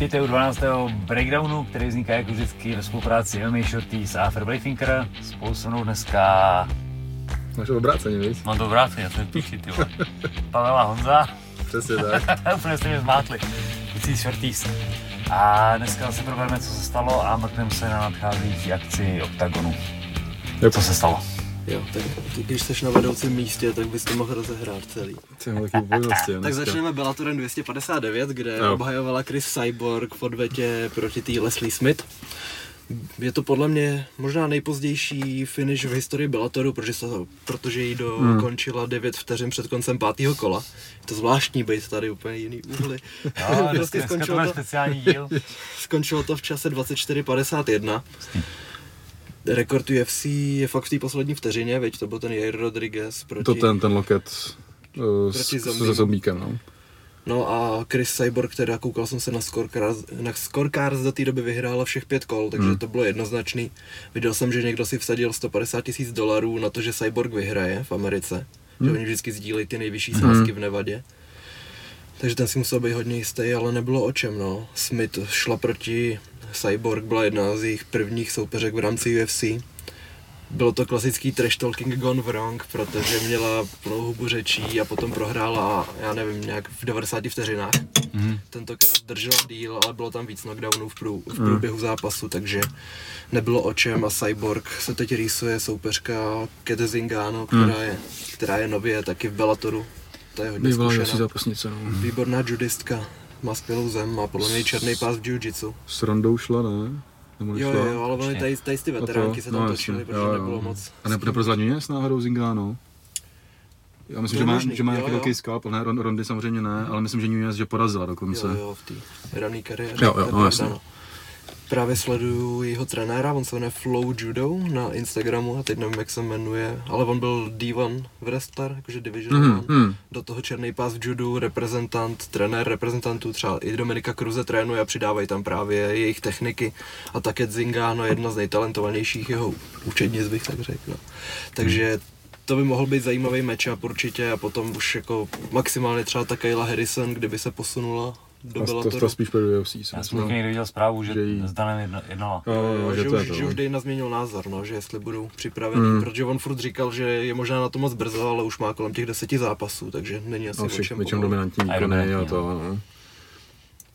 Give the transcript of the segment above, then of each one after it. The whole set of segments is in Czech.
Vítejte u 12. breakdownu, který vzniká jako vždycky ve spolupráci MMA Shorties a Fairplay Thinker. Spolu se mnou dneska... Máš to obráceně, víš? Mám to obráceně, já jsem píši, ty vole. Pavel a Honza. Přesně tak. Úplně jste mě zmátli. Vící Shorties. A dneska se probereme, co se stalo a mrkneme se na nadcházející akci OKTAGONu. Yep. Co se stalo? Jo, tak ty, když jsi na vedoucím místě, tak bys to mohl rozehrát celý. Ty Tak začneme Bellatorem 259, kde Jo. obhajovala Chris Cyborg v odvetě proti té Leslie Smith. Je to podle mě možná nejpozdější finish v historii Bellatoru, protože, se, protože jí dokončila 9 vteřin před koncem pátého kola. Je to zvláštní být tady úplně jiný úhly. No, prostě dneska, dneska to skončilo, to, speciální díl. skončilo to v čase 24.51. Rekord UFC je fakt v té poslední vteřině, veď to byl ten Jair Rodriguez proti... To ten, ten loket uh, s, Proti s, zombím. se zombíkem, no. No a Chris Cyborg, teda koukal jsem se na scorecards, na scorecards do té doby vyhrála všech pět kol, takže Hmm. to bylo jednoznačný. Viděl jsem, že někdo si vsadil 150 tisíc dolarů na to, že Cyborg vyhraje v Americe. Že Hmm. oni vždycky sdílejí ty nejvyšší sázky v Nevadě. Takže ten si musel být hodně jistý, ale nebylo o čem, no. Smith šla proti Cyborg, byla jedna z jejich prvních soupeřek v rámci UFC. Bylo to klasický trash talking gone wrong, protože měla plnou hubu řečí a potom prohrála, já nevím, nějak v 90 vteřinách. Mhm. Tentokrát držela díl, ale bylo tam víc knockdownů v, prů, v průběhu zápasu, takže nebylo o čem a Cyborg se teď rýsuje soupeřka Kete Zingano, která je, která je nově taky v Bellatoru. To je hodně Bývalá zápasnice, no. Výborná judistka, má skvělou zem, má podle mě černý pás v jiu-jitsu. S Rondou šla, ne? Nebo Jo, nešla? jo, jo, ale oni tady, tady ty veteránky se tam no, točily, protože jo, jo. nebylo moc. A ne, neprozradňuje s náhodou Zingano? Já myslím, že má, možný, že má nějaký velký skalp, ne, Ron- Rondy samozřejmě ne, ale myslím, že Nunez, že porazila dokonce. Jo, jo, v té rané kariéře. Jo, jo, no, jasně. Právě sleduju jeho trenéra, on se jmenuje Flow Judo na Instagramu a teď nevím, jak se jmenuje, ale on byl D1 wrestler, jakože Division 1. mhm. Do toho černý pás v judu, reprezentant, trenér reprezentantů, třeba i Dominika Kruze trénuje a přidávají tam právě jejich techniky. A také Zingano je jedna z nejtalentovanějších jeho učednic, bych tak řekl. no. Takže to by mohl být zajímavý matchup určitě a potom už jako maximálně třeba ta Kayla Harrison, kdyby se posunula do To, to, to spíš pro UFC, si Já jsem taky někdy viděl zprávu, že, Že jí- s Danem jedno, jednala. Jo, jo, Jo, že že, to je už, to. že no. už Dana změnil názor, no, že jestli budou připraveni, Mm. protože on furt říkal, že je možná na to moc brzo, ale už má kolem těch deseti zápasů, takže není asi No, o čem většinou dominantní výkony a to, no.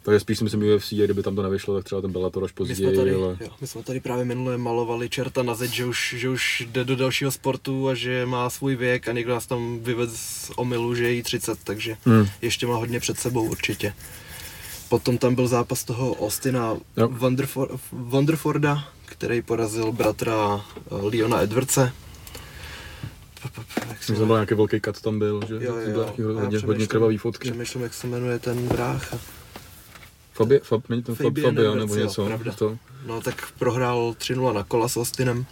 Takže spíš si myslím UFC, a kdyby tam to nevyšlo, tak třeba ten Bellator až My jsme, později, tady, ale... jo, my jsme tady právě minule malovali čerta na zeď, že už, že už jde do dalšího sportu a že má svůj věk a někdo nás tam vyvedl z omylu, že je jí 30, takže Hmm. ještě má hodně před sebou určitě. Potom tam byl zápas toho Austina Jo. Wonderfor- Wonderforda, který porazil bratra eh, Leona Edwardse. Jak se Myslím, že to byl nějaký velký kat tam byl, že? Jo, jo, já hodně, hodně přemýšlím- krvavý fotky. Přemýšlím, jak se jmenuje ten brácha. Fabia, Fab, není to Fabia Edwards, nebo jo, něco. pravda. To. No tak prohrál 3-0 na kola s Austinem.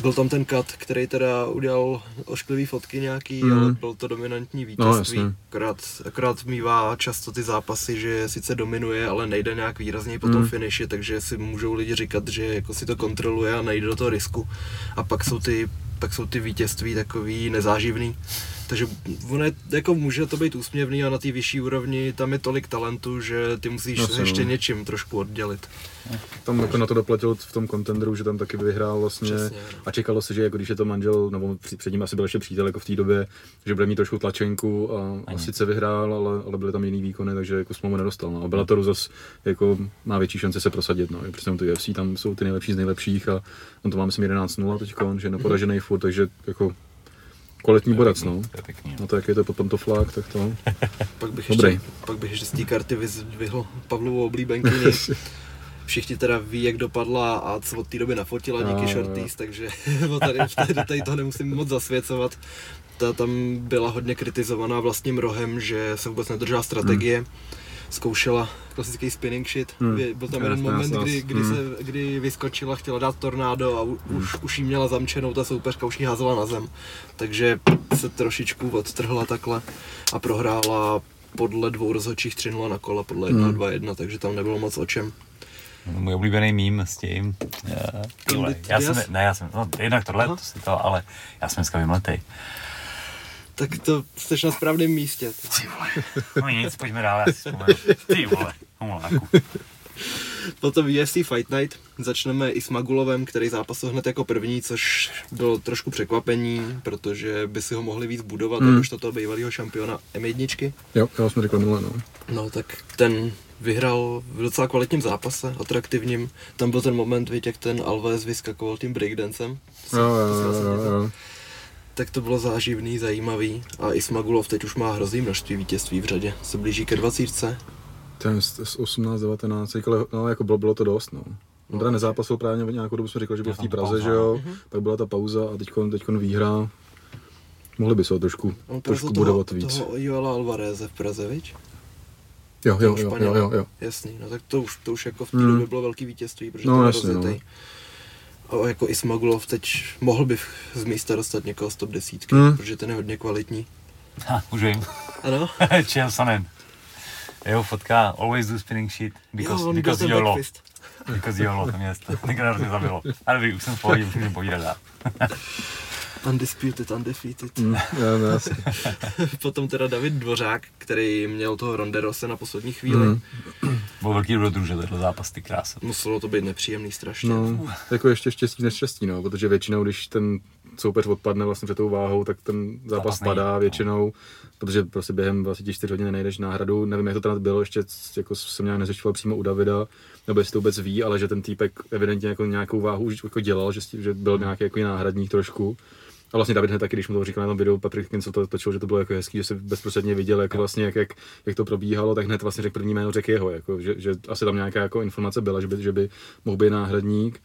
Byl tam ten kat, který teda udělal ošklivý fotky nějaký, Mhm. ale byl to dominantní vítězství. jasně. akorát, akorát mývá často ty zápasy, že sice dominuje, ale nejde nějak výrazněji po tom Mhm. finiši, takže si můžou lidi říkat, že jako si to kontroluje a nejde do toho risku. A pak jsou ty, pak jsou ty vítězství takový nezáživný. Takže ono je, jako může to být úsměvný a na té vyšší úrovni tam je tolik talentu, že ty musíš Jasně, se ještě no. něčím trošku oddělit. Tam jako na to doplatil v tom contendru, že tam taky vyhrál vlastně. Přesně, no. A čekalo se, že jako když je to manžel, nebo před ním asi byl ještě přítel jako v té době, že bude mít trošku tlačenku a, a sice vyhrál, ale, ale byly tam jiný výkony, takže jako smlouvu nedostal. No. A Bellatoru zase jako má větší šance se prosadit. No. Protože tam ty UFC, tam jsou ty nejlepší z nejlepších a on to má myslím 11-0 teď, že je neporažený furt, takže jako kvalitní borec, no. To je pěkný. No to jak je to potom to flák, tak to... Pak bych, Dobrý. ještě, pak bych ještě z té karty vyzvihl Pavlovu oblíbenkyni. Všichni teda ví, jak dopadla a co od té doby nafotila díky shorties, takže tady, tady, tady to nemusím moc zasvěcovat. Ta tam byla hodně kritizovaná vlastním rohem, že se vůbec nedržela strategie. Zkoušela klasický spinning shit. Hmm. Byl tam jeden moment, kdy, kdy, Hmm. se, kdy vyskočila, chtěla dát tornádo a u, už, už jí měla zamčenou, ta soupeřka už jí házela na zem. Takže se trošičku odtrhla takhle a prohrála podle dvou rozhodčích 3 na kola, podle 1 Hmm. 2-1, takže tam nebylo moc o čem. Můj oblíbený mím s tím. Já, Candy já jsem, ne, já jsem, no jednak tohle, Aha. to si to, ale já jsem dneska vymletej. Tak to jsi na správném místě. Ty vole. No nic, pojďme dál, já si vzpomenu. Ty vole, homoláku. Potom UFC Fight Night začneme i s Magulovem, který zápasil hned jako první, což bylo trošku překvapení, protože by si ho mohli víc budovat, Hmm. mm. už toho bývalého šampiona M1. Jo, já jsme řekl minule, no. No tak ten vyhrál v docela kvalitním zápase, atraktivním. Tam byl ten moment, víte, jak ten Alves vyskakoval tím breakdancem. Jo, jo, To jo, jsem jo. Tak to bylo záživný, zajímavý. A Ismagulov teď už má hrozný množství vítězství v řadě. Se blíží ke 20. Ten z, z 18, 19, ale no, jako bylo, bylo to dost, no. On teda nezápasil právě nějakou dobu, jsme říkali, že byl v té Praze, pauza, že jo, Mhm. pak byla ta pauza a teďkon, teďkon výhra. Mohli by se ho trošku, On trošku toho, budovat víc. toho Joela Alvareze v Praze, viď? Jo, jo, jo, jo, jo, jo. Jasný, no tak to už, to už jako v té Hmm. době bylo velký vítězství, protože No, to jasně, no. Jako Ismagulov teď mohl by z místa dostat někoho z top desítky, Hmm. protože ten je hodně kvalitní. Ha, už vím. Ano? Chael Sonnen. Jeho fotka, always do spinning shit, because, jo, on because YOLO. backfist. Because YOLO, to mě tenkrát mě zabilo. Ale vy, už jsem v pohodě, už můžeme povídat dál. Undisputed, undefeated. Mm, jo, no, jasně. Potom teda David Dvořák, který měl toho Ronderose na poslední chvíli. Mm. Byl velký dobrodruže, tenhle zápas, ty krása. Muselo to být nepříjemný strašně. No, jako ještě štěstí než štěstí, no, protože většinou, když ten soupeř odpadne vlastně před tou váhou, tak ten zápas Zápas padá no. většinou, protože prostě během 24 hodin nejdeš náhradu. Nevím, jak to teda bylo, ještě jako jsem nějak nezjišťoval přímo u Davida, nebo jestli to vůbec ví, ale že ten týpek evidentně jako nějakou váhu už jako dělal, že, že byl nějaký jako náhradník trošku. A vlastně David hned taky, když mu to říkal na tom videu, Patrik Kincel to točil, že to bylo jako hezký, že se bezprostředně viděl, jako vlastně, jak, jak, jak, to probíhalo, tak hned vlastně řekl první jméno, řekl jeho, jako, že, že, asi tam nějaká jako informace byla, že by, že by mohl být náhradník.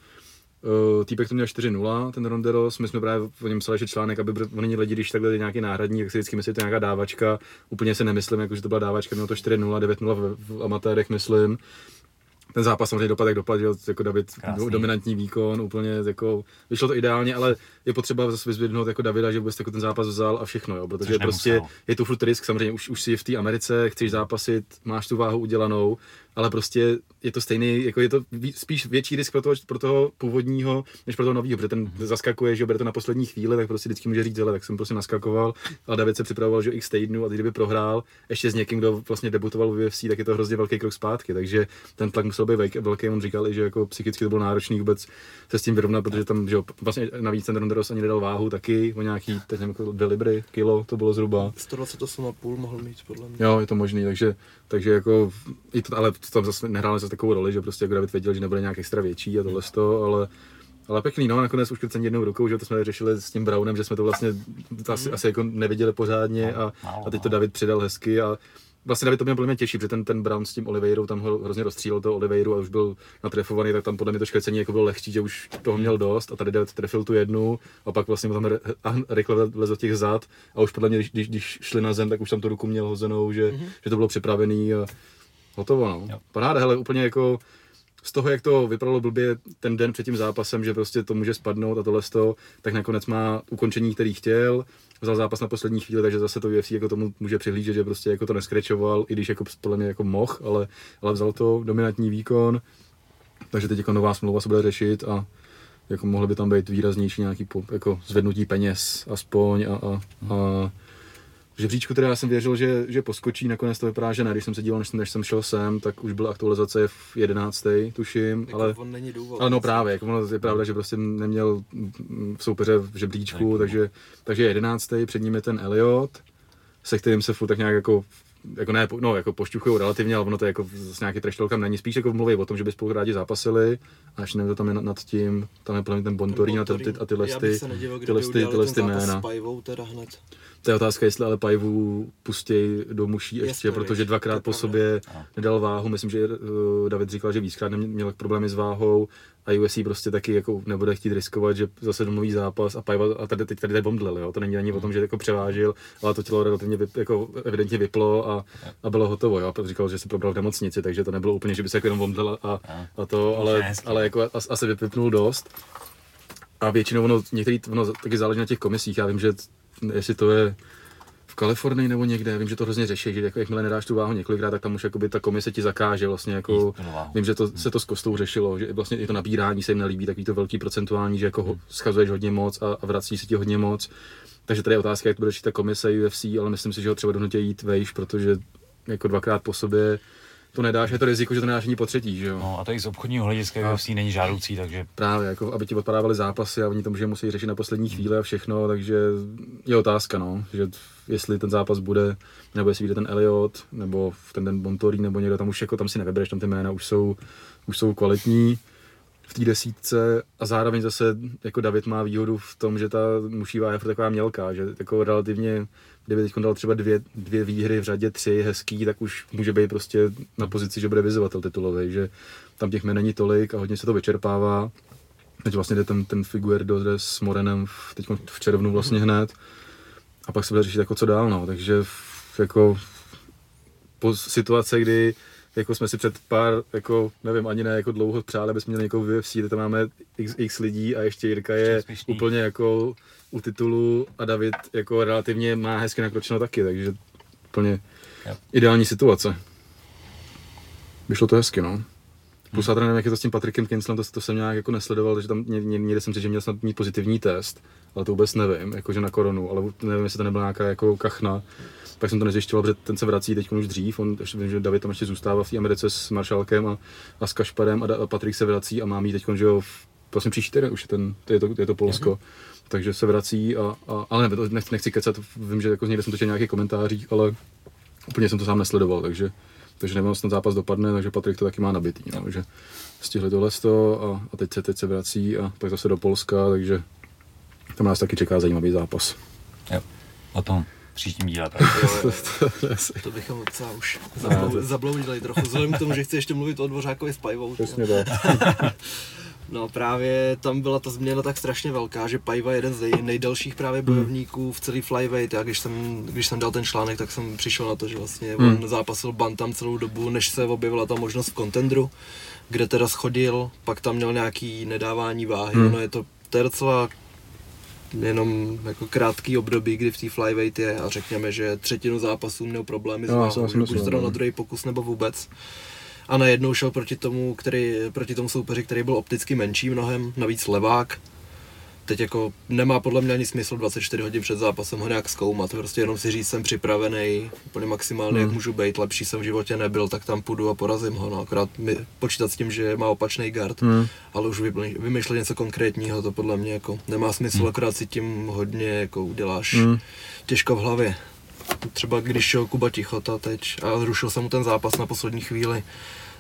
Uh, týpek to měl 4-0, ten Ronderos, my jsme právě o něm psali, že článek, aby oni lidi, když takhle je nějaký náhradník, tak si vždycky myslí, že to je nějaká dávačka. Úplně si nemyslím, jako, že to byla dávačka, mělo to 4-0, 9-0 v, v amatérech, myslím. Ten zápas samozřejmě dopad, jak dopad, jo, jako David, Krásný. dominantní výkon, úplně jako, vyšlo to ideálně, ale je potřeba zase vyzvednout jako Davida, že vůbec jako ten zápas vzal a všechno, jo, protože Což prostě nemusel. je to furt risk, samozřejmě už, už si v té Americe, chceš zápasit, máš tu váhu udělanou, ale prostě je to stejný, jako je to spíš větší risk pro toho, pro toho původního, než pro toho nového, protože ten Mhm. zaskakuje, že bere to na poslední chvíli, tak prostě vždycky může říct, hele, tak jsem prostě naskakoval, ale David se připravoval, že x týdnů a teď kdyby prohrál ještě s někým, kdo vlastně debutoval v UFC, tak je to hrozně velký krok zpátky, takže ten tlak musel být velký, velký on říkal i, že jako psychicky to bylo náročný vůbec se s tím vyrovnat, protože tam, že jo, vlastně navíc ten Ronderos ani nedal váhu taky, o nějaký, teď nevím, dvě libry, kilo to bylo zhruba. 128,5 mohl mít podle mě. Jo, je to možný, takže, takže jako, i to, ale to tam zase nehrálo zase takovou roli, že prostě jako David věděl, že nebude nějak extra větší a tohle toho, ale, ale pěkný, no, nakonec už krcení jednou rukou, že to jsme řešili s tím Brownem, že jsme to vlastně to asi, asi jako neviděli pořádně a, málo, a teď to no. David přidal hezky a Vlastně David to měl podle mě těžší, protože ten, ten Brown s tím Oliveirou tam ho hrozně rozstřílel toho Oliveiru a už byl natrefovaný, tak tam podle mě to škrcení jako bylo lehčí, že už toho měl dost a tady David trefil tu jednu a pak vlastně tam re- a rychle vlez do těch zad a už podle mě, když, když, když šli na zem, tak už tam tu ruku měl hozenou, že, mm-hmm. že to bylo připravený a hotovo, no. Jo. Paráda, hele, úplně jako z toho, jak to vypadalo blbě ten den před tím zápasem, že prostě to může spadnout a tohle z toho, tak nakonec má ukončení, který chtěl, vzal zápas na poslední chvíli, takže zase to UFC jako tomu může přihlížet, že prostě jako to neskrečoval, i když jako podle mě jako moh, ale, ale vzal to dominantní výkon, takže teď jako nová smlouva se bude řešit a jako mohly by tam být výraznější nějaký po, jako zvednutí peněz aspoň a, a, a žebříčku teda já jsem věřil, že, že poskočí, nakonec to vypadá, že ne. Když jsem se díval, než, jsem- než jsem šel sem, tak už byla aktualizace v 11. tuším, Jako ale, on není důvod. ale no právě, jako ono je pravda, že prostě neměl v soupeře v žebříčku, Tak, takže, takže je 11. před ním je ten Elliot, se kterým se furt tak nějak jako jako ne, no, jako pošťuchují relativně, ale ono to je jako z nějaký trash tam není. Spíš jako mluví o tom, že by spolu rádi zápasili a ještě nevím, to tam je nad, nad tím, tam je plně ten Bontorín a, ty, ty, a tyhle, Já ty, bych se nedivil, kdyby tyhle, ty, udělali tyhle ten ty zápas jména. s Pajvou teda hned. To je otázka, jestli ale Pajvu pustěj do muší ještě, Jestli, protože dvakrát je po pravda. sobě No. nedal váhu. Myslím, že uh, David říkal, že víckrát neměl měl problémy s váhou a UFC prostě taky jako nebude chtít riskovat, že zase domluví zápas a Pajva, a tady teď tady je bomdlel, jo. To není ani o tom, že jako převážil, ale to tělo relativně vyp, jako evidentně vyplo a, a bylo hotovo, jo. A říkal, že se probral v nemocnici, takže to nebylo úplně, že by se jako jenom bomdlel a, a to, ale, ale jako as, asi vypnul dost. A většinou ono, některý, ono taky záleží na těch komisích. Já vím, že jestli to je v Kalifornii nebo někde, vím, že to hrozně řeší, že jako jakmile nedáš tu váhu několikrát, tak tam už jakoby ta komise ti zakáže vlastně jako, vím, že to, se to s kostou řešilo, že vlastně i to nabírání se jim nelíbí, takový to velký procentuální, že jako ho- schazuješ hodně moc a, a vrací se ti hodně moc. Takže tady je otázka, jak to bude řešit ta komise UFC, ale myslím si, že ho třeba donutí jít vejš, protože jako dvakrát po sobě to nedáš, je to riziko, že to nedáš ani po třetí, že jo. No a to i z obchodního hlediska UFC není žádoucí, takže Právě, jako aby ti odpadávaly zápasy a oni to že musí řešit na poslední chvíli a všechno, takže je otázka, no, že jestli ten zápas bude, nebo jestli vyjde ten Elliot, nebo ten den Bontorí, nebo někdo tam už jako tam si nevybereš, tam ty jména už jsou, už jsou kvalitní v té desítce a zároveň zase jako David má výhodu v tom, že ta muší váha je taková mělká, že jako relativně, kdyby teď dal třeba dvě, dvě výhry v řadě, tři hezký, tak už může být prostě na pozici, že bude vyzývatel titulový, že tam těch jmen není tolik a hodně se to vyčerpává. Teď vlastně jde ten, ten Figueredo jde s Morenem v, teď v červnu vlastně hned. A pak se bude řešit jako co dál, no. Takže jako po situace, kdy jako jsme si před pár, jako nevím, ani ne jako dlouho přáli, abychom měli někoho v UFC, tam máme x, x lidí a ještě Jirka je Ještě úplně jako u titulu a David jako relativně má hezky nakročeno taky, takže úplně Jo. ideální situace. Vyšlo to hezky, no. Plus já teda nevím, jak je to s tím Patrickem Kinslem, to, to jsem nějak jako nesledoval, takže tam ně- ně- někde jsem si, že měl snad mít pozitivní test, ale to vůbec nevím, jakože na koronu, ale nevím, jestli to nebyla nějaká jako kachna. Pak jsem to nezjišťoval, protože ten se vrací teď už dřív, on, ještě vím, že David tam ještě zůstává v té Americe s Maršálkem a, a s Kašparem a, Da- a Patrik se vrací a má mít teď, že jo, v, vlastně příští týden už je, ten, je, to, je to Polsko. Takže se vrací, a, a, ale ne, nechci, nechci kecat, vím, že jako někde jsem to četl v nějakých komentářích, ale úplně jsem to sám nesledoval, takže, takže nevím, jestli ten zápas dopadne, takže Patrik to taky má nabitý, no, že stihli tohle a, a teď, se, teď se vrací a pak zase do Polska, takže tam nás taky čeká zajímavý zápas. jo, o tom příštím díle. Jo, jo. To bychom docela už zablou- zabloudili trochu, vzhledem k tomu, že chci ještě mluvit o Dvořákovi s Pajvou. Přesně tak. No právě tam byla ta změna tak strašně velká, že Pajva je jeden z nej- nejdelších právě bojovníků v celý flyweight. Já když jsem, když jsem dal ten článek, tak jsem přišel na to, že vlastně Hmm. on zápasil Bantam celou dobu, než se objevila ta možnost v kontendru, kde teda schodil, pak tam měl nějaký nedávání váhy, Hmm. ono je to, to je docela jenom jako krátký období, kdy v té flyweight je a řekněme, že třetinu zápasů měl problémy s Jo, já si váhou, asi že buď myslím, zrovna no. na druhý pokus nebo vůbec. A najednou šel proti tomu, který, proti tomu soupeři, který byl opticky menší mnohem, navíc levák. Teď jako nemá podle mě ani smysl 24 hodin před zápasem ho nějak zkoumat, prostě jenom si říct, jsem připravený, úplně maximálně, jak Hmm. můžu být, lepší jsem v životě nebyl, tak tam půjdu a porazím ho, no, akorát mi, počítat s tím, že má opačný guard, Hmm. ale už vymýšlet něco konkrétního, to podle mě jako nemá smysl, Hmm. akorát si tím hodně jako uděláš Hmm. těžko v hlavě. Třeba když šel Kuba Tichota teď a zrušil se mu ten zápas na poslední chvíli,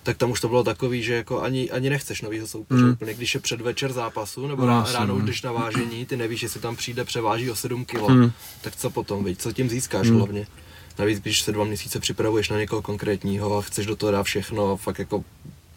tak tam už to bylo takový, že jako ani, ani nechceš novýho soupeře Mm. úplně, když je předvečer zápasu nebo No, rá, ráno no. když na vážení, ty nevíš, jestli tam přijde, převáží o 7 kilo, Mm. tak co potom, viď? co tím získáš Mm. hlavně. Navíc, když se dva měsíce připravuješ na někoho konkrétního a chceš do toho dát všechno, a fakt jako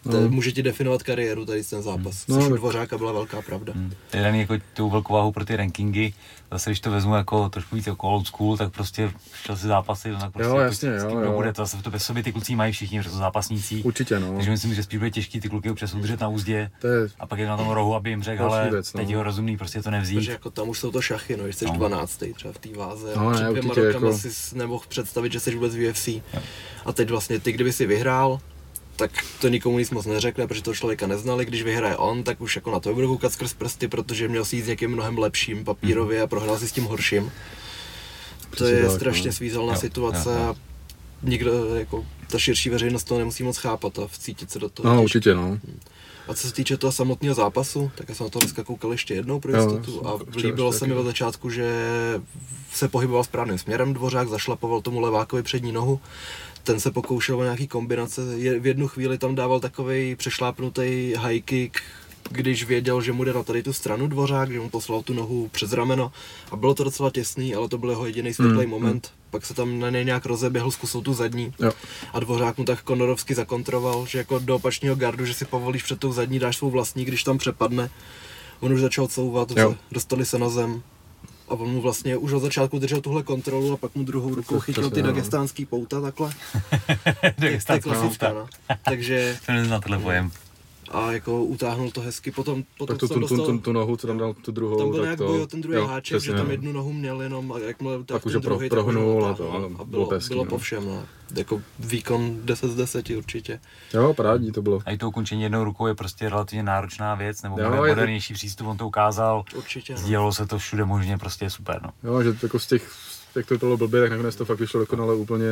to No. může ti definovat kariéru tady ten zápas, No, což u Dvořáka byla velká pravda. Hmm. To je daný jako tou velkou váhu pro ty rankingy. Zase, když to vezmu jako trošku víc jako old school, tak prostě šel si zápasy, no tak prostě Jo, jako jasně, s jo, kým jo. to bude, to zase v to bez sobě ty kluci mají všichni, protože jsou zápasníci. Určitě, no. Takže myslím, že spíš bude těžký ty kluky občas udržet na úzdě To je, a pak je na tom rohu, aby jim řekl, ale věc, no. teď je ho rozumný, prostě to nevzít. Protože jako tam už jsou to šachy, no, když jsi No. 12. třeba v té váze. No, před dvěma určitě rokama jako- si nemohl představit, že jsi vůbec v UFC. A teď vlastně ty, kdyby si vyhrál, tak to nikomu nic moc neřekne, protože toho člověka neznali. Když vyhraje on, tak už jako na to budou koukat skrz prsty, protože měl si jít s někým mnohem lepším papírově a prohrál si s tím horším. To je strašně no. svízelná situace a nikdo, jako ta širší veřejnost to nemusí moc chápat a vcítit se do toho. no určitě, no. A co se týče toho samotného zápasu, tak já jsem na to dneska koukal ještě jednou pro Jo, jistotu a líbilo se mi od začátku, že se pohyboval správným směrem Dvořák, zašlapoval tomu levákovi přední nohu, ten se pokoušel o nějaký kombinace, Je- v jednu chvíli tam dával takový přešlápnutý high kick, když věděl, že mu jde na tady tu stranu Dvořák, že mu poslal tu nohu přes rameno a bylo to docela těsný, ale to byl jeho jediný světlý Mm, moment. Pak se tam na něj nějak rozeběhl, zkusil tu zadní Jo. a Dvořák mu tak konorovsky zakontroval, že jako do opačního gardu, že si povolíš před tou zadní, dáš svou vlastní, když tam přepadne. On už začal couvat, Jo. dostali se na zem a on mu vlastně už od začátku držel tuhle kontrolu a pak mu druhou rukou chytil ty dagestánský pouta takhle. Klasická, pouta. no. Takže To nezná tenhle pojem. A jako utáhnul to hezky. Potom, potom Tak tu, tam tu, tu, dostal, tu, tu, nohu, co tam dal tu druhou, tam byl tak nějak to, boj o ten druhý jo, háček, přesně, že tam no. jednu nohu měl jenom a jakmile tak Tak už ten ho pro- druhý, tak prohnul a to, dotáhnul. ano, a bylo bylo, to hezký, bylo no. po všem, no. Jako výkon 10 z 10 určitě. Jo, parádní to bylo. A i to ukončení jednou rukou je prostě relativně náročná věc, nebo Jo, je to- modernější přístup, on to ukázal, Určitě, no. sdělalo se to všude možně, prostě je super, no. Jo, že jako z těch, jak to bylo blbě, tak nakonec to fakt vyšlo dokonale úplně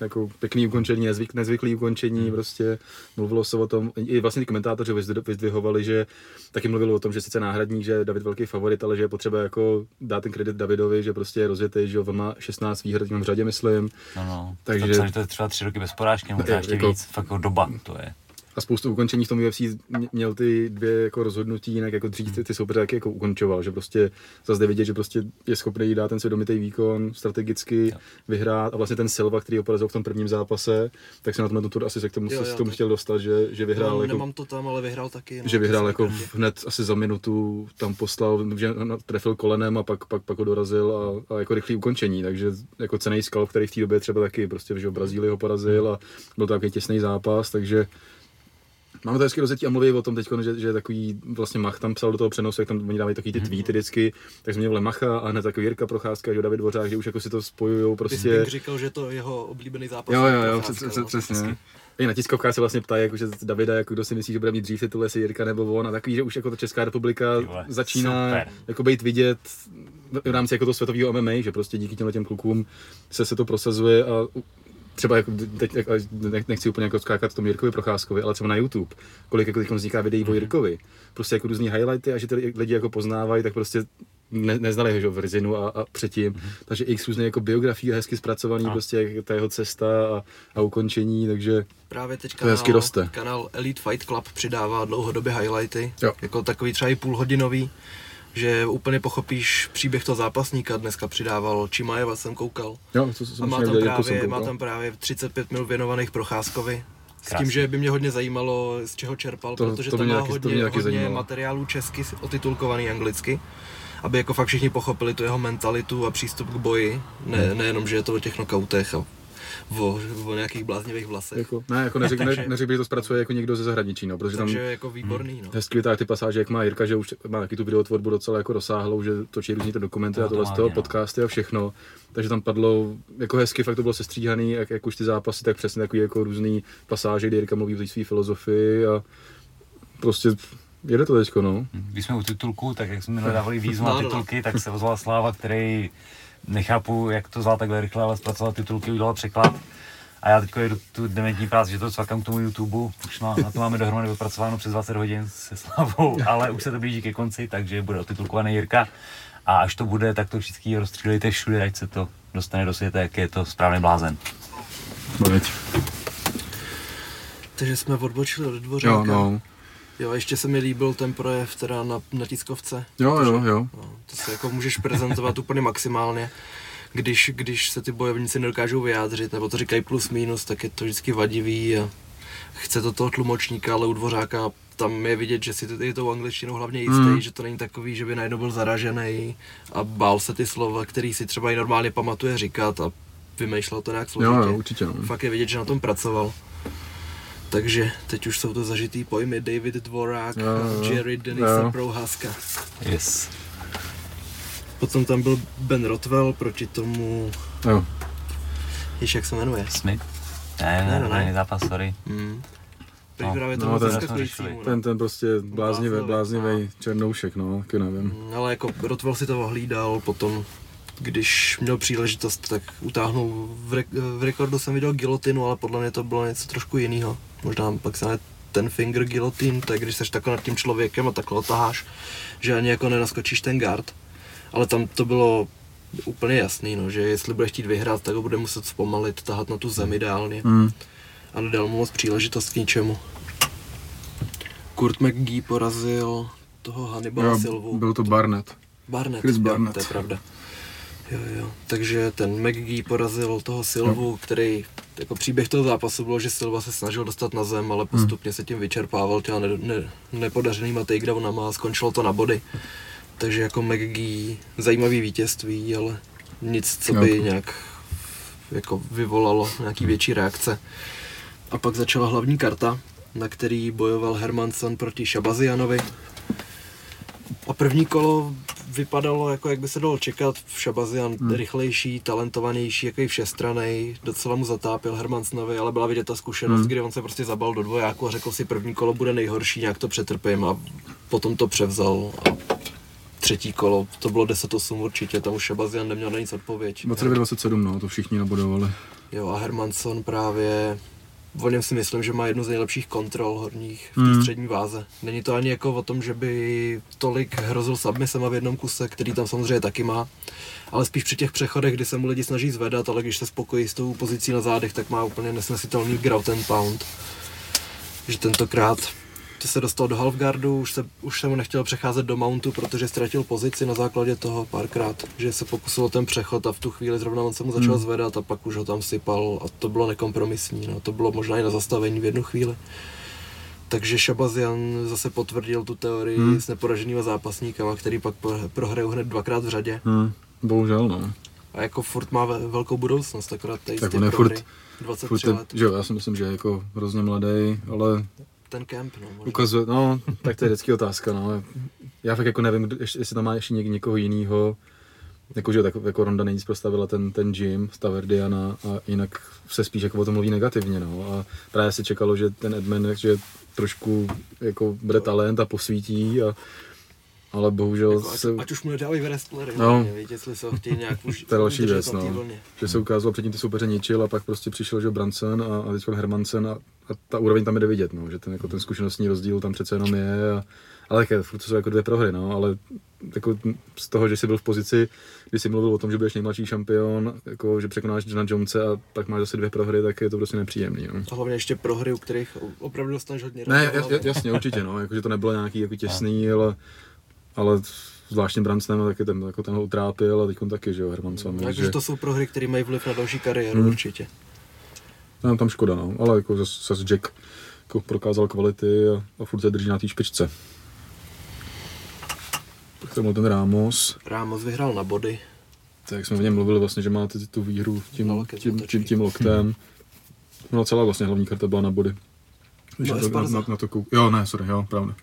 jako pěkný ukončení, nezvyk, nezvyklý ukončení, Hmm. prostě mluvilo se o tom, i vlastně ty komentátoři vyzdvi- vyzdvihovali, že taky mluvilo o tom, že sice náhradník, že je David velký favorit, ale že je potřeba jako dát ten kredit Davidovi, že prostě je rozjetý, že on má 16 výher v řadě, myslím, No, no. Takže-. To, to je třeba tři roky bez porážky, možná Je, ještě jako- víc, fakt jako doba to je. A spoustu ukončení v tom UFC mě- měl ty dvě jako rozhodnutí, jinak jako dřív ty, ty soupeře taky jako ukončoval, že prostě zase vidět, že prostě je schopný dát ten svědomitý výkon strategicky, Jo. vyhrát a vlastně ten Silva, který ho porazil v tom prvním zápase, tak se na tom tur asi se k tomu, Jo, se tomu tak- chtěl dostat, že, že vyhrál no, jako, Nemám to tam, ale vyhrál taky. No, že vyhrál jako kartě. hned asi za minutu tam poslal, že na- trefil kolenem a pak, pak, pak ho dorazil a, a jako rychlý ukončení, takže jako cený skal, který v té době třeba taky prostě, že v Brazílii ho porazil a byl to takový těsný zápas, takže Máme to hezky rozjetí a mluví o tom teď, že, že takový vlastně Mach tam psal do toho přenosu, jak tam oni dávají takový ty tweety vždycky, tak jsme měli Macha a hned takový Jirka Procházka, že David Dvořák, že už jako si to spojují Prostě... Bych říkal, že to je jeho oblíbený zápas. Jo, jo, jo, přes, no. přesně. I na tiskovkách se vlastně ptají, jako, že Davida, jako kdo si myslí, že bude mít dřív titul, jestli Jirka nebo on, a takový, že už jako ta Česká republika Ty vole, začíná super. jako být vidět v rámci jako toho světového MMA, že prostě díky těmhle těm klukům se, se to prosazuje a třeba jako, teď, jak- ne- nechci úplně jako skákat tomu Jirkovi Procházkovi, ale třeba na YouTube, kolik jako teď vzniká videí o Jirkovi, prostě jako různý highlighty a že ty lidi jako poznávají, tak prostě ne, neznali ho že, jo, v Rizinu a, a předtím, takže x různých jako biografií hezky zpracovaný, Ano. prostě jak ta jeho cesta a, a ukončení, takže Právě teď To kanál, hezky roste. kanál Elite Fight Club přidává dlouhodobě highlighty, Jo. jako takový třeba i půlhodinový, že úplně pochopíš příběh toho zápasníka. Dneska přidával Čimajeva, jsem koukal. jo, to jsem A má měl tam, jako jsem právě, má koukal. tam právě 35 minut věnovaných Procházkovi. S tím, Krásný. že by mě hodně zajímalo, z čeho čerpal, To- protože to by tam mě má to by hodně, mě taky hodně zajímalo. materiálů česky otitulkovaný anglicky, aby jako fakt všichni pochopili tu jeho mentalitu a přístup k boji, ne, Hmm. nejenom, že je to o těch knockoutech a o, o nějakých bláznivých vlasech. Jako, ne, jako neřekl, ne, neřekl, že to zpracuje jako někdo ze zahraničí, no, protože tam Takže je jako výborný, no. hezky vytáhl ty pasáže, jak má Jirka, že už má taky tu videotvorbu docela jako rozsáhlou, že točí různý ty dokumenty No, a to tohle z toho no. podcasty a všechno. Takže tam padlo, jako hezky, fakt to bylo sestříhaný, jak, jak už ty zápasy, tak přesně takový jako různý pasáže, kdy Jirka mluví o té své filozofii a prostě jede to teďko, no. Když jsme u titulku, tak jak jsme dávali výzvu na titulky, tak se ozval Sláva, který nechápu, jak to zvládl takhle rychle, ale zpracoval titulky, udělal překlad. A já teď jedu tu dementní práci, že to cvakám k tomu YouTube, už má, na to máme dohromady odpracováno přes 20 hodin se Slavou, ale už se to blíží ke konci, takže bude otitulkovaný Jirka. A až to bude, tak to všichni rozstřílejte všude, ať se to dostane do světa, jak je to správný blázen. veď. Takže jsme odbočili od dvořáka. Jo, no. Jo, ještě se mi líbil ten projev teda na, na tiskovce. Jo, jo, jo. No, to se jako můžeš prezentovat úplně maximálně. Když, když se ty bojovníci nedokážou vyjádřit, nebo to říkají plus minus, tak je to vždycky vadivý a chce to toho tlumočníka, ale u dvořáka tam je vidět, že si to- je tou angličtinou hlavně jistý, Mm. že to není takový, že by najednou byl zaražený a bál se ty slova, který si třeba i normálně pamatuje říkat a vymýšlel to nějak Jo, složitě. jo, určitě, no. Fakt je vidět, že na tom pracoval. Takže teď už jsou to zažitý pojmy David Dvorák, Jo, jo, jo. Jerry Denisa Jo. Prohaska. Yes. Potom tam byl Ben Rotwell proti tomu, Jo. víš jak se jmenuje? Smith? Ne, Ne, ne, ne, ne, ne. zápas, sorry. Hmm. No, Právě no, tomu ten- no. Ten, ten prostě bláznivý, Bláznivý, černoušek, no, taky nevím. Mm, Ale jako Rotwell si to ohlídal, potom když měl příležitost, tak utáhnul, v, re- v rekordu jsem viděl gilotinu, ale podle mě to bylo něco trošku jiného. Možná pak se ten finger guillotine, tak když seš takhle nad tím člověkem a takhle otaháš, že ani jako nenaskočíš ten guard. Ale tam to bylo úplně jasný, no, že jestli bude chtít vyhrát, tak ho bude muset zpomalit, tahat na tu zem ideálně. Mm. A nedal mu moc příležitost k ničemu. Kurt McGee porazil toho Hannibala Jo, Silvu. byl to Barnett. Barnett, Chris jo, Barnett. to je pravda. Jo, jo. Takže ten McGee porazil toho Silvu, no. který, jako příběh toho zápasu bylo, že Silva se snažil dostat na zem, ale postupně se tím vyčerpával těma ne, ne, nepodařenýma takedownama a skončilo to na body. Takže jako McGee, zajímavý vítězství, ale nic, co by Jo. nějak jako vyvolalo nějaký větší reakce. A pak začala hlavní karta, na který bojoval Hermansson proti Šabazianovi. A první kolo vypadalo, jako jak by se dalo čekat. Šabazian hmm. rychlejší, talentovanější, jaký všestranej, docela mu zatápil Hermanssonovi, ale byla vidět ta zkušenost, hmm. kdy on se prostě zabal do dvojáku a řekl si, první kolo bude nejhorší, nějak to přetrpím a potom to převzal a třetí kolo, to bylo 10-8 určitě, tam už Šabazian neměl na nic odpověď. 29-27, no, to všichni nabodovali. Jo a Hermansson právě o něm si myslím, že má jednu z nejlepších kontrol horních v té Hmm. střední váze. Není to ani jako o tom, že by tolik hrozil submisema v jednom kuse, který tam samozřejmě taky má, ale spíš při těch přechodech, kdy se mu lidi snaží zvedat, ale když se spokojí s tou pozicí na zádech, tak má úplně nesnesitelný grout and pound. Že tentokrát to se dostal do halfguardu, už se, už se mu nechtěl přecházet do mountu, protože ztratil pozici na základě toho párkrát, že se pokusil o ten přechod a v tu chvíli zrovna on se mu začal Hmm. zvedat a pak už ho tam sypal a to bylo nekompromisní, no. to bylo možná i na zastavení v jednu chvíli. Takže Šabazian zase potvrdil tu teorii Hmm. s neporaženýma zápasníkama, který pak pro- prohrajou hned dvakrát v řadě. Hm, bohužel, no. A jako furt má ve- velkou budoucnost, akorát tady Tak on je furt- 23 Furt let, že jo, já si myslím, že je jako hrozně mladý, ale ten kemp, no. možná. ukazuje, no, tak to je vždycky otázka, no. Já fakt jako nevím, jestli tam má ještě něk, někoho jiného, jako, že jo, tak jako Ronda nejvíc prostavila ten, ten gym, Staverdiana a jinak se spíš jako o tom mluví negativně, no. A právě se čekalo, že ten Edman, že trošku jako bude talent a posvítí a ale bohužel Jako, ať, se, ať už mu nedávají wrestlery, No. no. víte, jestli se ho chtějí nějak už To je další věc, no. vlně. že se ukázalo předtím ty soupeře ničil a pak prostě přišel, že Branson a, a teď Hermansen a, a, ta úroveň tam jde vidět, no, že ten, jako ten zkušenostní rozdíl tam přece jenom je. A, ale také, furt to jsou jako dvě prohry, no, ale jako z toho, že jsi byl v pozici, kdy jsi mluvil o tom, že budeš nejmladší šampion, jako, že překonáš Johna Jonese a pak máš zase dvě prohry, tak je to prostě nepříjemný. No. A hlavně ještě prohry, u kterých opravdu dostaneš hodně Ne, jas- jasně, určitě, no, jako, že to nebylo nějaký jako těsný, ale, ale zvláštně Bransonem taky ten, jako ten ho utrápil a teď taky, že jo, Hermanson. Takže to jsou prohry, které mají vliv na další kariéru Hmm. určitě. No, tam škoda, no. Ale jako zase zas Jack jako prokázal kvality a, a furt se drží na té špičce. Pak tam byl ten Ramos, Ramos vyhrál na body. tak jak jsme o něm mluvili vlastně, že má ty, tu výhru tím, loket tím, tím, tím loktem. No celá vlastně hlavní karta byla na body. Když No, na, to, na, na, na to kou... Jo, ne, sorry, jo, pravda.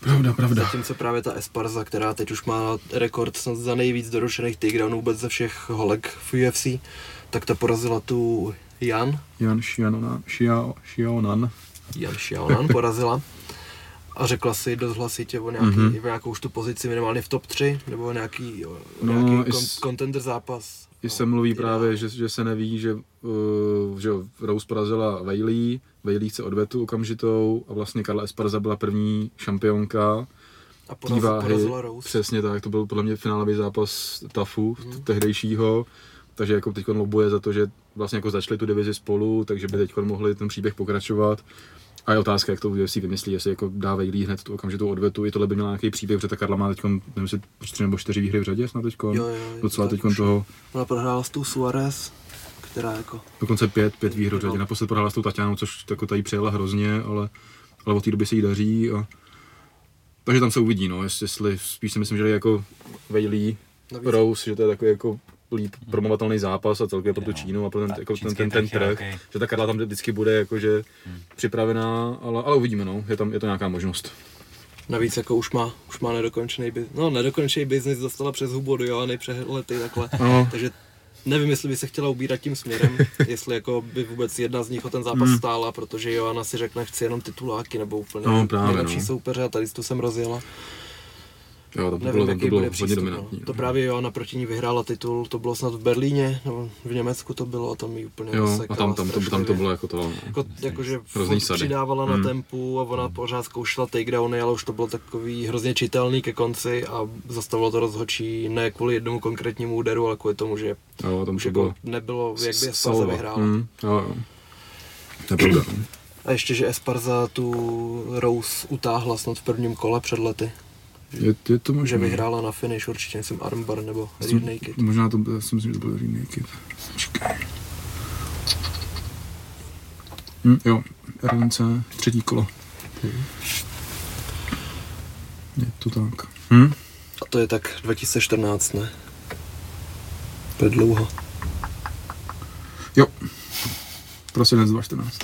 Pravda, pravda. Zatímco právě ta Esparza, která teď už má rekord snad za nejvíc doručených takedownů vůbec ze všech holek v UFC, tak ta porazila tu Jan, Jan Xiaonan, Xiao, Xiaonan. Jan Xiaonan porazila a řekla si dost hlasitě o, nějaký, Mhm. mm-hmm. nějakou už tu pozici minimálně v top 3, nebo o nějaký, o No, nějaký i kon, s- contender zápas. I No, se mluví ideál. právě, že, že se neví, že, uh, že Rose porazila Bailey, Chce odvetu okamžitou a vlastně Karla Esparza byla první šampionka a té porazila, váhy. porazila Rose. Přesně tak, to byl podle mě finálový zápas TAFu, Mhm. mm. tehdejšího. Takže jako teď lobuje za to, že vlastně jako začali tu divizi spolu, takže by teď mohli ten příběh pokračovat. A je otázka, jak to UFC vymyslí, jestli jako dá Bailey hned tu okamžitou odvetu. I tohle by měl nějaký příběh, protože ta Karla má teď, nevím, jestli tři nebo čtyři výhry v řadě snad teď. Docela teď toho, Ona prohrála s tou Suarez, která jako dokonce pět, pět výhr v řadě. Naposled prohrála s tou Tatianou, což jako tady přijela hrozně, ale, ale od té doby se jí daří. A... Takže tam se uvidí, no, jestli, jestli spíš si myslím, že jako Navíc- Rose, že to je takový jako líp promovatelný zápas a celkově pro tu. Čínu a pro ten, jako ten, ten, ten trh velký. že ta Karla tam vždycky bude jakože Hmm. připravená, ale, ale uvidíme, no, je, tam, je to nějaká možnost. Navíc jako už má, už má nedokončený biznis, no nedokončený biznis dostala přes hubu do Johany přehlety takhle, No. takže nevím, jestli by se chtěla ubírat tím směrem, jestli jako by vůbec jedna z nich o ten zápas Hmm. stála, protože Joana si řekne, chci jenom tituláky nebo úplně No, právě, nejlepší no. soupeře a tady tu jsem rozjela. Jo, tam to Nevím, bylo, tam jaký to bylo hodně. No. dominantní. To no. právě Joana proti ní vyhrála titul, to bylo snad v Berlíně, nebo v Německu to bylo a tam jí úplně Jo, a tam, tam, to, tam to bylo jako to, no. Jako, furt sady. přidávala na Hmm. tempu a ona pořád zkoušela takedowny, ale už to bylo takový hrozně čitelný ke konci a zastavilo to rozhodčí ne kvůli jednomu konkrétnímu úderu, ale kvůli tomu, že Jo, tam už to jako bylo nebylo, jak by Esparza vyhrála. Mm, jo, jo. To je pravda. no. A ještě, že Esparza tu Rose utáhla snad v prvním kole před lety. Je, je to možné. Že vyhrála na finish určitě, myslím armbar nebo rear naked. Možná to, já si myslím, že to byl rear naked. Počkej. Hm, jo, RNC, třetí kolo. Je to tak. Hm? A to je tak 2014, ne? To je dlouho. Jo. Prosinec 2014.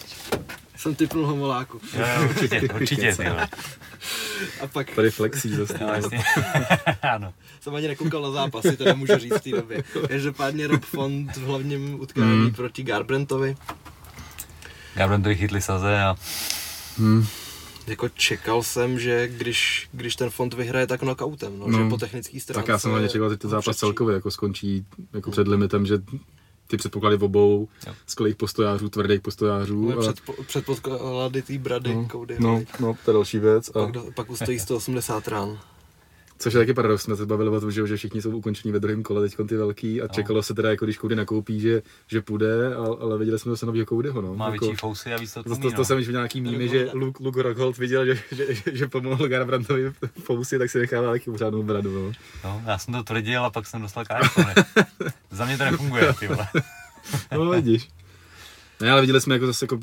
jsem typnul homoláku. Jo, jo, určitě, určitě. A pak Tady flexí zase. Jo, jasně. ano. jsem ani nekoukal na zápasy, to nemůžu říct v té době. Každopádně Rob Font v hlavním utkání Mm. proti Garbrantovi. Gabrantovi chytli saze a Hmm. Jako čekal jsem, že když, když ten fond vyhraje, tak knockoutem, no, No. že po technický stránce... Tak já jsem hlavně čekal, že ten zápas celkově jako skončí jako před limitem, že ty předpoklady v obou Jo. skvělých postojářů, tvrdých postojářů. Ale A, před, předpoklady té brady, no, Cody, no, no, to je další věc. A, Pak, do, pak ustojí 180 rán. Což je taky paradox, jsme se bavili o tom, že, že všichni jsou ukončení ve druhém kole, teď ty velký a No. čekalo se teda, jako když Cody nakoupí, že, že půjde, ale, ale viděli jsme zase novýho Codyho. No. má jako, větší fousy a víc to to, to, jsem už viděl nějaký mýmy, že Luke, Luke Rockhold viděl, že, že, že, že pomohl Garbrantovi v fousy, tak si nechává taky pořádnou bradu. No. no. Já jsem to tvrdil a pak jsem dostal káčku. Za mě to nefunguje, ty vole. No vidíš. Ne, ale viděli jsme jako zase jako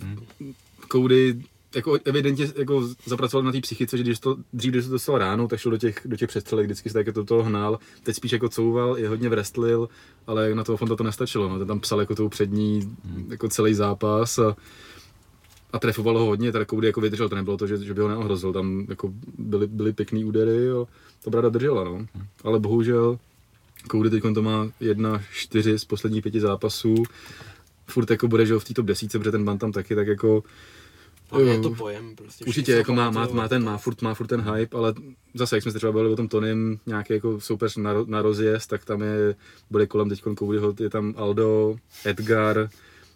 Cody jako evidentně jako zapracoval na té psychice, že když to, dřív, když to dostal ráno, tak šel do těch, do těch přestřelek, vždycky se tak jako do toho hnal, teď spíš jako couval, je hodně vrestlil, ale na toho Fonta to nestačilo, no. ten tam psal jako tou přední, jako celý zápas a, a trefoval ho hodně, Cody jako vydržel, to nebylo to, že, že by ho neohrozil, tam jako byly, byly pěkný údery a to brada držela, no. Ale bohužel Cody teď to má 1-4 z posledních pěti zápasů, furt jako bude, že jo, v té top desíce, protože ten ban tam taky, tak jako A je to pojem, prostě. Určitě, jako má, má, má, ten, má, furt, má furt ten hype, ale zase, jak jsme se třeba bavili o tom Tonym, nějaký jako soupeř na, na rozjezd, tak tam je, bude kolem teď Codyho, je tam Aldo, Edgar,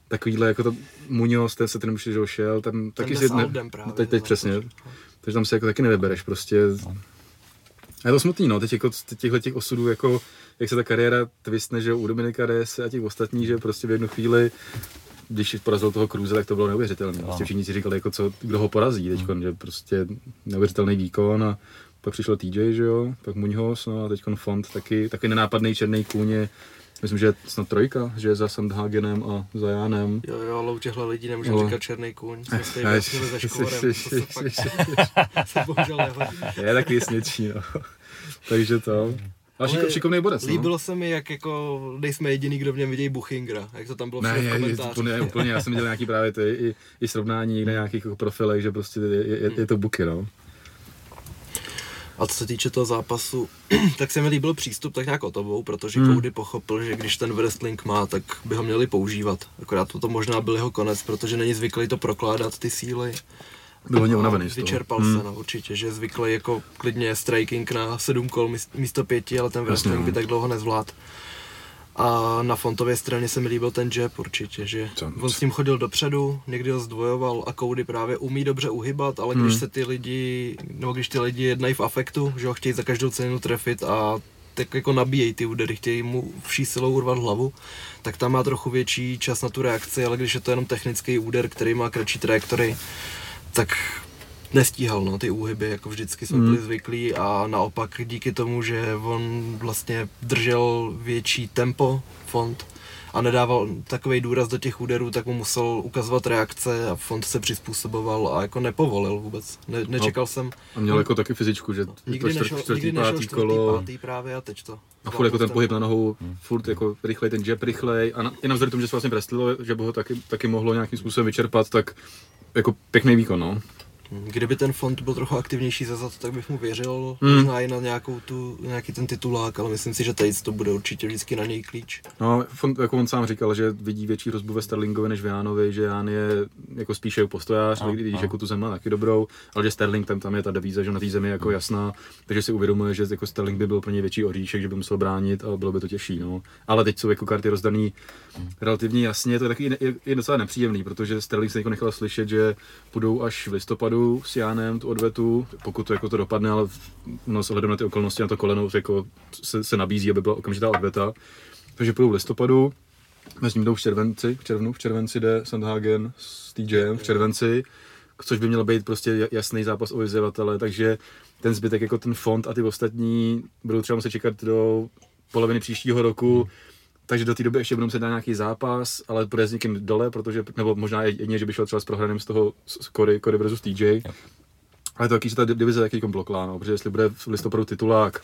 takovýhle jako to Muñoz, ten se ten už šel, tam taky jde si Aldem právě, teď, teď no, přesně, takže- tam se jako taky nevybereš prostě. A je to smutný, no, teď jako těchto těch osudů, jako, jak se ta kariéra twistne, že u Dominika DS a těch ostatních, že prostě v jednu chvíli když porazil toho Cruze, tak to bylo neuvěřitelné. Prostě všichni si říkali, jako co, kdo ho porazí teď, že prostě neuvěřitelný výkon a pak přišel TJ, že jo, pak Muñoz, no a teď Font taky, taky nenápadný černý kůň je, myslím, že je snad trojka, že je za Sandhagenem a za Jánem. Jo, jo, ale u těchto lidí nemůžeme No. říkat černý kůň, jsme ze školorem, to se fakt se bohužel nehodí. Je takový sněčí, no. Takže to. Ale šiko, šikovný borec, no. Líbilo se mi, jak jako nejsme jediný, kdo v něm vidějí Buchingra, jak to tam bylo Ne, je, je, komentářích. úplně, úplně, já jsem viděl nějaký právě ty, i, i srovnání na nějakých jako profilech, že prostě je, je, je to buky, no. A co se týče toho zápasu, tak se mi líbil přístup tak nějak o tobou, protože Hmm. Cody pochopil, že když ten wrestling má, tak by ho měli používat. Akorát to, to možná byl jeho konec, protože není zvyklý to prokládat ty síly. Byl hodně unavený z toho. Vyčerpal Hmm. se, no, určitě, že je zvyklý jako klidně striking na sedm kol míst- místo pěti, ale ten wrestling no. by tak dlouho nezvlád. A na Fontově straně se mi líbil ten jab určitě, že Co- on s tím chodil dopředu, někdy ho zdvojoval a Cody právě umí dobře uhybat, ale když Hmm. se ty lidi, nebo když ty lidi jednají v afektu, že ho chtějí za každou cenu trefit a tak jako nabíjejí ty údery, chtějí mu vší silou urvat hlavu, tak tam má trochu větší čas na tu reakci, ale když je to jenom technický úder, který má kratší trajektory, tak nestíhal no, ty úhyby, jako vždycky jsme Mm. byli zvyklí a naopak díky tomu, že on vlastně držel větší tempo fond a nedával takový důraz do těch úderů, tak mu musel ukazovat reakce a fond se přizpůsoboval a jako nepovolil vůbec. Ne, nečekal jsem, A měl jako taky fyzičku, že nikdy to nešel, čtvrtý, nikdy nešel pátý čtvrtý, kolo. pátý právě a teď to. A furt jako ten pohyb na nohou, furt jako rychlej, ten jab rychlej a na, i navzdory tomu, že se vlastně wrestlilo, že by ho taky, taky mohlo nějakým způsobem vyčerpat, tak jako pěkný výkon, no. Kdyby ten fond byl trochu aktivnější zezad, tak bych mu věřil, Hmm. možná i na nějakou tu, nějaký ten titulák, ale myslím si, že teď to bude určitě vždycky na něj klíč. No, on, jako on sám říkal, že vidí větší hrozbu ve Sterlingovi než v Jánovi, že Ján je jako spíše postojář, no, když jako tu zem má taky dobrou, ale že Sterling tam, tam je ta devíza, že na té zemi je jako jasná, takže si uvědomuje, že jako Sterling by byl pro něj větší oříšek, že by musel bránit a bylo by to těžší. No. Ale teď jsou jako karty rozdaný relativně jasně, to je taky je, je docela nepříjemný, protože Sterling se jako nechal slyšet, že půjdou až v listopadu s Jánem tu odvetu, pokud to jako to dopadne, ale no, s ohledem na ty okolnosti na to koleno jako se, se nabízí, aby byla okamžitá odveta. Takže půjdou v listopadu, mezi ním jdou v červenci, v červnu, v červenci jde Sandhagen s TJem v červenci, což by měl být prostě jasný zápas o vyzývatele, takže ten zbytek jako ten fond a ty ostatní budou třeba muset čekat do poloviny příštího roku, takže do té doby ještě budou muset dát nějaký zápas, ale bude s někým dole, protože, nebo možná jedině, že by šel třeba s prohraným z toho z Cory, Cory versus TJ. Ale to taky, že ta divize taky komplokla, no, protože jestli bude v listopadu titulák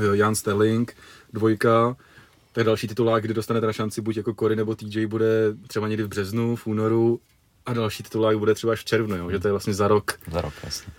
eh, Jan Sterling, dvojka, tak další titulák, kdy dostane teda šanci buď jako Cory nebo TJ, bude třeba někdy v březnu, v únoru, a další titulák bude třeba až v červnu, jo, že to je vlastně za rok. Za rok, jasně.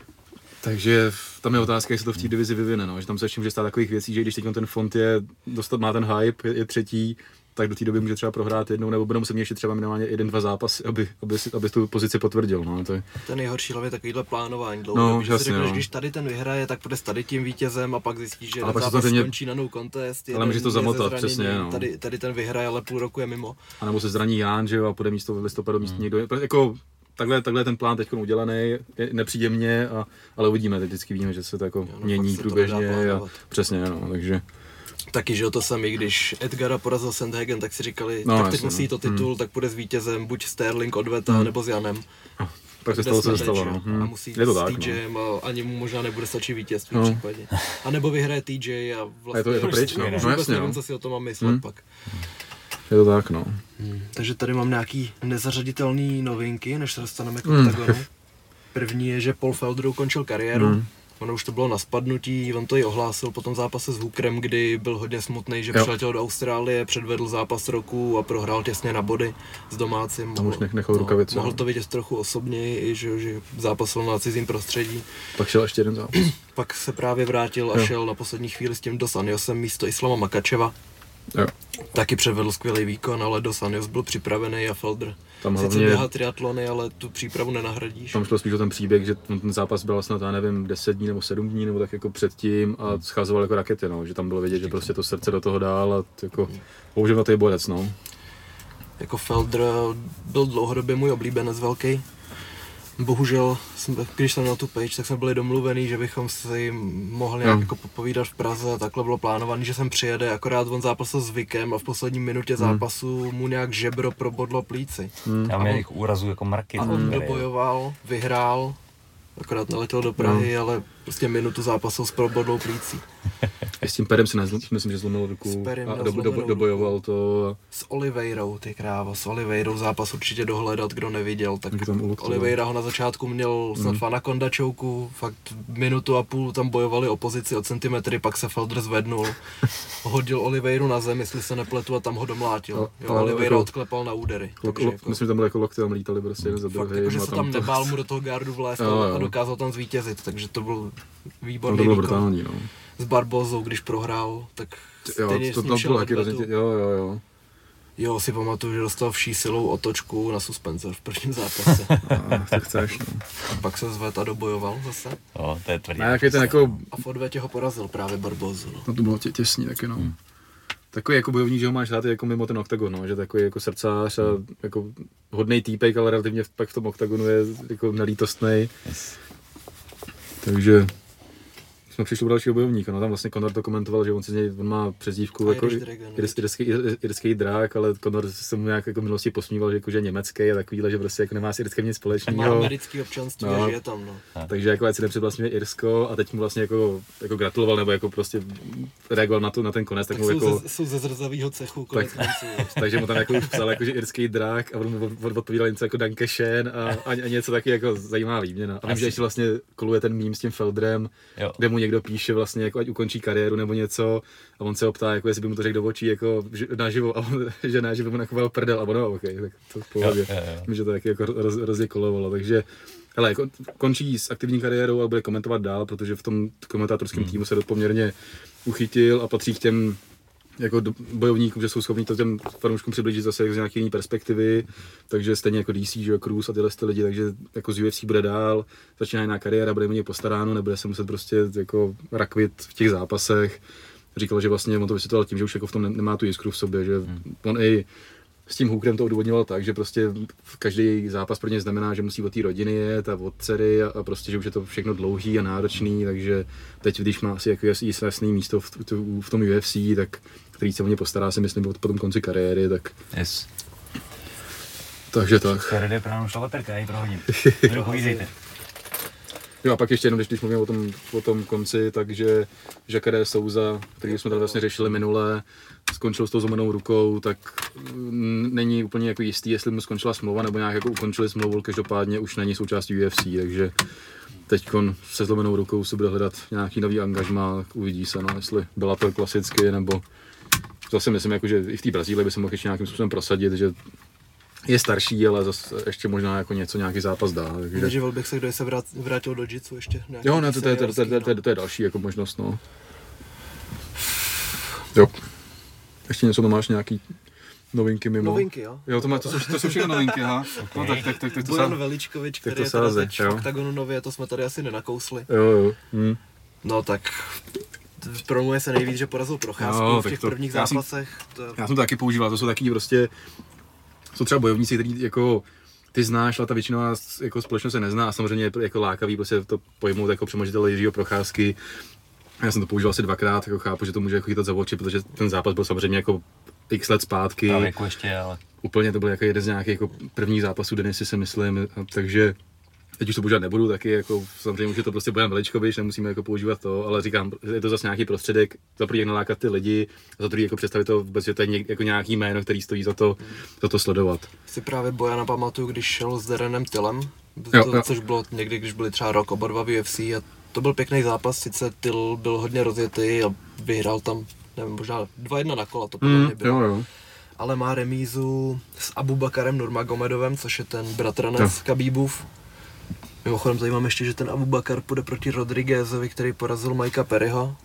Takže tam je otázka, jestli to v té divizi vyvine, no. že tam se ještě může stát takových věcí, že když teď ten fond je, dostat, má ten hype, je, je třetí, tak do té doby může třeba prohrát jednou, nebo bude muset ještě třeba minimálně jeden, dva zápasy, aby, aby, si, aby tu pozici potvrdil. No. To je, Ten nejhorší hlavně takovýhle plánování dlouhodobý, No, jasně, řekneš, no. když tady ten vyhraje, tak bude s tady tím vítězem a pak zjistíš, že Ale pak zápas stejně- skončí na no contest. Ale může to zamotat, přesně, no. Tady, tady ten vyhraje, ale půl roku je mimo. a nebo se zraní Ján, že jo, a půjde místo v listopadu místo někdo. Jako, takhle, takhle je ten plán teď udělaný, je, nepřijde mně, a, ale uvidíme, teď vždycky víme, že se to jako no, mění se průběžně. A, přesně, no, takže Taky, že jo, to samý, když Edgara porazil Sandhagen, tak si říkali, No, tak teď jasně, musí no. to titul, tak bude s vítězem, buď Sterling odveta, nebo s Janem. pak se Kde stalo, co se stalo. No. jo, A musí Je to s tak, no. TJem a ani mu možná nebude stačit vítězství No. v případě. A nebo vyhraje TJ a vlastně A je to- je to pryč, no. už No, jasně, nevím, no. co si o tom mám myslet Hm. pak. Je to tak, no. Takže tady mám nějaký nezařaditelné novinky, než se dostaneme k Hmm. První je, že Paul Felder ukončil kariéru. Hmm. Ono už to bylo na spadnutí, on to i ohlásil po tom zápase s Hookerem, kdy byl hodně smutný, že Jo. přiletěl do Austrálie, předvedl zápas roku a prohrál těsně na body s domácím. Tam už Mohl- nech- nechal rukavice, Mohl no. to vidět trochu osobněji, i že, že zápasil na cizím prostředí. Pak šel ještě jeden zápas. Pak se právě vrátil a Jo. šel na poslední chvíli s tím Dos Anjosem místo Islama Makačeva. Jo. Taky předvedl skvělý výkon, ale Dos Anjos byl připravený a Felder Tam Sice hlavně, běhá triatlony, ale tu přípravu nenahradíš. tam šlo spíš o ten příběh, že ten zápas byl snad, já nevím, 10 dní nebo 7 dní, nebo tak jako předtím a scházoval jako rakety, no, že tam bylo vidět, že prostě to srdce do toho dál a jako, bohužel na to je borec, no. Jako Felder byl dlouhodobě můj oblíbenec velký. Bohužel, jsme, když jsem na tu page, tak jsme byli domluvený, že bychom si mohli nějak Jo. jako popovídat v Praze. Takhle bylo plánované, že sem přijede, akorát on zápasil s Vikem a v poslední minutě zápasu mu nějak žebro probodlo plíci. Hmm. Já A měl on- jich úrazů jako mraky. A on dobojoval, vyhrál, akorát neletěl do Prahy, ale prostě minutu zápasil s probodlou plící. A s tím perem si nezl, myslím, že zlomil ruku a do, do, zlomenou dobojoval to a S Oliveirou, ty krávo, s Oliveirou zápas určitě dohledat, kdo neviděl, tak. Oliveira ho na začátku měl snad mm. na kondačouku, fakt minutu a půl tam bojovali opozici o centimetry, pak se Felder zvednul, hodil Oliveiru na zem, jestli se nepletu a tam ho domlátil. A- Jo, ale Oliveira jako- odklepal na údery. lok, takže lok, jako, myslím, že tam byly jako lokty, tam lítali prostě jeden za jako, že a se tam to, nebál mu do toho gardu vlézt a- a dokázal tam zvítězit, takže to byl to výborný bylo výkon. brutální, no. S Barbozou, když prohrál, tak Jo, stejně to, s to ním šel bylo taky dvetu. hrozně, tě- jo, jo, jo. Jo, si pamatuju, že dostal vší silou otočku na suspenzor v prvním zápase. A, tak chceš, no. a pak se zved a dobojoval zase. Jo, to je tvrdý. A jaký ten jako, A v odvetě ho porazil právě Barbozu. No. no to bylo tě, těsný taky, no. Takový jako bojovník, že ho máš rád jako mimo ten oktagon, no, že takový jako srdcář a jako hodnej týpek, ale relativně pak v tom oktagonu je jako nelítostnej. Yes. Takže jsme přišli u dalšího bojovníka, no tam vlastně Conor to komentoval, že on, si z něj, on má přezdívku jako irský, ir- irský drák, ale Conor se mu nějak jako v minulosti posmíval, že, jako, že je německý a takovýhle, že prostě jako nemá s Irskem nic Má společného. americký občanství No. a žije tam, no. Takže jako ať si nepředvlastňuje Irsko a teď mu vlastně jako, jako gratuloval nebo jako prostě reagoval na, to, na ten konec, tak, Tak mu jsou, jako, ze, jsou ze zrzavýho cechu, konec Tak- konců. takže mu tam jako už psal jako, že irský drák a on mu od- odpovídal něco jako Danke schön a, a, a něco taky jako zajímavá výměna. A vím, že ještě vlastně koluje ten mím s tím Feldrem, Jo. kde mu někdo píše vlastně, jako ať ukončí kariéru nebo něco a on se ho ptá, jako jestli by mu to řekl do očí, jako že- naživo, a on, že ne, že by mu nakoval prdel, a ono, OK, tak to v pohodě. Jo, jo, jo. Že to taky jako roz, hrozně kolovalo, takže hele, jako, končí s aktivní kariérou a bude komentovat dál, protože v tom komentátorském týmu se dost poměrně uchytil a patří k těm jako bojovníkům, že jsou schopni to těm fanouškům přiblížit zase z nějaké jiné perspektivy, takže stejně jako DC, že Cruz a tyhle ty lidi, takže jako z UFC bude dál, začíná jiná kariéra, bude mít postaráno, nebude se muset prostě jako rakvit v těch zápasech. Říkal, že vlastně on to vysvětloval tím, že už jako v tom ne- nemá tu jiskru v sobě, že on i s tím Hookerem to odůvodňoval tak, že prostě každý zápas pro ně znamená, že musí od té rodiny jet a od dcery a, a, prostě, že už je to všechno dlouhý a náročný, takže teď, když má asi jako jasný, jasný místo v, v, v tom UFC, tak který se o ně postará, si myslím, po tom konci kariéry, tak Yes. takže tak. Karedy je právě šla leperka, já ji prohodím. Povídejte. Jo a pak ještě jenom, když, když mluvím o tom, o tom konci, takže Jacare Souza, který jsme tady vlastně řešili minule, skončil s tou zlomenou rukou, tak mm, není úplně jako jistý, jestli mu skončila smlouva nebo nějak jako ukončili smlouvu, každopádně už není součástí UFC, takže teď se zlomenou rukou se bude hledat nějaký nový angažmá, uvidí se, no, jestli byla to klasicky, nebo zase myslím, jako, že i v té Brazílii by se mohl ještě nějakým způsobem prosadit, že je starší, ale zase ještě možná jako něco, nějaký zápas dá. Takže... Nedivil bych se, kdo se vrát, vrátil do jitsu ještě. Jo, ne, to, to, je- to, to, to, to, to, to je další jako možnost, no. Jo. Ještě něco tam máš nějaký novinky mimo? Novinky, jo. Jo, to, má, to, jsou, to jsou všechno novinky, aha. No tak, tak, tak, tak to Bojan sám. Veličkovič, tak který to je teď jo. v OKTAGONu nově, to jsme tady asi nenakousli. Jo, jo. Hm. No tak promluje se nejvíc, že porazil Procházku Jo, v těch to- prvních já jsem- zápasech. To, Já jsem to taky používal, to jsou taky prostě, jsou třeba bojovníci, kteří jako ty znáš, ale ta většinová jako společnost se nezná a samozřejmě je jako lákavý prostě to pojmout jako přemožitel Jiřího Procházky. A Já jsem to používal asi dvakrát, jako chápu, že to může jako chytat za oči, protože ten zápas byl samozřejmě jako x let zpátky. Tam jako ještě, ale úplně to byl jako jeden z nějakých jako prvních zápasů Denisy, si myslím, takže teď už to používat nebudu, taky jako samozřejmě už je to prostě Bojan Veličkovič, nemusíme jako používat to, ale říkám, je to zase nějaký prostředek, za první jak nalákat ty lidi, a za druhý jako představit to vůbec, že to je něk, jako nějaký jméno, který stojí za to, za to sledovat. si právě Bojana pamatuju, když šel s Derenem Tylem, Jo, to, jo. což bylo někdy, když byli třeba rok oba dva v UFC a to byl pěkný zápas, sice Tyl byl hodně rozjetý a vyhrál tam, nevím, možná 2-1 na kola to podle mě bylo. jo, jo. ale má remízu s Abubakarem Nurmagomedovem, což je ten bratranec Jo. Kabíbův. Mimochodem tady mám ještě, že ten Abubakar půjde proti Rodriguezovi, který porazil Mikea Perryho.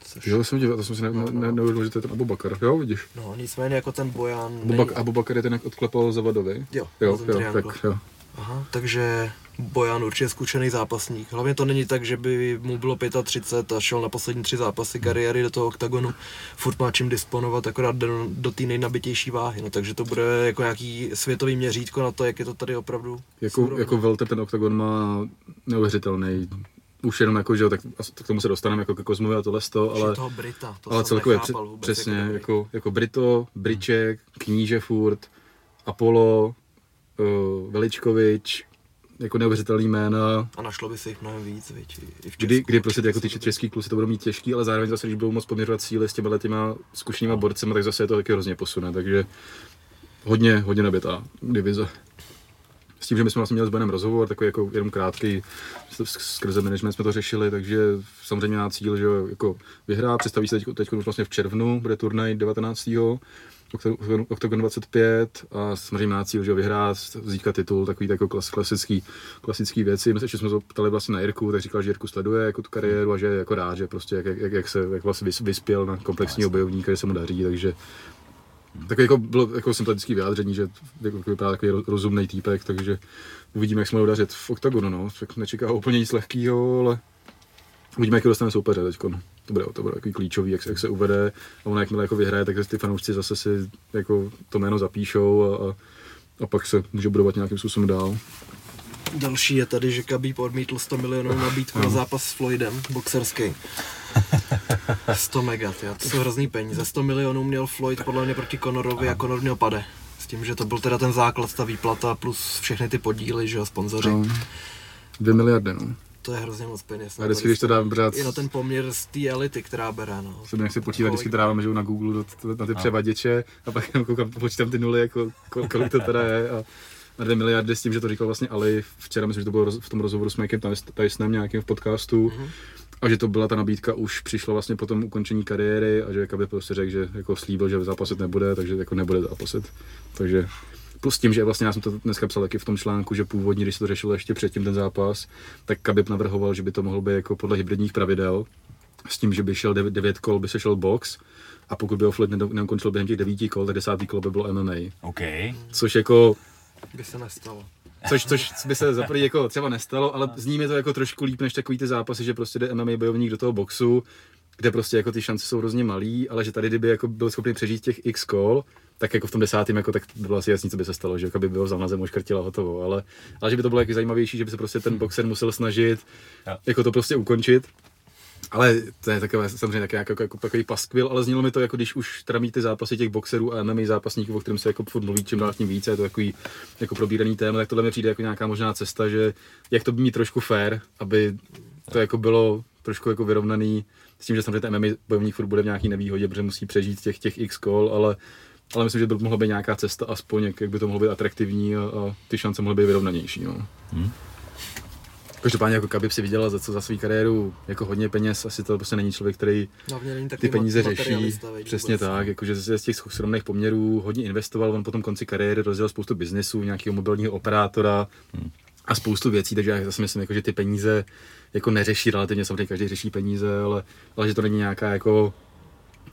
Což, Jo, jsem díval, to jsem si ne, ne, ne, neuvědomil, že to je ten Abubakar. Jo, vidíš. No, nicméně jako ten Bojan Abubak, Abubakar je ten, jak odklepal Zavadovi. Jo, jo, jo, tak jo. Aha, takže Bojan určitě zkušený zápasník. Hlavně to není tak, že by mu bylo 35 a šel na poslední tři zápasy kariéry do toho oktagonu. Furt má čím disponovat, akorát do, do té nejnabitější váhy. No, takže to bude jako nějaký světový měřítko na to, jak je to tady opravdu. Jako, jako Welter ten oktagon má neuvěřitelný, už jenom jako, že jo, tak as- k tomu se dostaneme jako ke Kozmovi a tohle to, Že ale, toho Brita, to ale celkově vůbec, přesně, jak je dobrý. jako, jako Brito, Briček, Kníže furt, Apollo, uh, Veličkovič, jako neuvěřitelný jména, A našlo by se jich mnohem víc, viď, i- v kdy, Česku kdy prostě určitě jako ty český kluci to budou mít těžký, ale zároveň zase, když budou moc poměřovat síly s těma těma zkušenýma borcema, tak zase je to taky hrozně posune, takže hodně, hodně nabitá divize. S tím, že my jsme vlastně měli s Benem rozhovor, takový jako jenom krátký, skrze management jsme to řešili, takže samozřejmě má cíl, že jako vyhrá, představí se teď, teď už vlastně v červnu, bude turnaj 19. Octagon- Octagon 25 a samozřejmě má cíl, že vyhrát, získat titul, takový jako klas, klasický, klasický věci. My se ještě jsme se ptali vlastně na Jirku, tak říkal, že Jirku sleduje jako tu kariéru a že je jako rád, že prostě jak, jak, jak se jak vlastně vys- vyspěl na komplexního bojovníka, že se mu daří, takže tak jako bylo jako sympatický vyjádření, že jako vypadá takový ro- rozumný týpek, takže uvidíme, jak se mu dařit v oktagonu, no. Tak nečeká úplně nic lehkého, ale uvidíme, jak dostane soupeře teď. To bude, to bude takový klíčový, jak se, jak se uvede a ono jakmile jako vyhraje, tak ty fanoušci zase si jako to jméno zapíšou a, a, a pak se může budovat nějakým způsobem dál. Další je tady, že Khabib odmítl 100 milionů nabídku na zápas s Floydem, boxerský. 100 mega, tyjo, to jsou hrozný peníze. 100 milionů měl Floyd podle mě proti Conorovi a Conor měl pade. S tím, že to byl teda ten základ, ta výplata plus všechny ty podíly, že jo, sponzoři. No, dvě miliardy, no. To je hrozně moc peněz. A vždycky, když to dám brát, I na ten poměr z té elity, která bere, no. se mi nechci počítat, vždycky to dáváme že na Google do, na ty převaděče a pak jenom koukám, počítám ty nuly, jako, kol, kolik to teda je a na dvě miliardy s tím, že to říkal vlastně Ali včera, myslím, že to bylo roz- v tom rozhovoru s Mikem Tysonem nějakým v podcastu, Mhm. a že to byla ta nabídka už přišla vlastně po tom ukončení kariéry a že Kabe prostě řekl, že jako slíbil, že zápasit nebude, takže jako nebude zápasit. Takže plus tím, že vlastně já jsem to dneska psal taky v tom článku, že původně, když se to řešilo ještě předtím ten zápas, tak Khabib navrhoval, že by to mohlo být jako podle hybridních pravidel, s tím, že by šel devět, devět kol, by se šel box, a pokud by ho Floyd neukončil během těch devíti kol, tak desátý kolo by bylo MMA. OK. Což jako By se nestalo. Což, což by se za jako třeba nestalo, ale zní mi to jako trošku líp než takový ty zápasy, že prostě jde MMA bojovník do toho boxu, kde prostě jako ty šance jsou hrozně malý, ale že tady kdyby jako byl schopný přežít těch x kol, tak jako v tom desátém jako tak by bylo asi jasný, co by se stalo, že jako by byl vzal na zem, oškrtila hotovo, ale, ale že by to bylo jako zajímavější, že by se prostě ten boxer musel snažit Jo. jako to prostě ukončit. Ale to je takové samozřejmě taky jako, jako, takový paskvil, ale znělo mi to jako když už teda mít ty zápasy těch boxerů a MMA zápasníků, o kterém se jako furt mluví čím dál tím více, je to takový jako probíraný téma, tak tohle mi přijde jako nějaká možná cesta, že jak to by mít trošku fair, aby to jako bylo trošku jako vyrovnaný s tím, že samozřejmě ten MMA bojovník furt bude v nějaký nevýhodě, protože musí přežít těch, těch x kol, ale, ale myslím, že by mohla být nějaká cesta aspoň, jak, jak by to mohlo být atraktivní a, a ty šance mohly být vyrovnanější. No. Každopádně jako Khabib si vydělal za, co za svou kariéru jako hodně peněz, asi to prostě není člověk, který Hlavně není ty peníze řeší. Přesně vůbec. tak, jakože z z těch skromných poměrů hodně investoval, on potom konci kariéry rozjel spoustu biznesů, nějakého mobilního operátora a spoustu věcí, takže já si myslím, jako, že ty peníze jako neřeší relativně, samozřejmě každý řeší peníze, ale, ale že to není nějaká jako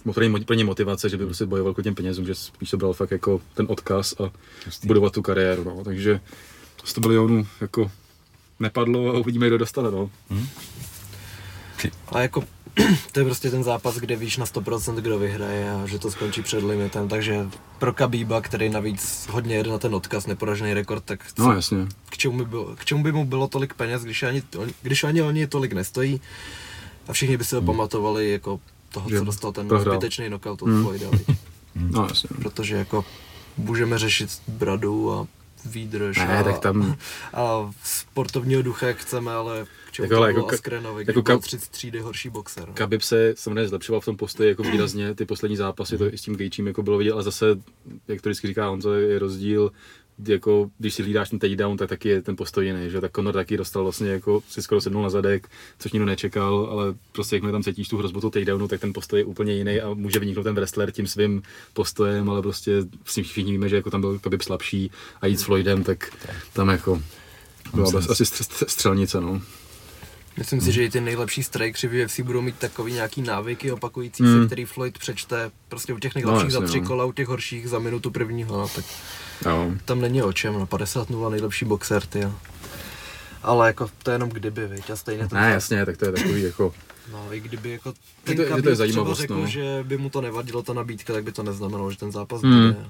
motorní pro ně motivace, že by prostě bojoval k těm penězům, že spíš to bral fakt jako ten odkaz a budovat tu kariéru, no. takže 100 milionů jako nepadlo a uvidíme, kdo dostane, no. A jako to je prostě ten zápas, kde víš na 100% kdo vyhraje a že to skončí před limitem, takže pro Kabíba, který navíc hodně jede na ten odkaz, neporažený rekord, tak co, No jasně. k, čemu by bylo, k čemu by mu bylo tolik peněz, když ani, když ani oni tolik nestojí a všichni by si ho pamatovali jako toho, Že co dostal ten prohrál. zbytečný knockout od Hmm. Floyda? No jasně. protože jako můžeme řešit bradu a výdrž Ne, a, tak tam- a sportovního ducha, jak chceme, ale k čemu Jako, ale to jako Askrenovi, jako byl 30 třídy horší boxer. no. Khabib se samozřejmě zlepšoval v tom postoji jako výrazně, ty poslední zápasy, to i s tím Gejčím jako bylo vidět, ale zase, jak to vždycky říká Honzo, je rozdíl, jako když si hlídáš ten takedown, tak taky je ten postoj jiný, že tak Conor taky dostal vlastně jako si skoro sednul na zadek, což nikdo nečekal, ale prostě jakmile tam cítíš tu hrozbu toho takedownu, tak ten postoj je úplně jiný a může vyniknout ten wrestler tím svým postojem, ale prostě s ním všichni víme, že jako tam byl Khabib slabší a jít s Floydem, tak tam jako byla asi stř- střelnice, no. Myslím si, že i ty nejlepší strikeři v UFC budou mít takový nějaký návyky opakující Hmm. se, který Floyd přečte prostě u těch nejlepších No, za tři no. kola, u těch horších za minutu prvního, no, tak Jo. tam není o čem, no 50-0 nejlepší boxer, ty jo. Ale jako to je jenom kdyby, viď, a stejně to Ne, jasně, tak to je takový jako No, i kdyby jako Je ten to- je to zajímavost, třeba řekl, no. že by mu to nevadilo ta nabídka, tak by to neznamenalo, že ten zápas Hmm. bude.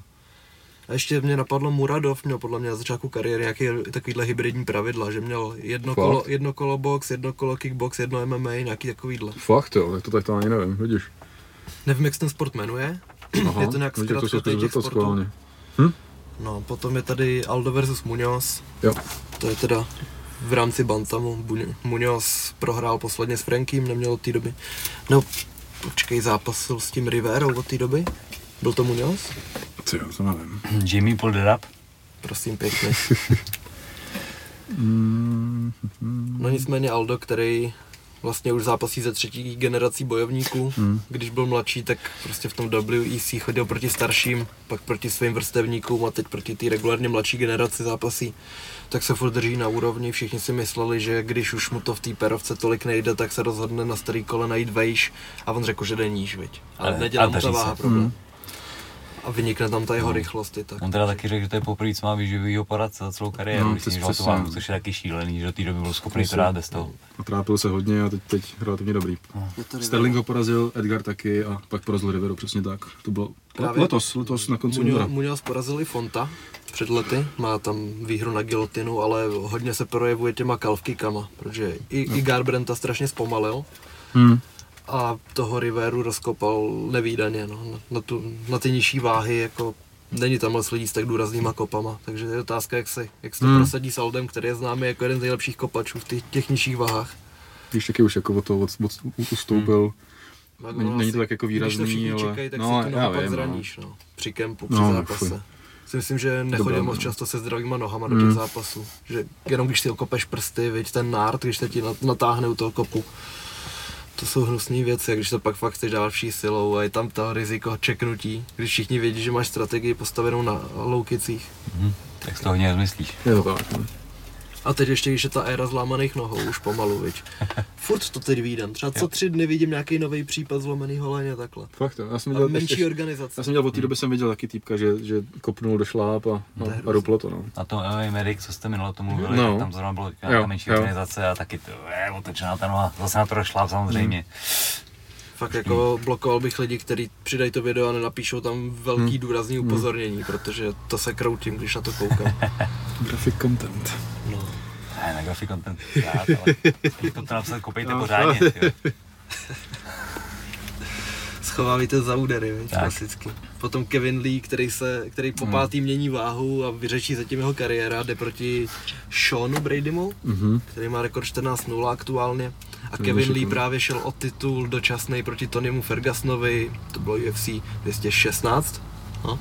A ještě mě napadlo Muradov, měl podle mě na začátku kariéry nějaký takovýhle hybridní pravidla, že měl jedno Fakt? kolo, jedno kolo box, jedno kolo kickbox, jedno MMA, nějaký takovýhle. Fakt jo, tak to tak to ani nevím, vidíš. Nevím, jak se ten sport jmenuje, Aha, je to nějak zkrátka těch sportů. schválně. No, potom je tady Aldo versus Munoz, Jo, to je teda v rámci Bantamu. Munoz prohrál posledně s Frankiem, neměl od té doby. No, počkej, zápasil s tím Riverou od té doby? Byl to Munoz? Ty jo, to nevím. Jamie pulled it up. Prosím pěkně. No nicméně Aldo, který vlastně už zápasí ze třetí generací bojovníků. Hmm. Když byl mladší, tak prostě v tom WEC chodil proti starším, pak proti svým vrstevníkům a teď proti té regulárně mladší generaci zápasí. Tak se furt drží na úrovni, všichni si mysleli, že když už mu to v té perovce tolik nejde, tak se rozhodne na starý kole najít vejš a on řekl, že jde níž, viď. Ale, Ale- nedělá ale mu ta váha problém. Hmm. A vynikne tam ta jeho rychlost i tak. On teda taky řekl, že to je poprvé, co má výživovýho poradce za celou kariéru, No, si je to mám, přesně. což je taky šílený, že do té doby byl schopný to dát bez toho. A trápil se hodně a teď, teď relativně dobrý. To Sterling ho porazil, Edgar taky a pak porazil Riveru, přesně tak. To bylo Právě. letos, letos na konci února. Muňoz, porazil i Fonta před lety, má tam výhru na gilotinu, ale hodně se projevuje těma kalvkikama, protože i, i Garbrenta strašně zpomalil Hmm. A toho Riveru rozkopal nevýdaně, no, na, na, tu, na ty nižší váhy, jako není tam moc lidí s tak důraznýma kopama, takže je otázka, jak se, jak se to Hmm. prosadí s Aldem, který je známý jako jeden z nejlepších kopačů v těch, těch nižších váhách. Když taky už jako od toho od, od, ustoupil. Tak Není- není to tak jako Když to výrazný, všichni ale- čekají, tak no, si tu já nohu pak vím, no. zraníš, no. Při kempu, při No, zápase. fuj. Si myslím, že nechodí Dobré, moc no. často se zdravýma nohama do těch Mm. zápasů. Že jenom když si okopeš prsty, viď, ten nárt, když se ti nat- natáhne u toho kopu. To jsou hnusné věci, a když to pak fakt chceš dát vší silou a je tam to riziko čeknutí, když všichni vědí, že máš strategii postavenou na loukicích. Mhm. Tak z toho to tak. no. A teď ještě, když je ta éra zlámaných nohou, už pomalu, viď. Furt to teď vídám. Třeba co tři dny vidím nějaký nový případ zlomeného holeně takhle. Fakt. Já jsem A viděl, menší ještě, organizace. já jsem měl od té doby jsem viděl taky týpka, že, že kopnul do šláp a, To je a, a ruplo to, no. Na tom MMA Medic, co jste minule o tom mluvili, No. tam zrovna bylo Jo, nějaká menší jo. organizace a taky to je otočená ta noha. Zase na to došla samozřejmě. Fakt jako blokoval bych lidi, kteří přidají to video a nenapíšou tam velký Hmm. důrazný upozornění, protože to se kroutím, když na to koukám. Graphic content. No. Ne, na graphic content. Rád, ale to napsat, kopejte No. pořádně. jo. Schovávejte za údery, Tak. klasicky. Potom Kevin Lee, který, se, který po pátý mění váhu a vyřečí zatím jeho kariéra, jde proti Seanu Bradymu, Mhm. který má rekord 14-0 aktuálně. A Kevin Lee šikovný. právě šel o titul dočasný proti Tonymu Fergusonovi, to bylo UFC 216. No.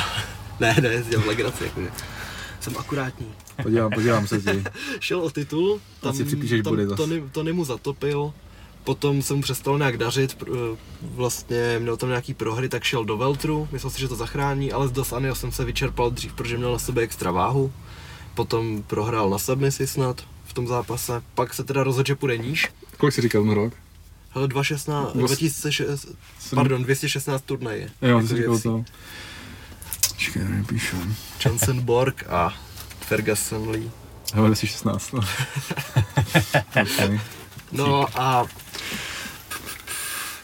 ne, ne, dělal legraci, jakože. Jsem akurátní. Podívám, podívám se ti. Šel o titul, tam, si připíšeš tam zas. Tony, Tony mu zatopil, potom se mu přestalo nějak dařit, pr- vlastně měl tam nějaký prohry, tak šel do Veltru, myslel si, že to zachrání, ale z Dos jsem se vyčerpal dřív, protože měl na sebe extra váhu, potom prohrál na submisi snad v tom zápase, pak se teda rozhodl, že půjde níž, Kolik jsi říkal ten rok? hele 216, Dvas- 2006, pardon, 216 turnaje. Jo, Jako jsi říkal to. Čekaj, já nepíšu. Johnson Borg a Ferguson Lee. Hele, 2016. No. okay. No a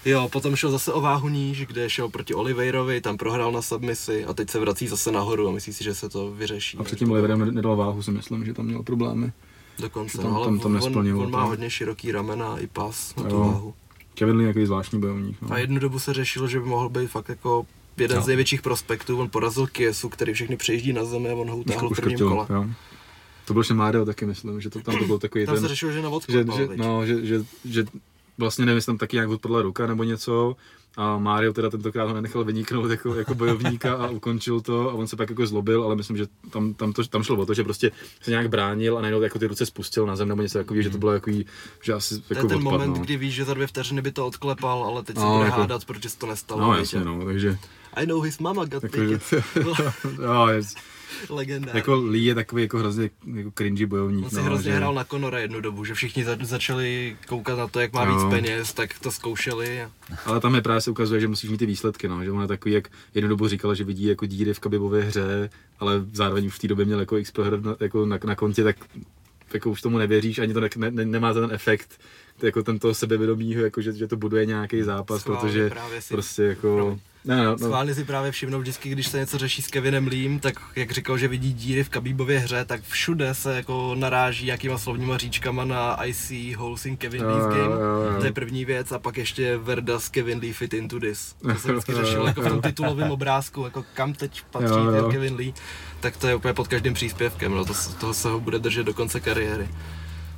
jo, potom šel zase o váhu níž, kde šel proti Oliveirovi, tam prohrál na submisi a teď se vrací zase nahoru a myslí si, že se to vyřeší. A předtím Oliverem nedal váhu, si myslím, že tam měl problémy. Dokonce, tam- no, ale tam to on, nesplnil, on, on má hodně široký ramena i pas na tu Jo. váhu. Kevin Lee je nějaký zvláštní bojovník. No. A jednu dobu se řešilo, že by mohl být fakt jako jeden Jo. z největších prospektů. On porazil Kiesu, který všechny přejíždí na zemi a on ho utáhl v Už prvním kole. jo. To byl ještě Mario taky, myslím, že to tam to byl takový Tam ten... se řešilo, že na že, odklepal, že, viď? no, že, že, že, vlastně nevím, jestli tam taky nějak odpadla ruka nebo něco a Mario teda tentokrát ho nenechal vyniknout jako, jako bojovníka a ukončil to a on se pak jako zlobil, ale myslím, že tam, tam, to, tam šlo o to, že prostě se nějak bránil a najednou jako ty ruce spustil na zem nebo něco takového, že to bylo jako, že asi To je jako ten odpad, moment, no. kdy víš, že za dvě vteřiny by to odklepal, ale teď se No, bude jako- hádat, protože se to nestalo. No jasně, no, takže, I know his mama got jako, tickets. jo, je, Legendární. jako Lee je takový jako hrozně jako cringy bojovník, On si no, hrozně že, hrál na Conora jednu dobu, že všichni za, začali koukat na to, jak má Jo. víc peněz, tak to zkoušeli. A... Ale tam je právě se ukazuje, že musíš mít ty výsledky, no. že on je takový, jak jednu dobu říkal, že vidí jako díry v kabibové hře, ale zároveň už v té době měl jako x proher na, jako na, na, kontě, tak jako už tomu nevěříš, ani to ne, ne, nemá ten efekt, jako ten toho sebevědomího, jako že, že to buduje nějaký zápas, Schválně protože si- prostě jako... Ne, no, no, Schválně si právě všimnou vždycky, když se něco řeší s Kevinem Leem, tak jak říkal, že vidí díry v Kabíbově hře, tak všude se jako naráží jakýma slovníma říčkama na I see holes in Kevin Lee's game. To je první věc a pak ještě Verda s Kevin Lee fit into this. To se vždycky řešilo jako v tom titulovém obrázku, jako kam teď patří Jo, jo. ten Kevin Lee, tak to je úplně pod každým příspěvkem, no to, toho se ho bude držet do konce kariéry.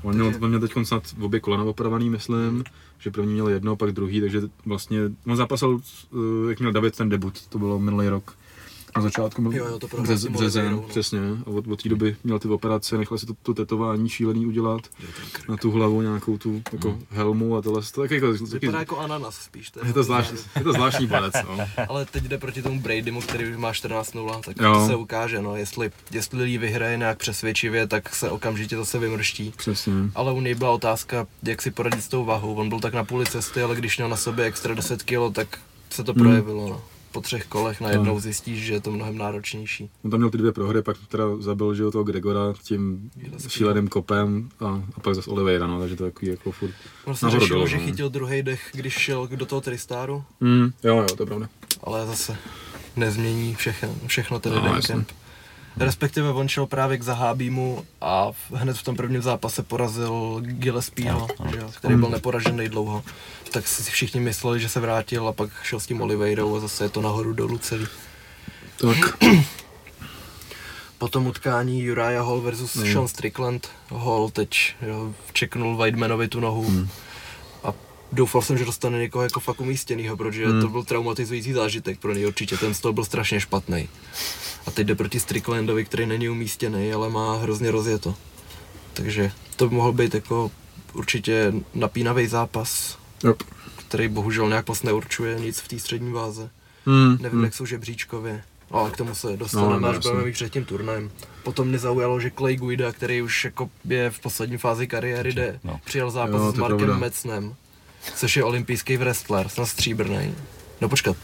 On měl, on měl teď snad obě kolena opravovaný, myslím, že první měl jedno, pak druhý, takže vlastně on zápasil, eh, jak měl David ten debut, to bylo minulý rok. Na začátku byl Jo, jo, to břez, březen, no. přesně. A od, od té doby měl ty operace, nechal si to, to tetování šílený udělat na tu hlavu, nějakou tu jako helmu a tohle. To tak jako, taky, Vypadá jako ananas spíš. je, to zvláštní, je to zvláštní palec, no. Ale teď jde proti tomu Bradymu, který má 14-0, tak Jo. to se ukáže, no, jestli, jestli Lee vyhraje nějak přesvědčivě, tak se okamžitě to se vymrští. Přesně. Ale u něj byla otázka, jak si poradit s tou vahou. On byl tak na půli cesty, ale když měl na sobě extra 10 kg, tak se to Hmm. projevilo. No. Po třech kolech najednou zjistíš, že je to mnohem náročnější. On tam měl ty dvě prohry, pak teda zabil že jo, toho Gregora tím Gillespie. šíleným kopem a, a pak zase Oliveira, no, takže to je takový jako furt On se dolů, že no. chytil druhý dech, když šel do toho Tristaru, Mm, jo, jo, to je pravda. ale zase nezmění všechno, všechno ten No, jeden jasně. kemp. Respektive on šel právě k Zahábímu a v- hned v tom prvním zápase porazil Gillespieho, který byl neporažený dlouho. Tak si všichni mysleli, že se vrátil a pak šel s tím Oliveirou a zase je to nahoru dolů celý. Tak, Po tom utkání Uriah Hall versus Hmm. Sean Strickland. Hall teď jo, čeknul Weidmanovi tu nohu Hmm. Doufal jsem, že dostane někoho jako fakt umístěnýho, protože Hmm. to byl traumatizující zážitek pro něj určitě, ten stol byl strašně špatný. A teď jde proti Stricklandovi, který není umístěný, ale má hrozně rozjeto. Takže to by mohl být jako určitě napínavý zápas, yep. který bohužel nějak moc neurčuje nic v té střední váze. Hmm, Nevím, jak jsou žebříčkově, ale k tomu se dostaneme, No, no, až budeme mít před tím turnajem. Potom mě zaujalo, že Clay Guida, který už jako je v poslední fázi kariéry, jde, No. přijel zápas Jo, s Markem pravda. Což je olympijský wrestler, snad stříbrný. No počkat,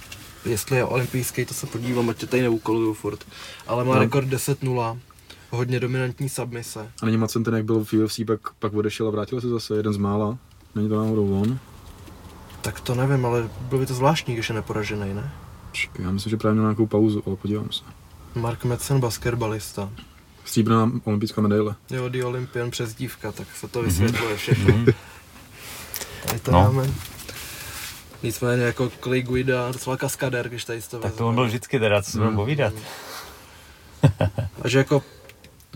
jestli je olympijský, to se podívám, ať tě tady neukoluju furt. Ale má No. rekord 10-0, hodně dominantní submise. A není Macen ten, jak byl v UFC, pak, pak odešel a vrátil se zase, jeden z mála. Není to náhodou on? Tak to nevím, ale byl by to zvláštní, když je neporažený, ne? Čekaj, já myslím, že právě měl nějakou pauzu, ale podívám se. Mark Metzen, basketbalista. Stříbrná olympijská medaile. Jo, The Olympian přes dívka, tak se to vysvětluje všechno. Tady to No. dáme. Nicméně jako Clay Guida, docela kaskader, když tady to Tak to on byl vždycky teda, co budeme povídat. A že jako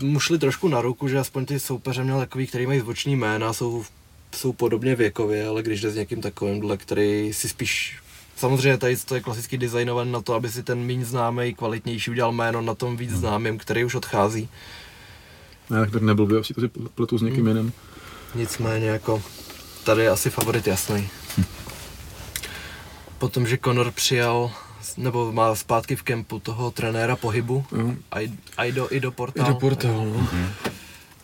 mu šli trošku na ruku, že aspoň ty soupeře měl takový, který mají zvoční jména, jsou, jsou podobně věkově, ale když jde s někým takovým, který si spíš Samozřejmě tady to je klasicky designované na to, aby si ten méně známý, kvalitnější udělal jméno na tom víc známým, který už odchází. Ne, tak nebyl by, asi to si pletu s někým jiným. Nicméně jako tady je asi favorit jasný. Potom, že Conor přijal nebo má zpátky v kempu toho trenéra pohybu. Ai- Aido, Ido Portal. Je to portál, no.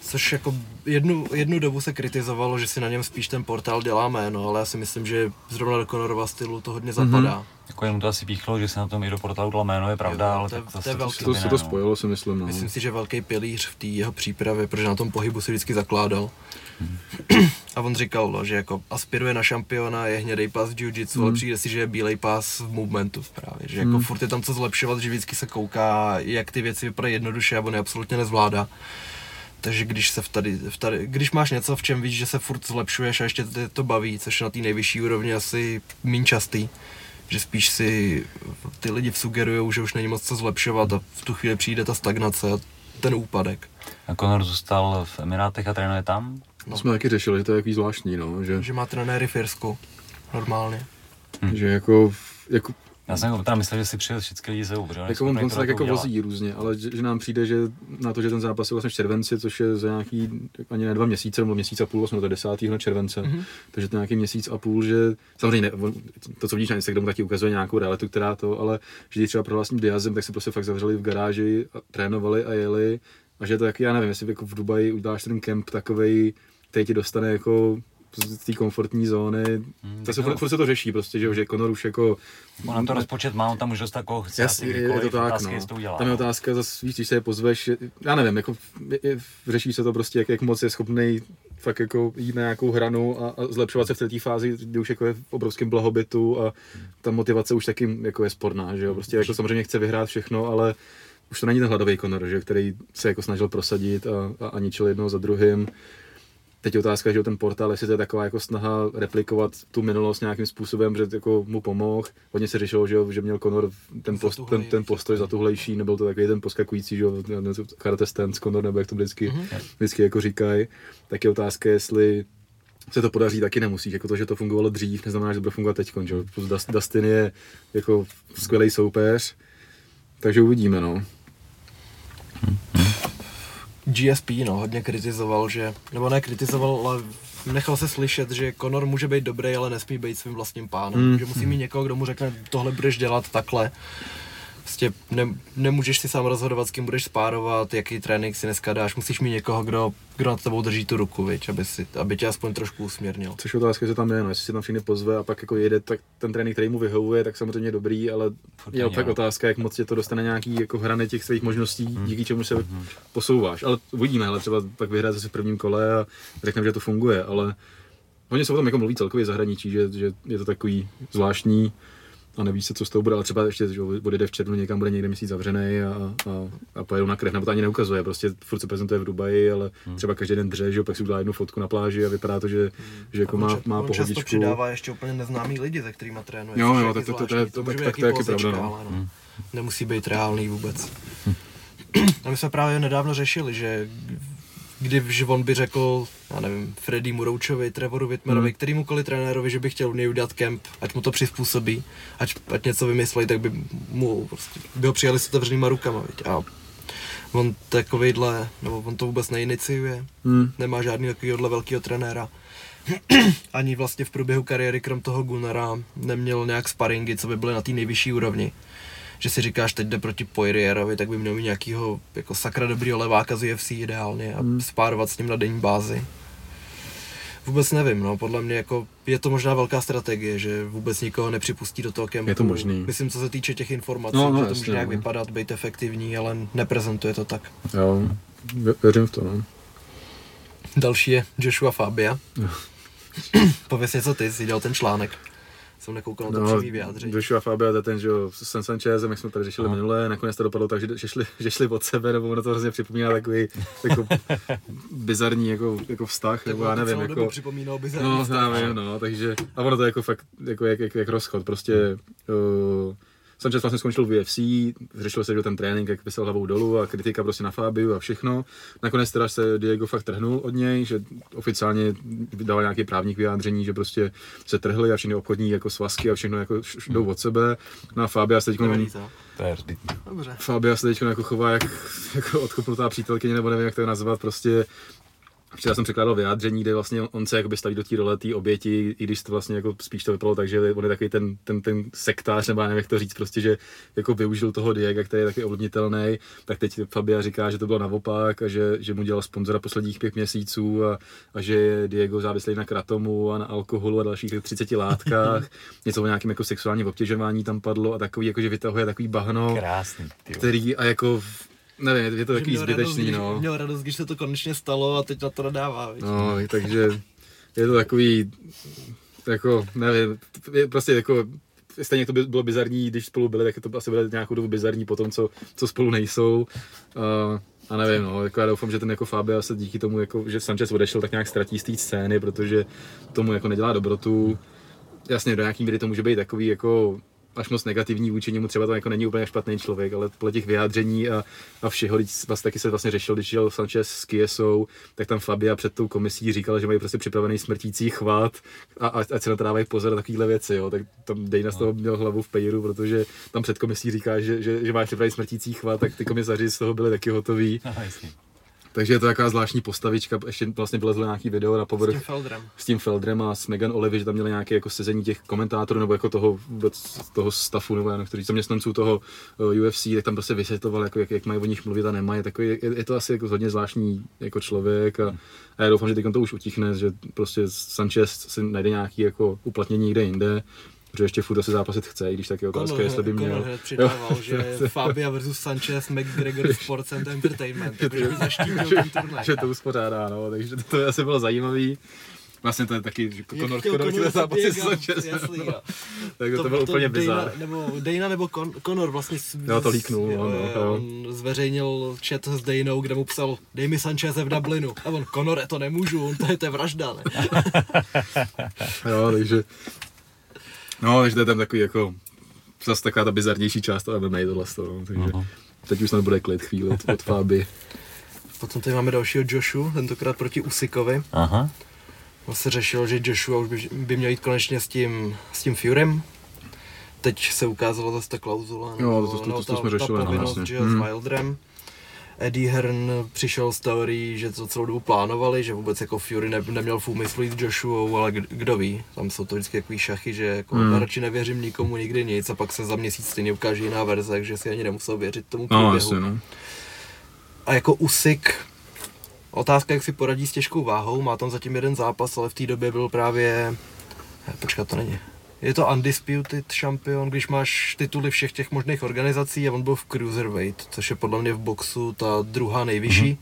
Což jako jednu, jednu dobu se kritizovalo, že si na něm spíš ten portál dělá jméno, ale já si myslím, že zrovna do Conorova stylu to hodně zapadá. Mm-hmm. Jako jenom to asi píchlo, že se na tom i do portálu dalo jméno, je pravda, Jo, ale to tak to zase velký. To se to spojilo, si myslím, no. Myslím si, že velký pilíř v té jeho přípravě, protože na tom pohybu si vždycky zakládal. A on říkal, no, že jako aspiruje na šampiona, je hnědej pás v jiu-jitsu, ale přijde si, že je bílej pás v movementu právě. Že jako furt je tam co zlepšovat, že vždycky se kouká, jak ty věci vypadají jednoduše a on je absolutně nezvládá. Takže když se v tady, v tady, když máš něco, v čem víš, že se furt zlepšuješ a ještě tě to baví, což je na té nejvyšší úrovni asi méně častý, že spíš si ty lidi sugerují, že už není moc co zlepšovat a v tu chvíli přijde ta stagnace a ten úpadek. A Conor zůstal v Emirátech a trénuje tam? To jsme taky řešili, že to je takový zvláštní, no, že, Že má trenéry v Irsku, normálně. že jako, jako Já jsem jako tam myslel, že si přijel všechny lidi on je Jako on, on se tak jako vozí různě, ale že, že, nám přijde, že na to, že ten zápas je vlastně v červenci, což je za nějaký ani ne dva měsíce, nebo měsíc a půl, vlastně to je 10. července, mm-hmm. takže to je nějaký měsíc a půl, že samozřejmě ne, on, to, co vidíš na Instagramu, taky ukazuje nějakou realitu, která to, ale že když třeba pro vlastním Diazem, tak se prostě fakt zavřeli v garáži, a trénovali a jeli a že je to taky, já nevím, jestli jako v Dubaji uděláš ten kemp takovej, který ti dostane jako z té komfortní zóny, hmm, to se, furt, furt se to řeší prostě, že, že Conor už jako On na to rozpočet má, on tam už dost takovou chce. Jasně, je, to tak, no. to udělá. Tam je otázka, zase víš, když se je pozveš, já nevím, jako, je, je, řeší se to prostě, jak, jak moc je schopný fakt jako jít na nějakou hranu a, a zlepšovat se v té fázi, kdy už jako je v obrovském blahobytu a ta motivace už taky jako je sporná, že jo, prostě jako samozřejmě chce vyhrát všechno, ale už to není ten hladový Conor, že, který se jako snažil prosadit a, a, a ničil jednoho za druhým. Teď je otázka, že jo, ten portál, jestli to je taková jako snaha replikovat tu minulost nějakým způsobem, že jako mu pomohl. Hodně se řešilo, že, jo, že měl Conor ten, post, ten, ten postoj za tuhlejší, nebyl to takový ten poskakující, že jo, karate stance Conor, nebo jak to vždycky, vždycky jako říkají. Tak je otázka, jestli se to podaří, taky nemusíš. Jako to, že to fungovalo dřív, neznamená, že to bude fungovat teď. Dustin je jako skvělý soupeř, takže uvidíme, no. GSP no, hodně kritizoval, že, nebo ne kritizoval, ale nechal se slyšet, že Conor může být dobrý, ale nesmí být svým vlastním pánem. Mm. Že musí mít někoho, kdo mu řekne, tohle budeš dělat takhle. Prostě ne, nemůžeš si sám rozhodovat, s kým budeš spárovat, jaký trénink si dneska dáš. Musíš mít někoho, kdo, kdo nad tebou drží tu ruku, viď, aby, si, aby tě aspoň trošku usměrnil. Což je otázka, že tam je, no, jestli si tam všechny pozve a pak jako jede, tak ten trénink, který mu vyhovuje, tak samozřejmě dobrý, ale Furt je fakt no. otázka, jak moc tě to dostane nějaký jako hrany těch svých možností, díky čemu se posouváš. Ale uvidíme, ale třeba pak vyhrát zase v prvním kole a řekneme, že to funguje, ale hodně se o tom jako mluví celkově v zahraničí, že, že je to takový zvláštní a neví se, co s tou bude, ale třeba ještě že odjede v červnu někam, bude někde měsíc zavřený a, a, a pojedou na krev, nebo to ani neukazuje, prostě furt se prezentuje v Dubaji, ale třeba každý den dře, že jo, pak si udělá jednu fotku na pláži a vypadá to, že, že jako A on má, má on často pohodičku. přidává ještě úplně neznámý lidi, se kterými trénuje. Jo, jo, tak to- to- to- to- tak- tak to je taky pravda, no. no. Nemusí být reálný vůbec. A my jsme právě nedávno řešili, že když on by řekl, já nevím, Freddy Muroučovi, Trevoru Whitmerovi, Hmm. kterýmukoliv trenérovi, že by chtěl u něj udělat kemp, ať mu to přizpůsobí, ať, ať něco vymyslí, tak by mu prostě, by ho přijali s otevřenýma rukama, viď? A on takovejhle, nebo on to vůbec neiniciuje, Hmm. nemá žádný takovýhle velkýho trenéra. Ani vlastně v průběhu kariéry, krom toho Gunnara, neměl nějak sparingy, co by byly na té nejvyšší úrovni. Že si říkáš, teď jde proti Poirierovi, tak by měl mít nějakýho jako sakra dobrýho leváka z UFC ideálně a Hmm. spárovat s ním na denní bázi. Vůbec nevím, no, podle mě jako je to možná velká strategie, že vůbec nikoho nepřipustí do toho kempu. Je to možný. Myslím, co se týče těch informací, No, no, že to jasně, může nějak no. vypadat, být efektivní, ale neprezentuje to tak. Jo, vě- věřím v to, no. Další je Joshua Fabia. Pověz něco ty, jsi dělal ten článek. Jsem nekoukal na to No, přímý vyjádření. Joshua Fabio, to je ten, že jo, s San Sanchezem, jak jsme tady řešili No. minule, nakonec to dopadlo tak, že, že, šli, že šli od sebe, nebo ono to hrozně připomíná takový jako bizarní jako, jako vztah, nebo já nevím, jako... připomínal by No, já vím, no, takže, a ono to je jako fakt, jako jak, jak, jak rozchod, prostě, uh, Sanchez vlastně skončil v UFC, řešil se, že ten trénink, jak vysel hlavou dolů a kritika prostě na Fabiu a všechno. Nakonec teda se Diego fakt trhnul od něj, že oficiálně vydal nějaký právník vyjádření, že prostě se trhli a všechny obchodní jako svazky a všechno jako jdou od sebe. No a Fabia se teď Nevelí to. To je vždy. Dobře. Fabia se teď jako chová jak, jako odkopnutá přítelkyně, nebo nevím, jak to nazvat, prostě Včera jsem překládal vyjádření, kde vlastně on se jakoby staví do té role té oběti, i když to vlastně jako spíš to vypadalo tak, že on je takový ten, ten, ten sektář, nebo já nevím, jak to říct, prostě, že jako využil toho Diega, který je taky ovlivnitelný, tak teď Fabia říká, že to bylo naopak a že, že mu dělal sponzora posledních pět měsíců a, a že je Diego závislý na kratomu a na alkoholu a dalších 30 látkách. Něco o nějakém jako sexuálním obtěžování tam padlo a takový, jako že vytahuje takový bahno, Krásný. Který a jako nevím, je to takový radost, zbytečný, když- no. Měl radost, když se to konečně stalo a teď na to nadává. víš. No, takže je to takový, jako, nevím, je prostě jako, stejně to by bylo bizarní, když spolu byli, tak to asi bude nějakou dobu bizarní po tom, co, co spolu nejsou. Uh, a nevím, no, jako já doufám, že ten jako Fabio se díky tomu, jako, že Sanchez odešel, tak nějak ztratí z té scény, protože tomu jako nedělá dobrotu. Jasně, do nějaký míry to může být takový jako až moc negativní vůči němu, třeba to jako není úplně špatný člověk, ale podle těch vyjádření a, a všeho, když vlastně taky se vlastně řešil, když jel Sanchez s Kiesou, tak tam Fabia před tou komisí říkal, že mají prostě připravený smrtící chvat a, a ať se na to dávají pozor na takovéhle věci, jo. tak tam Dejna z toho měl hlavu v pejru, protože tam před komisí říká, že, že, že máš připravený smrtící chvat, tak ty komisaři z toho byli taky hotoví. No, jasně. Takže je to taková zvláštní postavička, ještě vlastně vylezlo nějaký video na S povrch tím Feldrem. s tím Feldrem a s Megan Olivy, že tam měli nějaké jako sezení těch komentátorů nebo jako toho vůbec toho stafu nebo já kteří zaměstnanců toho uh, UFC, tak tam prostě vysvětloval, jako, jak, jak mají o nich mluvit a nemají. Takový, je, je, to asi jako hodně zvláštní jako člověk a, a já doufám, že teď to už utichne, že prostě Sanchez si najde nějaký jako uplatnění někde jinde. Protože ještě furt asi zápasit chce, i když taky otázka, Conor, jestli by Conor měl. hned přidával, že Fabia versus Sanchez, McGregor Sports and Entertainment, takže by zaštítil ten turnaj. že to uspořádá, no, takže to, to by asi bylo zajímavý. Vlastně to je taky, že Conor, Conor chtěl Conor zápasit s jasný, no. Tak to, to bylo úplně bizar. Nebo Dana nebo Con, Conor vlastně s, Jo, to líknul, s- no, no, jo. on zveřejnil chat s Danou, kde mu psal dej mi Sancheze v Dublinu. A on, Conore, to nemůžu, to je, to je vražda, ne? Jo, takže... No, takže to je tam takový jako... Zase taková ta bizarnější část toho MMA tohle z toho, no, takže Aha. teď už snad bude klid chvíli od, od Fáby. Potom tady máme dalšího Joshu, tentokrát proti Usikovi. Aha. On se řešil, že Joshua už by, by měl jít konečně s tím, s tím Furym. Teď se ukázala zase ta klauzula, Jo, to- to- to- to ta, jsme řešili, ta no, povinnost, jasně. že jo, Hmm. s Wilderem. Eddie Hearn přišel s teorií, že to celou dobu plánovali, že vůbec jako Fury ne, neměl v úmyslu jít s Joshuou, ale kdo, kdo ví, tam jsou to vždycky takový šachy, že jako Hmm. radši nevěřím nikomu nikdy nic a pak se za měsíc stejně ukáže jiná verze, takže si ani nemusel věřit tomu No, průběhu. jasně, no. A jako Usik, otázka, jak si poradí s těžkou váhou, má tam zatím jeden zápas, ale v té době byl právě, počkat, to není. Je to undisputed šampion, když máš tituly všech těch možných organizací a on byl v cruiserweight, což je podle mě v boxu ta druhá nejvyšší.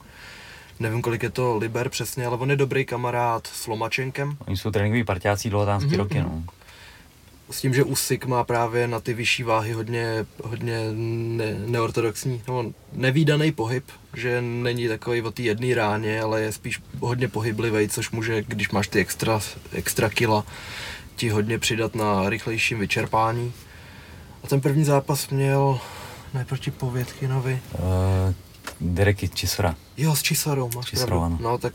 Nevím, kolik je to liber přesně, ale on je dobrý kamarád s Lomačenkem. Oni jsou tréninkoví partiáci dlouhotánský Mhm, roky, no. S tím, že Usyk má právě na ty vyšší váhy hodně, hodně ne, neortodoxní, nebo nevýdaný pohyb, že není takový o té jedné ráně, ale je spíš hodně pohyblivý, což může, když máš ty extra, extra kila, ti hodně přidat na rychlejším vyčerpání. A ten první zápas měl, ne proti Povětkinovi, Uh, Derek Chisora. jo, s Čisarou, máš Čisarou, ano. No tak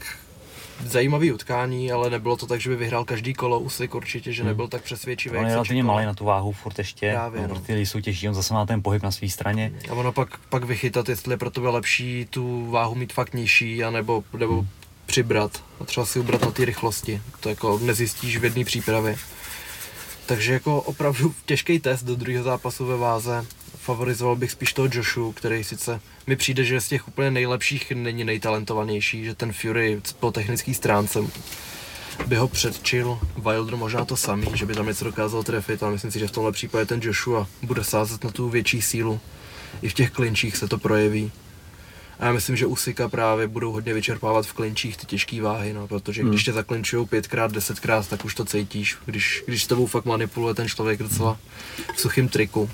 zajímavý utkání, ale nebylo to tak, že by vyhrál každý kolo Usyk určitě, že nebyl tak přesvědčivý. On je relativně malý na tu váhu furt ještě, Právě, no, protože jsou těžší, on zase má ten pohyb na své straně. A ono pak, pak vychytat, jestli je pro tebe lepší tu váhu mít fakt nižší, anebo, nebo přibrat a třeba si ubrat na té rychlosti. To jako nezjistíš v jedné přípravě. Takže jako opravdu těžký test do druhého zápasu ve váze. Favorizoval bych spíš toho Joshu, který sice mi přijde, že z těch úplně nejlepších není nejtalentovanější, že ten Fury po technické stránce by ho předčil. Wilder možná to samý, že by tam něco dokázal trefit, ale myslím si, že v tomhle případě ten Joshua bude sázet na tu větší sílu. I v těch klinčích se to projeví. A já myslím, že Usika právě budou hodně vyčerpávat v klinčích ty těžké váhy, no, protože Hmm. když tě zaklinčují pětkrát, desetkrát, tak už to cítíš, když, když s tebou fakt manipuluje ten člověk docela v suchým triku.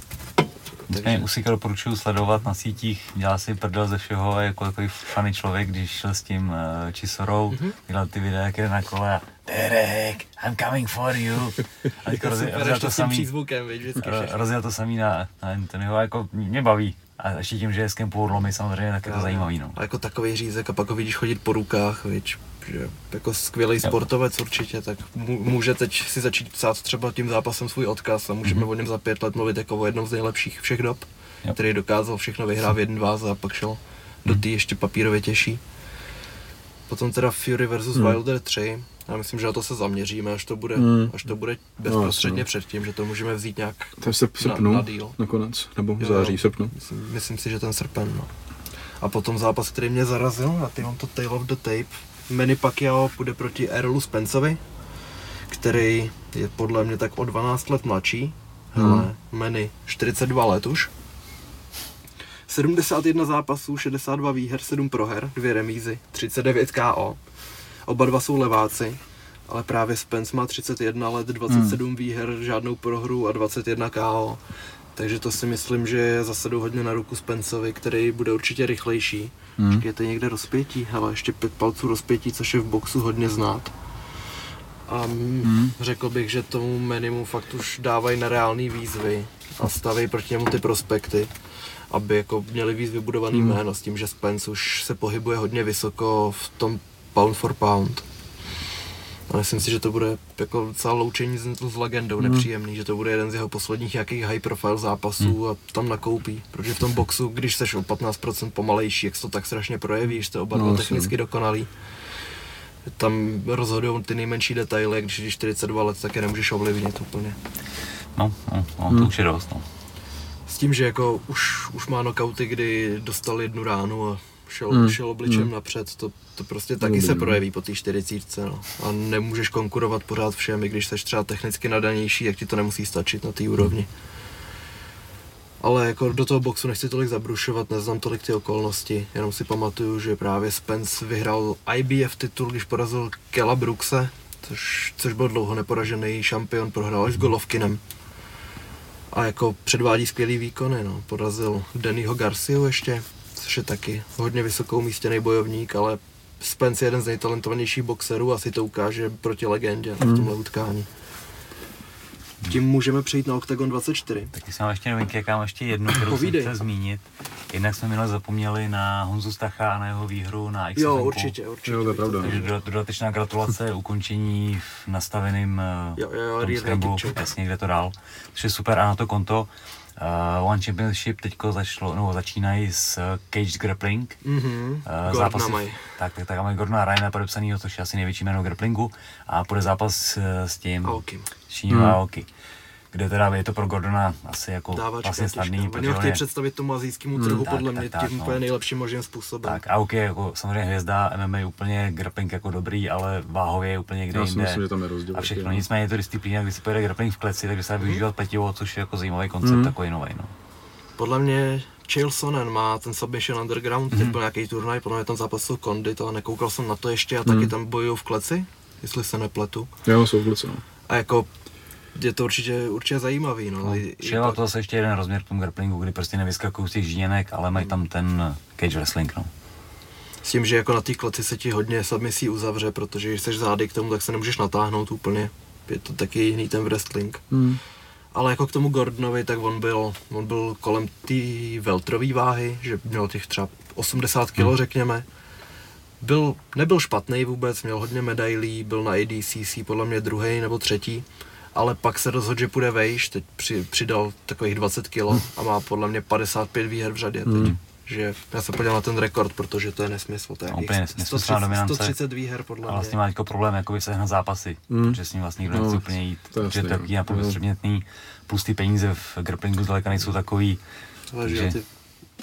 Nicméně Usika doporučuju sledovat na sítích, dělá si prdel ze všeho a jako takový funny člověk, když šel s tím uh, Čisorou, Mhm. mm-hmm. dělal ty videa, jak jde na kole a Derek, I'm coming for you. A teďka rozjel, to samý, rozjel to samý na, na Anthonyho a jako mě baví. A ještě tím, že je z kempu odlomy samozřejmě, tak je to zajímavý, no. A jako takový řízek a pak ho vidíš chodit po rukách, víš, že jako skvělý sportovec určitě, tak může teď si začít psát třeba tím zápasem svůj odkaz a můžeme o něm za pět let mluvit jako o jednom z nejlepších všech dob, Jo. který dokázal všechno vyhrát v jeden váze a pak šel do té ještě papírově těžší. Potom teda Fury versus Hmm. Wilder 3, já myslím, že na to se zaměříme, až to bude, Hmm. až to bude bezprostředně no. předtím, že to můžeme vzít nějak To je sep- srpnu Na- na díl. nakonec, nebo v září, v srpnu. Myslím, myslím si, že ten srpen, no. A potom zápas, který mě zarazil, a ty mám to Tale of the Tape. Manny Pacquiao půjde proti Errolu Spenceovi, který je podle mě tak o 12 let mladší. Hmm. Hele, Manny 42 let už. 71 zápasů, 62 výher, 7 proher, 2 remízy, 39 KO. Oba dva jsou leváci, ale právě Spence má 31 let, 27 hmm. výher, žádnou prohru a 21 KO. Takže to si myslím, že je zase hodně na ruku Spenceovi, který bude určitě rychlejší. Hmm. Počkejte někde rozpětí, hele, ještě pět palců rozpětí, což je v boxu hodně znát. A hmm. Hmm. řekl bych, že tomu minimu fakt už dávají nereální výzvy a staví proti němu ty prospekty, aby jako měli víc vybudovaný Hmm. jméno s tím, že Spence už se pohybuje hodně vysoko v tom pound for pound. A myslím si, že to bude jako docela loučení s, s legendou Hmm. nepříjemný, že to bude jeden z jeho posledních jakých high profile zápasů a tam nakoupí. Protože v tom boxu, když seš o 15% pomalejší, jak se to tak strašně projeví, že jste oba No, dva technicky dokonalý. Tam rozhodují ty nejmenší detaily, když jsi 42 let, tak je nemůžeš ovlivnit úplně. No, no, no Hmm. to už je dost, no. S tím, že jako už, už má knockouty, kdy dostal jednu ránu a šel, Hmm. šel obličem Hmm. napřed, to, to prostě taky Dobrý, se projeví po té 40. No. A nemůžeš konkurovat pořád všem, i když jsi třeba technicky nadanější, jak ti to nemusí stačit na té úrovni. Ale jako do toho boxu nechci tolik zabrušovat, neznám tolik ty okolnosti, jenom si pamatuju, že právě Spence vyhrál IBF titul, když porazil Kela Brookse, což, což byl dlouho neporažený šampion, prohrál až s Golovkinem. A jako předvádí skvělý výkony, no. Porazil Dannyho Garciu ještě, což je taky hodně vysokou umístěný bojovník, ale Spence je jeden z nejtalentovanějších boxerů, asi to ukáže proti legendě v tomhle utkání. Tím můžeme přejít na Octagon 24. Taky jsem mám ještě novinky, jaká mám ještě jednu, kterou Povídej. jsem chtěl zmínit. Jednak jsme minule zapomněli na Honzu Stacha a na jeho výhru na XFM. Jo, určitě, určitě. Jo, to je pravda. Takže dodat- dodatečná gratulace ukončení v nastaveným eh, Jo, jo, jo, tom rear scrambu, kde to dál. Což je super a na to konto uh, One Championship teďko začalo, no, začínají s uh, Cage Grappling. Mhm, Uh, zápasy, mají. tak, tak, tak máme Gordona Ryana podepsanýho, což je asi největší jméno grapplingu a bude zápas eh, s tím Aokim. Šíním Hmm. Aoki. Kde teda je to pro Gordona asi jako Dávačka vlastně snadný. Oni protože ho chtějí je, představit tomu azijskému trhu Hmm, tak, podle tak, mě tak, tím no. úplně nejlepším možným způsobem. tak Aoki je jako samozřejmě hvězda, MMA je úplně grappling jako dobrý, ale váhově je úplně někde Já si jinde. myslím, že tam je rozdíl. a všechno, no. nicméně je to disciplína, kdy se pojede grappling v kleci, takže se dá využívat pletivo, což je jako zajímavý koncept, Hmm. takový nový. No. Podle mě Chael Sonnen má ten Submission Underground, Mhm. teď byl nějaký turnaj, podle mě tam zápasil Kondit, ale nekoukal jsem na to ještě a Mhm. taky tam bojují v kleci, jestli se nepletu. Jo, jsou v klice, no. A jako je to určitě, určitě zajímavý, no. No, pak- to zase ještě jeden rozměr k tomu grapplingu, kdy prostě nevyskakují z těch žíněnek, ale mají tam ten cage wrestling. No. S tím, že jako na té kleci se ti hodně submisí uzavře, protože když jsi zády k tomu, tak se nemůžeš natáhnout úplně. Je to taky jiný ten wrestling. Hmm. Ale jako k tomu Gordonovi, tak on byl, on byl kolem té veltrové váhy, že měl těch třeba 80 kg, Hmm. řekněme. Byl, nebyl špatný vůbec, měl hodně medailí, byl na ADCC podle mě druhý nebo třetí, ale pak se rozhodl, že půjde vejš, teď při, přidal takových 20 kg a má podle mě 55 výher v řadě teď. Hmm. Že já se podíval na ten rekord, protože to je nesmysl. To je No, úplně nesmyslná 130, dominance. 130 výher podle A vlastně mě. má teďko problém jakoby sehnat zápasy, Mm. protože s ním vlastně nikdo No, nechce úplně jít, to je protože to je takový no. bezpředmětný, plus ty peníze v grapplingu zdaleka nejsou takový, Ale že takže- ty,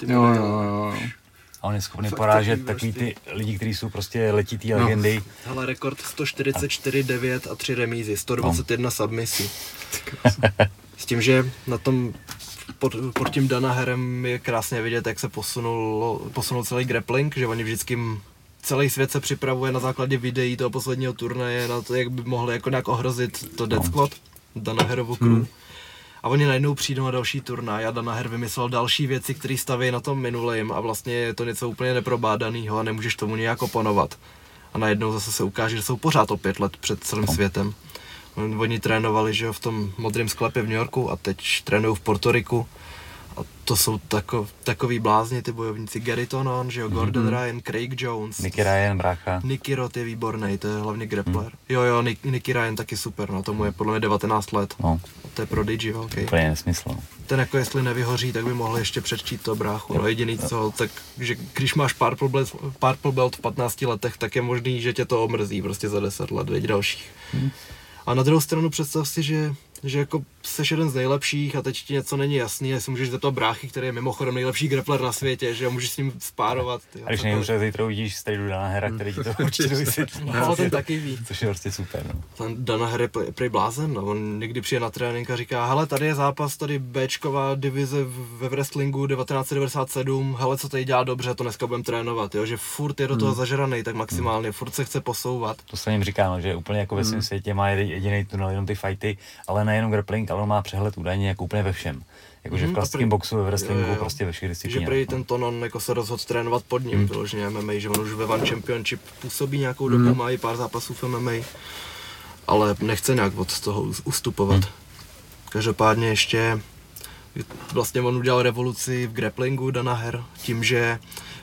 ty Jo, jo, jo, jo. A on je schopný Fakt porážet takový takový ty prostě- lidi, kteří jsou prostě letitý No. legendy. Hele, rekord 144, 9 a 3 remízy, 121 submisí. S tím, že na tom pod, pod tím Danaherem je krásně vidět, jak se posunul, posunul celý grappling, že oni vždycky celý svět se připravuje na základě videí toho posledního turnaje na to, jak by mohli jako nějak ohrozit to dead No. squad, Danaherovu crew. Hmm. A oni najednou přijdou na další turnaj a Danaher vymyslel další věci, které staví na tom minulým a vlastně je to něco úplně neprobádaného a nemůžeš tomu nějak oponovat. A najednou zase se ukáže, že jsou pořád o pět let před celým světem. Oni trénovali, že jo, v tom modrém sklepě v New Yorku a teď trénují v Portoriku. A to jsou tako, takový blázni, ty bojovníci. Gary Tonon, že jo, Gordon mm-hmm. Ryan, Craig Jones. Nicky Ryan, brácha. Nicky Roth je výborný, to je hlavně grappler. Hmm. Jo, jo, Nick, Nicky Ryan taky super, no tomu je podle mě 19 let. No, To je prodigy velký. úplně nesmysl. no. Ten jako jestli nevyhoří, tak by mohl ještě přečtít to bráchu. No jediný co, tak že když máš Purple Belt, Purple Belt v 15 letech, tak je možný, že tě to omrzí prostě za 10 let, věď dalších. A na druhou stranu představ si, že že jako seš jeden z nejlepších a teď ti něco není jasný, si můžeš zeptat bráchy, který je mimochodem nejlepší grappler na světě, že můžeš s ním spárovat. Ty, A když nejhůře zítra uvidíš strejdu Dana Hera, který ti to určitě vysvětlí. No, ten taky ví. Což je prostě super, no. Ten Dana Hry je pr- prý blázen, no. on někdy přijde na trénink a říká, hele, tady je zápas, tady Bčková divize ve wrestlingu 1997, hele, co tady dělá dobře, to dneska budeme trénovat, jo, že furt je do toho zažraný, tak maximálně, furt se chce posouvat. To se jim říká, no, že úplně jako ve svém světě má jedi- jediný tunel, jenom ty fighty, ale nejenom grappling, ale on má přehled údajně jako úplně ve všem. Jakože v Mhm, a klasickém prý- boxu, ve wrestlingu, jo, jo. prostě ve všech Že disciplínách. prý no. ten Tonon jako se rozhodl trénovat pod ním, Hmm. vyloženě MMA, že on už ve One Championship působí nějakou dobu, má i pár zápasů v MMA, ale nechce nějak od toho us- ustupovat. Hmm. Každopádně ještě vlastně on udělal revoluci v grapplingu Danaher tím, že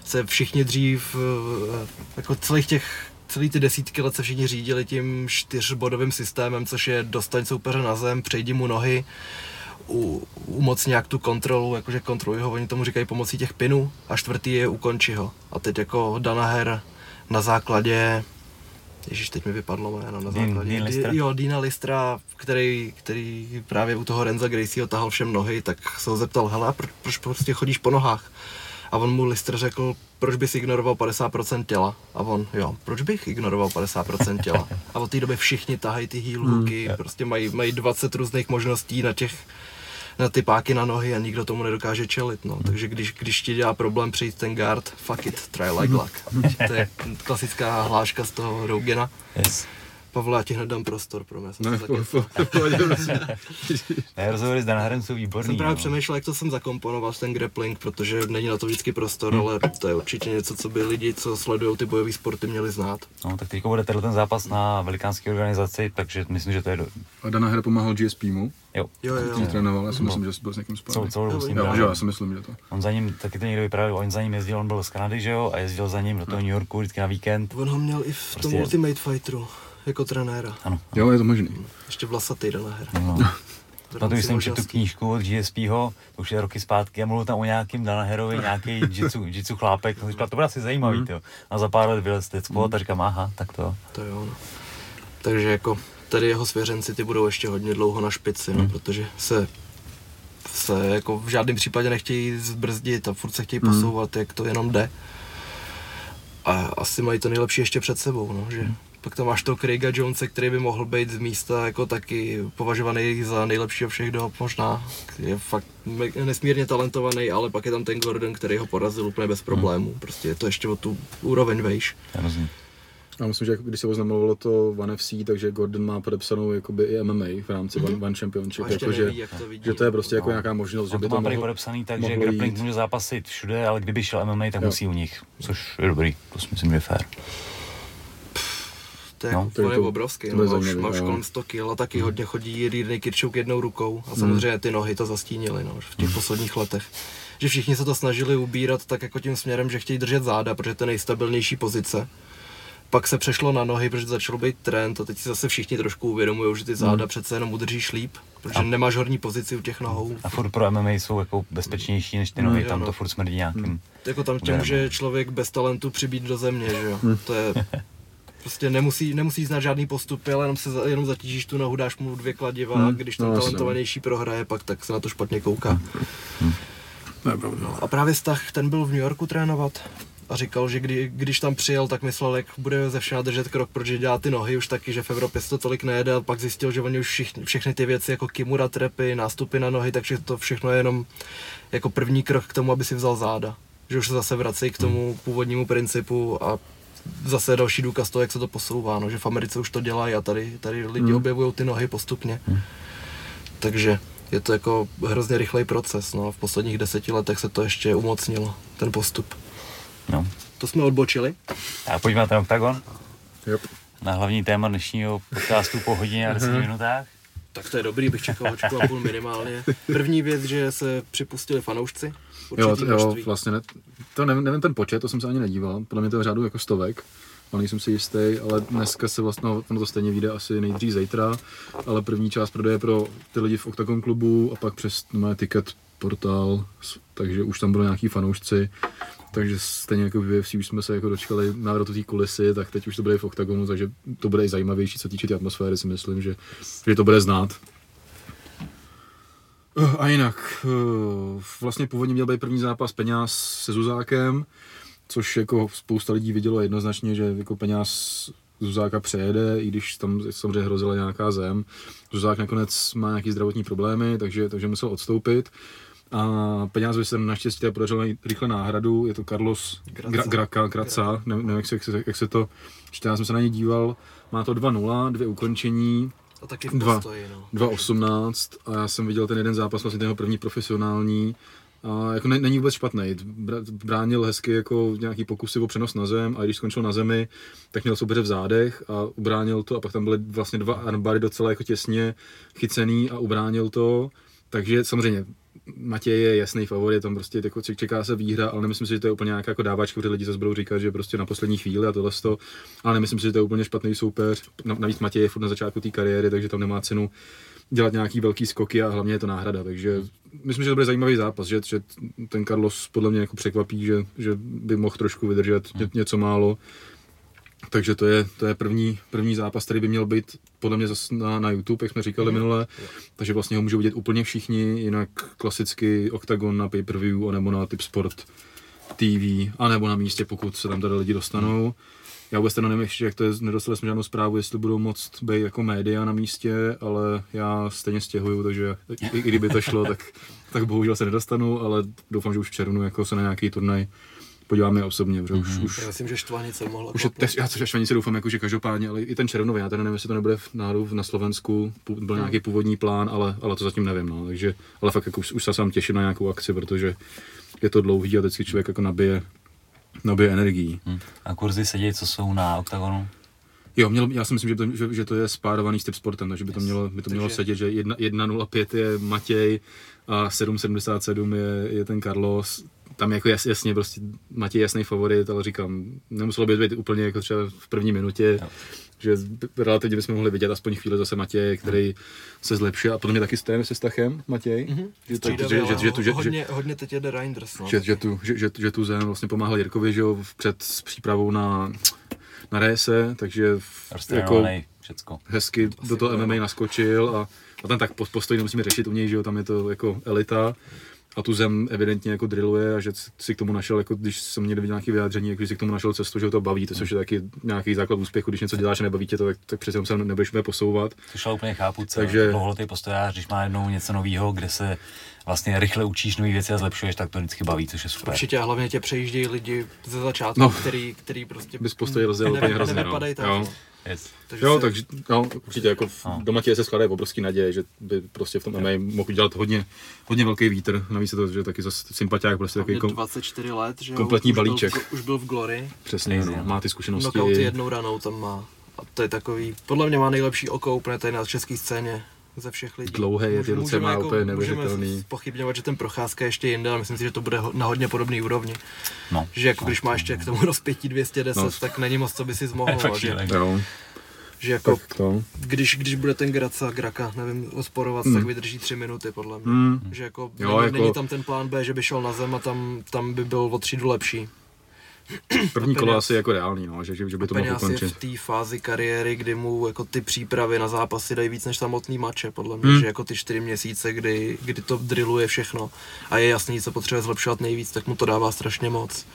se všichni dřív, eh, jako celých těch celý ty desítky let se všichni řídili tím čtyřbodovým systémem, což je dostaň soupeře na zem, přejdi mu nohy, u, umoc nějak tu kontrolu, jakože kontroluj ho, oni tomu říkají pomocí těch pinů a čtvrtý je ukonči ho. A teď jako Danaher na základě Ježíš, teď mi vypadlo jméno na základě. Dean Lister? Jo, Dina Listra, který, který právě u toho Renza Gracieho tahal všem nohy, tak se ho zeptal, hele, a proč, proč prostě chodíš po nohách? A on mu Lister řekl, proč bys ignoroval 50% těla? A on, jo, proč bych ignoroval 50% těla? A od té doby všichni tahají ty heel hooky, prostě mají, mají 20 různých možností na těch na ty páky na nohy a nikdo tomu nedokáže čelit, no. Takže když, když ti dělá problém přejít ten guard, fuck it, try like luck. To je klasická hláška z toho Rogena. Yes. Pavle, já ti hned dám prostor, pro mě. Jsem, Ne, to po- po-. Ne, rozhovory s Danaherem jsou výborný. jsem právě no. přemýšlel, jak to jsem zakomponoval ten grappling, protože není na to vždycky prostor, Hmm. ale to je určitě něco, co by lidi, co sledují ty bojové sporty, měli znát. No, tak teď bude tenhle ten zápas na velikánské organizaci, takže myslím, že to je do... A Dana Hra pomáhal GSP mu, Jo, Jo, jo, trénoval, já si myslím, že byl s někým spolu. celou dobu s ním Jo, jo, já si myslím, že to. On za ním, taky to někdo vyprávěl, on za ním jezdil, on byl z Kanady, že jo, a jezdil za ním do toho New Yorku vždycky na víkend. On ho měl i v tom Prostě- Ultimate Fighteru, jako trenéra. Ano. Jo, je to možný. Ještě vlasatý Danaher. No. To to, si jsem četl knížku od GSPho, to už je roky zpátky, a mluvil tam o nějakým Danaherovi, nějaký jitsu, jitsu chlápek, no, říkal, to bude asi zajímavý, Mhm. jo. A za pár let vylez teď squat a říkám, aha, tak to. To jo, no. Takže jako tady jeho svěřenci ty budou ještě hodně dlouho na špici, no, protože se se jako v žádném případě nechtějí zbrzdit a furt se chtějí posouvat, jak to jenom jde. A asi mají to nejlepší ještě před sebou, no, že pak tam máš toho Craiga Jonese, který by mohl být z místa jako taky považovaný za nejlepšího všech dob možná. Je fakt nesmírně talentovaný, ale pak je tam ten Gordon, který ho porazil úplně bez problémů. Prostě je to ještě o tu úroveň vejš. Já rozumím. Já myslím, že jako když se oznamovalo to One FC, takže Gordon má podepsanou jakoby i MMA v rámci One, One Championship, jako, že, neví, jak to vidí. že to je prostě jako No. nějaká možnost, že On by to to má mohlo, podepsaný tak, že grappling může zápasit všude, ale kdyby šel MMA, tak Jo. musí u nich, což je dobrý, to si myslím, že je fér. To je, No, no, to je to- obrovský, to no, je má už, zajímavý, má už jo. kolem 100 kg a taky hodně chodí Rear Kirchhoff jednou rukou a samozřejmě ty nohy to zastínily no, v těch posledních letech. Že všichni se to snažili ubírat tak jako tím směrem, že chtějí držet záda, protože to je nejstabilnější pozice. Pak se přešlo na nohy, protože začalo být trend a teď si zase všichni trošku uvědomují, že ty záda přece jenom udržíš líp, protože nemáš horní pozici u těch nohou. A furt pro MMA jsou jako bezpečnější než ty nohy, jo, tam no. to furt smrdí nějakým. Jako tam tě může člověk bez talentu přibít do země, že jo. To je prostě nemusí, nemusí znát žádný postupy, ale jenom, se, jenom zatížíš tu nohu, dáš mu dvě kladiva a když ten no, talentovanější prohraje, pak tak se na to špatně kouká. Pravda. No a právě Stach, ten byl v New Yorku trénovat a říkal, že kdy, když tam přijel, tak myslel, jak bude ze všeho držet krok, protože dělá ty nohy už taky, že v Evropě se to tolik nejede a pak zjistil, že oni už všichni, všechny ty věci jako kimura trepy, nástupy na nohy, takže to všechno je jenom jako první krok k tomu, aby si vzal záda. Že už se zase vrací k tomu původnímu principu a zase další důkaz toho, jak se to posouvá, no, že v Americe už to dělají a tady, tady lidi objevují ty nohy postupně. Takže je to jako hrozně rychlej proces, no. V posledních deseti letech se to ještě umocnilo, ten postup. No. To jsme odbočili. A pojďme na ten oktagon, Yep. na hlavní téma dnešního podcastu po hodině a 10 Mhm. minutách. Tak to je dobrý, bych čekal hoďku a půl minimálně. První věc, že se připustili fanoušci. Jo, určitý t- jo, vlastně ne, to nevím, nevím, ten počet, to jsem se ani nedíval, podle mě to je v řádu jako stovek, ale nejsem si jistý, ale dneska se vlastně, no, ono to stejně vyjde asi nejdřív zítra, ale první část prodeje pro ty lidi v Octagon klubu a pak přes no, ticket portál, takže už tam byli nějaký fanoušci, takže stejně jako v UFC už jsme se jako dočkali návratu té kulisy, tak teď už to bude v Octagonu, takže to bude i zajímavější, co týče té atmosféry, si myslím, že, že to bude znát. Eh, A jinak, eh, vlastně původně měl být první zápas peněz se Zuzákem, což jako spousta lidí vidělo jednoznačně, že jako peněz Zuzáka přejede, i když tam samozřejmě hrozila nějaká zem. Zuzák nakonec má nějaký zdravotní problémy, takže, takže musel odstoupit. A peněz se naštěstí podařilo rychle náhradu, je to Carlos Graca. Gra, Graca, Graca, nevím, nevím jak, se, jak, se, jak se to čte, já jsem se na ně díval, má to 2-0, dvě ukončení, A taky v Dva. postoji, no. 2.18 a já jsem viděl ten jeden zápas, vlastně ten jeho první profesionální. A jako ne, není vůbec špatný. Bránil hezky jako nějaký pokusy o přenos na zem a když skončil na zemi, tak měl soupeře v zádech a ubránil to a pak tam byly vlastně dva armbary docela jako těsně chycený a ubránil to. Takže samozřejmě Matěj je jasný favorit, tam prostě jako čeká se výhra, ale nemyslím si, že to je úplně nějaká jako dávačka, protože lidi zase budou říkat, že prostě na poslední chvíli a tohle to, ale nemyslím si, že to je úplně špatný soupeř. Na- Navíc Matěj je furt na začátku té kariéry, takže tam nemá cenu dělat nějaký velký skoky a hlavně je to náhrada, takže myslím, že to bude zajímavý zápas, že, že ten Carlos podle mě jako překvapí, že, že by mohl trošku vydržet ně, něco málo. Takže to je, to je první, první zápas, který by měl být podle mě zase na, na YouTube, jak jsme říkali minule. Takže vlastně ho můžou vidět úplně všichni, jinak klasicky Octagon na pay-per-view, anebo na Tip Sport TV, anebo na místě, pokud se tam tady lidi dostanou. Já vůbec teda nevím ještě, jak to je, nedostali jsme žádnou zprávu, jestli budou moct být jako média na místě, ale já stejně stěhuju, takže i, i kdyby to šlo, tak, tak bohužel se nedostanu, ale doufám, že už v červnu jako se na nějaký turnaj podíváme osobně, protože už, už, Já myslím, že Štvanice mohla už je, teď, já což švanici doufám, jako, že každopádně, ale i ten červnový, já teda nevím, jestli to nebude v náhodou na Slovensku, pů- byl nějaký původní plán, ale, ale to zatím nevím, no, takže, ale fakt jako už, už se sám těším na nějakou akci, protože je to dlouhý a vždycky člověk jako nabije, nabije energií. Hm. A kurzy sedí, co jsou na oktagonu. Jo, mělo, já si myslím, že to, že, že to je spárovaný s typ sportem, takže by to mělo, by to mělo Takže- sedět, že 1- 1.05 je Matěj a 7.77 je, je ten Carlos. Tam jako jas, jasně prostě Matěj jasný favorit, ale říkám, nemuselo by být úplně jako třeba v první minutě, Jo. že relativně bychom mohli vidět aspoň chvíli zase Matěje, který se zlepšil a podle mě taky stojíme se Stachem, Matěj, Mhm. že, to, že, Střídavě, že, ale že, že, tu- že, že, hodně, hodně teď jede Reinders, no. že, že, tu, že, že, že tu zem vlastně pomáhal Jirkovi, že jo, v- před s přípravou na, na rése, takže jako, všecko. hezky do toho MMA naskočil a, a ten tak po- postoj nemusíme řešit u něj, že jo, tam je to jako elita a tu zem evidentně jako drilluje a že si k tomu našel, jako když jsem někde viděl nějaké vyjádření, jako že si k tomu našel cestu, že ho to baví, to což je taky nějaký základ úspěchu, když něco děláš a nebaví tě to, tak, tak přece se nebudeš posouvat. Což já úplně chápu, co Takže- Takže... dlouholetý postojář, když má jednou něco nového, kde se vlastně rychle učíš nové věci a zlepšuješ, tak to vždycky baví, což je super. Určitě a hlavně tě přejíždějí lidi ze začátku, No. který, který prostě Bys postoj rozdělil neve- úplně hrozně, no. tak, Jo. Yes. Takže Jo, se- takže no, určitě jako v, No. doma tě se skládají obrovský naděje, že by prostě v tom MMA mohl dělat hodně, hodně velký vítr. Navíc je to, že taky zase sympatiák, prostě takový kom, 24 let, že kompletní už byl- balíček. už byl v Glory, přesně, no, no. má ty zkušenosti. knockouty jednou ranou tam má. A to je takový, podle mě má nejlepší oko úplně tady na české scéně ze všech lidí. Dlouhé je, ty ruce můžeme má úplně Můžeme neuvěřitelný. pochybňovat, že ten procházka je ještě jinde, ale myslím si, že to bude na hodně podobný úrovni. No. Že jako když má ještě k tomu rozpětí 210, No. tak není moc, co by si zmohl. Fakt no, že. Jo, že jako když, když bude ten Graca, Graka, nevím, osporovat, Hmm. tak vydrží tři minuty, podle mě. Hmm. Že jako, Jo, není, jako- není, tam ten plán B, že by šel na zem a tam, tam by byl o třídu lepší. První kolo asi jako reálný, no, že, že, že by to mohl Peňaz je ukončit. v té fázi kariéry, kdy mu jako ty přípravy na zápasy dají víc než samotný mače, podle mě, Hmm. že jako ty čtyři měsíce, kdy, kdy to drilluje všechno a je jasný, co potřebuje zlepšovat nejvíc, tak mu to dává strašně moc.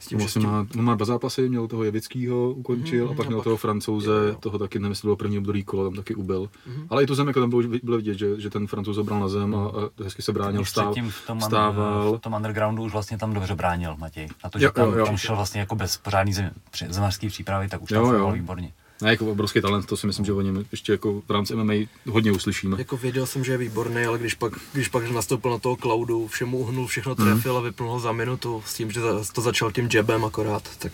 S tím, tím, má, on má dva zápasy, měl toho Jevickýho, ukončil, Mhm, a pak a měl pak- toho Francouze, jo, jo. toho taky, nevím, to bylo první období kolo, tam taky ubil. Mhm. Ale i tu zem, jako tam bylo, bylo vidět, že, že ten Francouz zabral na zem a, a hezky se bránil, předtím v tom, vstával. v tom undergroundu už vlastně tam dobře bránil Matěj. A to, že Jo, tam, jo, jo. tam šel vlastně jako bez pořádný zem, zemařský přípravy, tak už tam Jo, jo. výborně. Ne, jako obrovský talent, to si myslím, že o něm ještě jako v rámci MMA hodně uslyšíme. Jako věděl jsem, že je výborný, ale když pak, když pak nastoupil na toho cloudu, všemu uhnul, všechno trefil a vypnul ho za minutu s tím, že to začal tím jabem akorát, tak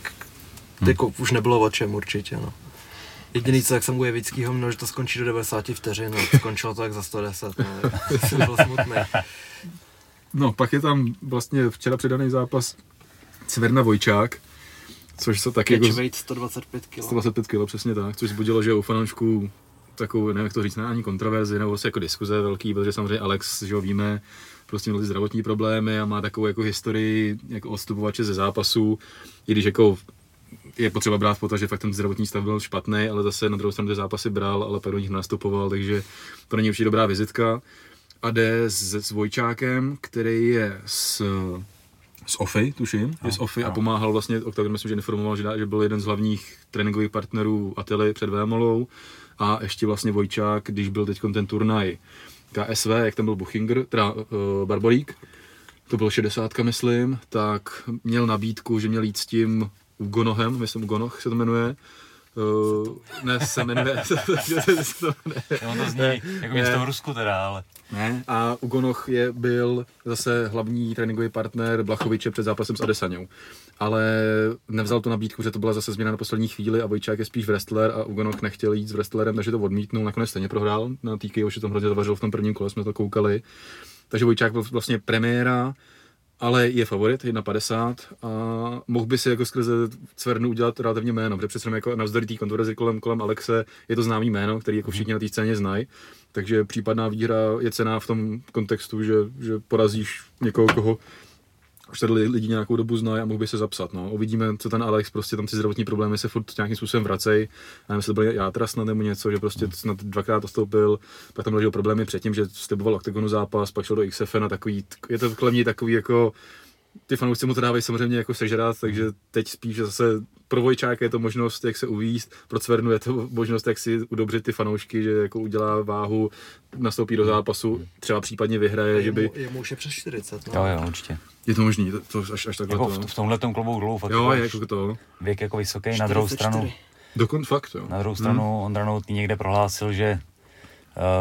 Mhm. jako už nebylo o čem určitě, no. Jediný, co jak jsem u Jevickýho měl, že to skončí do 90 vteřin, no, skončilo to jak za 110, no, jsem byl smutný. No, pak je tam vlastně včera předaný zápas Cverna Vojčák, což se taky jako Catchweight 125 kg. 125 kg, přesně tak, což zbudilo, že u fanoušků takovou, nevím jak to říct, ne ani kontroverzi, nebo vlastně jako diskuze velký, protože samozřejmě Alex, že ho víme, prostě měl ty zdravotní problémy a má takovou jako historii jako odstupovače ze zápasů, i když jako je potřeba brát v potaz, že fakt ten zdravotní stav byl špatný, ale zase na druhou stranu ty zápasy bral, ale pak do nich nastupoval, takže to není určitě dobrá vizitka. A jde s, s Vojčákem, který je z, z OFI, tuším, je z OFI a no. pomáhal vlastně, Octagon myslím, že informoval, že, že byl jeden z hlavních tréninkových partnerů Atily před Vémolou a ještě vlastně Vojčák, když byl teď ten turnaj KSV, jak tam byl Buchinger, teda uh, Barborík, to bylo 60, myslím, tak měl nabídku, že měl jít s tím Ugonohem, myslím Ugonoh se to jmenuje, Uh, ne, se jmenuje, to zní jako město v Rusku teda, ale ne. A Ugonoch je, byl zase hlavní tréninkový partner Blachoviče před zápasem s Adesanou. Ale nevzal tu nabídku, že to byla zase změna na poslední chvíli a Vojčák je spíš wrestler a Ugonoch nechtěl jít s wrestlerem, takže to odmítnul. Nakonec stejně prohrál na TKO, že to hrozně zavařil v tom prvním kole, jsme to koukali. Takže Vojčák byl vlastně premiéra, ale je favorit 1,50 a mohl by si jako skrze Cvernu udělat relativně jméno, protože přece jako navzdory té kontroverzi kolem, kolem Alexe je to známý jméno, který jako všichni na té scéně znají, takže případná výhra je cená v tom kontextu, že, že porazíš někoho, koho už tady lidi nějakou dobu znají a mohl by se zapsat. No. Uvidíme, co ten Alex, prostě tam ty zdravotní problémy se furt nějakým způsobem vracejí. A nevím, jestli to byl játra snad nebo něco, že prostě snad dvakrát odstoupil, pak tam ležel problémy předtím, že sliboval oktagonu zápas, pak šel do XFN a takový, je to kolem takový jako ty fanoušci mu to dávají samozřejmě jako sežrat, takže teď spíš zase pro Vojčáka je to možnost, jak se uvíst, pro Cvernu je to možnost, jak si udobřit ty fanoušky, že jako udělá váhu, nastoupí do zápasu, třeba případně vyhraje, že by... Je mu, už je přes 40, no. jo, jo, určitě. Je to možný, to, to až, až takhle Jako to. v, v tomhle klubou dolů fakt Jo, jako je jako to. věk jako vysoký, na druhou 44. stranu, Dokon fakt, jo. na druhou stranu hmm. Ondra někde prohlásil, že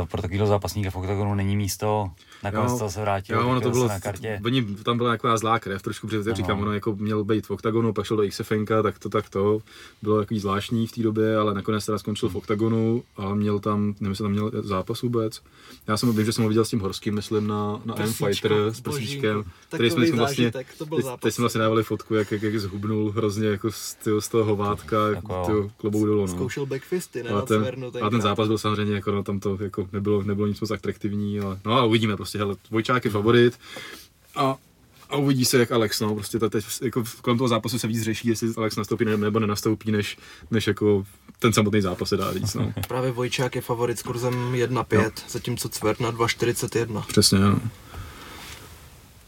uh, pro takového zápasníka v oktagonu není místo, nakonec to se vrátil, jo, ono to bylo, na kartě. Oni, tam byla taková zlá krev trošku, protože Ano. říkám, ono jako měl být v oktagonu, pak šel do XFNK, tak to tak to, bylo takový zvláštní v té době, ale nakonec teda skončil v oktagonu a měl tam, nevím, jestli tam měl zápas vůbec. Já jsem vím, že jsem ho viděl s tím Horským, myslím, na, na M Fighter s prsíčkem, který jsme vlastně, teď, jsme vlastně dávali fotku, jak, jak, jak zhubnul hrozně jako z, tyho, z toho hovátka, Jako tyho klobou dolů. No. Zkoušel backfisty, ne A na ten, a ten zápas byl samozřejmě jako, no, tam to jako nebylo, nebylo nic moc atraktivní, ale no a uvidíme prostě, hele, Vojčák je favorit a, a uvidí se jak Alex, no, prostě ta, teď, jako kolem toho zápasu se víc řeší, jestli Alex nastoupí ne- nebo nenastoupí, než, než jako ten samotný zápas se dá říct, no. Právě Vojčák je favorit s kurzem 1,5, zatímco Cvert na 2,41. Přesně, no.